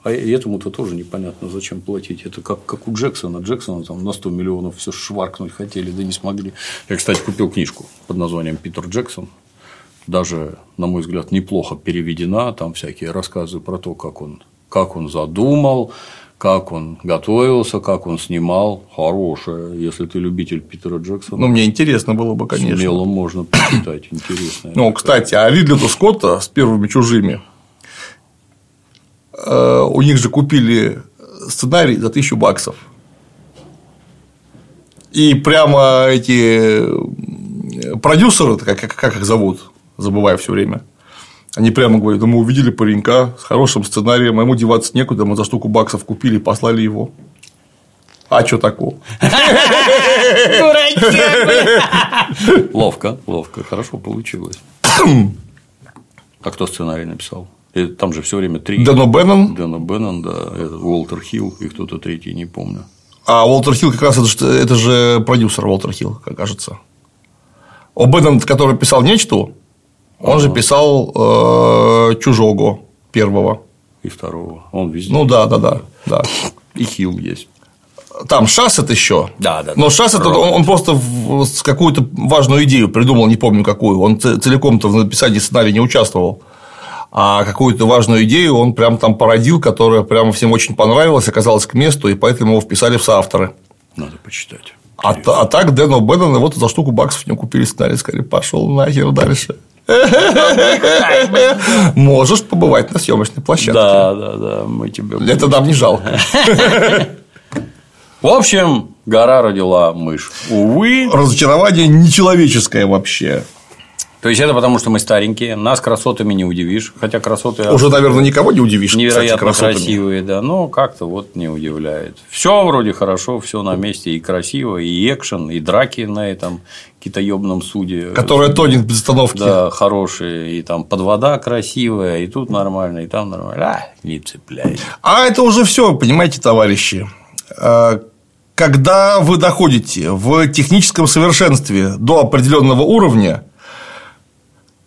А этому-то тоже непонятно, зачем платить. Это как, как у Джексона. Джексона там на 100 миллионов все шваркнуть хотели, да не смогли. Я, кстати, купил книжку под названием Питер Джексон. Даже, на мой взгляд, неплохо переведена. Там всякие рассказы про то, как он, как он задумал, как он готовился, как он снимал. Хорошая, если ты любитель Питера Джексона. Ну, мне интересно было бы, конечно. Смело можно почитать, интересно. Ну, кстати, а Ридли Скотта с первыми чужими у них же купили сценарий за тысячу баксов. И прямо эти продюсеры, как, как, как их зовут, забываю все время, они прямо говорят, да мы увидели паренька с хорошим сценарием, а ему деваться некуда, мы за штуку баксов купили и послали его. А что такого? Ловко, ловко, хорошо получилось. А кто сценарий написал? Там же все время три. Дэно Беннон, Дэна Беннон, да, это Уолтер Хилл и кто-то третий, не помню. а Уолтер Хилл как раз это, же- это же продюсер Уолтер Хилл, как кажется. О Беннон, который писал нечто, он же писал э, Чужого первого. И второго. Он везде. Ну да, да, да, да. и Хилл есть. Там Шассет еще. Да, да, Но да. Шассет, он, он просто какую-то важную идею придумал, не помню какую. Он целиком-то в написании сценария не участвовал. А какую-то важную идею он прям там породил, которая прямо всем очень понравилась, оказалась к месту, и поэтому его вписали в соавторы. Надо почитать. А, а так Дэна Беннона вот за штуку баксов у него купили сценарий, сказали, пошел нахер дальше. Можешь побывать на съемочной площадке. Да, да, да, мы тебя. Это нам не жалко. В общем, гора родила мышь. Увы. Разочарование нечеловеческое вообще. То есть это потому, что мы старенькие, нас красотами не удивишь. Хотя красоты Уже, наверное, никого не удивишь, кстати, невероятно красотами. красивые, да, но как-то вот не удивляет. Все вроде хорошо, все на месте, и красиво, и экшен, и драки на этом китаебном суде. Которая тонет без остановки. Да, хорошие, и там подвода красивая, и тут нормально, и там нормально. А, не цепляет. А это уже все, понимаете, товарищи. А, Когда вы доходите в техническом совершенстве до определенного уровня,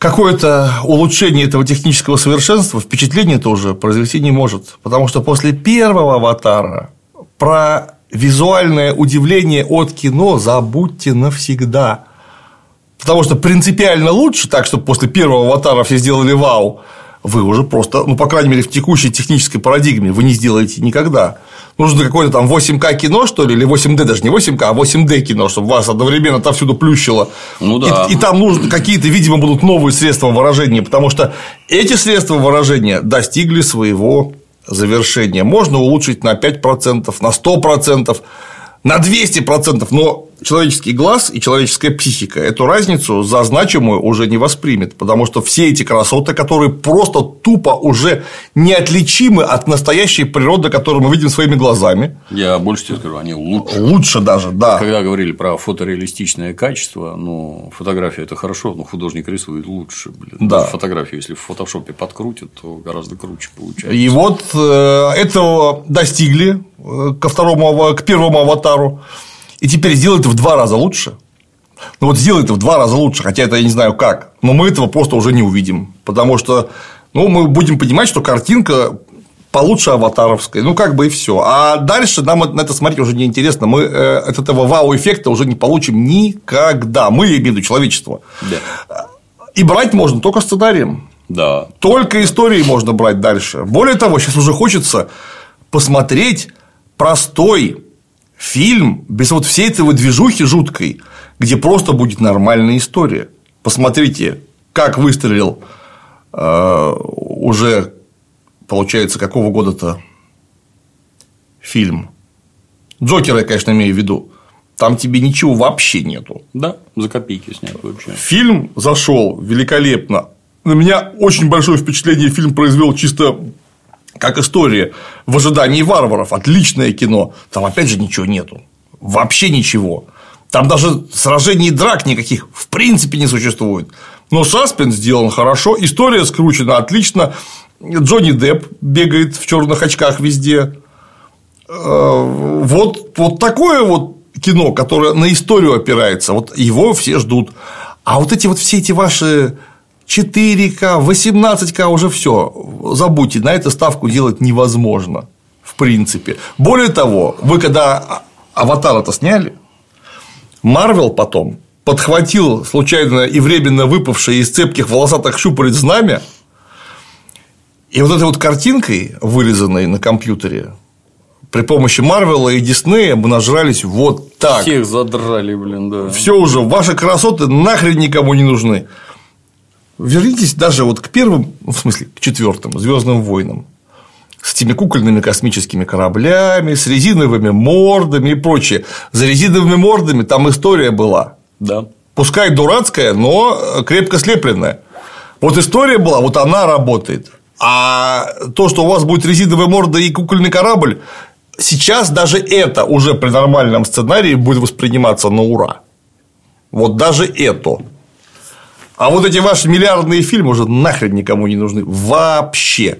какое-то улучшение этого технического совершенства впечатление тоже произвести не может. Потому что после первого аватара про визуальное удивление от кино забудьте навсегда. Потому что принципиально лучше, так, чтобы после первого аватара все сделали вау, вы уже просто, ну, по крайней мере, в текущей технической парадигме вы не сделаете никогда. Нужно какое-то там 8К кино, что ли, или 8D, даже не 8К, а 8D кино, чтобы вас одновременно отовсюду плющило. Ну да. И, и там нужны какие-то, видимо, будут новые средства выражения, потому что эти средства выражения достигли своего завершения. Можно улучшить на 5%, на 100%, на 200%, но человеческий глаз и человеческая психика эту разницу за значимую уже не воспримет, потому что все эти красоты, которые просто тупо уже неотличимы от настоящей природы, которую мы видим своими глазами, Я больше тебе скажу, они лучше. лучше даже, да. Когда говорили про фотореалистичное качество, ну, фотография это хорошо, но художник рисует лучше. Блин. Да. Фотографию, если в фотошопе подкрутят, то гораздо круче получается. И вот э, этого достигли э, ко второму, к первому аватару. И теперь сделают в два раза лучше. Ну вот сделают в два раза лучше, хотя это я не знаю как. Но мы этого просто уже не увидим. Потому что ну, мы будем понимать, что картинка получше аватаровской. Ну, как бы и все. А дальше нам на это смотреть уже неинтересно. Мы э, от этого вау-эффекта уже не получим никогда. Мы, я имею в виду человечество. Да. И брать можно только сценарием. Да. Только истории можно брать дальше. Более того, сейчас уже хочется посмотреть простой фильм без вот всей этой вот движухи жуткой, где просто будет нормальная история. Посмотрите, как выстрелил э, уже, получается, какого года-то фильм. Джокера я, конечно, имею в виду. Там тебе ничего вообще нету. Да, за копейки снят вообще. Фильм зашел великолепно. На меня очень большое впечатление фильм произвел чисто как история в ожидании варваров. Отличное кино. Там опять же ничего нету. Вообще ничего. Там даже сражений и драк никаких в принципе не существует. Но саспенс сделан хорошо, история скручена отлично. Джонни Депп бегает в черных очках везде. Э, Вот, вот такое вот кино, которое на историю опирается, вот его все ждут. А вот эти вот все эти ваши 4К, 18К уже все, забудьте, на это ставку делать невозможно, в принципе. Более того, вы когда аватара-то сняли, Марвел потом подхватил случайно и временно выпавшее из цепких волосатых щупалец знамя, и вот этой вот картинкой, вырезанной на компьютере, при помощи Марвела и Диснея мы нажрались вот так. Всех задрали, блин, да. Все уже, ваши красоты нахрен никому не нужны. Вернитесь даже вот к первым, ну, в смысле, к четвертым Звездным войнам. С этими кукольными космическими кораблями, с резиновыми мордами и прочее. За резиновыми мордами там история была. Да. Пускай дурацкая, но крепко слепленная. Вот история была, вот она работает. А то, что у вас будет резиновая морда и кукольный корабль, сейчас даже это уже при нормальном сценарии будет восприниматься на ура. Вот даже это. А вот эти ваши миллиардные фильмы уже нахрен никому не нужны. Вообще.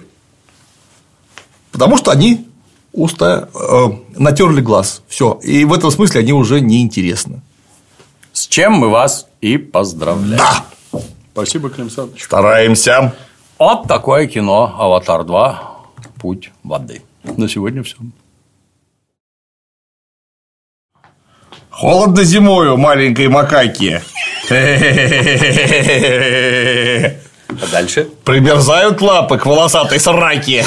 Потому что они уста э, натерли глаз. Все. И в этом смысле они уже неинтересны. С чем мы вас и поздравляем. Да! Спасибо, Клим Александрович. Стараемся. Вот такое кино «Аватар 2. Путь воды». На сегодня все. Холодно зимою маленькой макаки. А дальше? Примерзают лапы к волосатой сраке.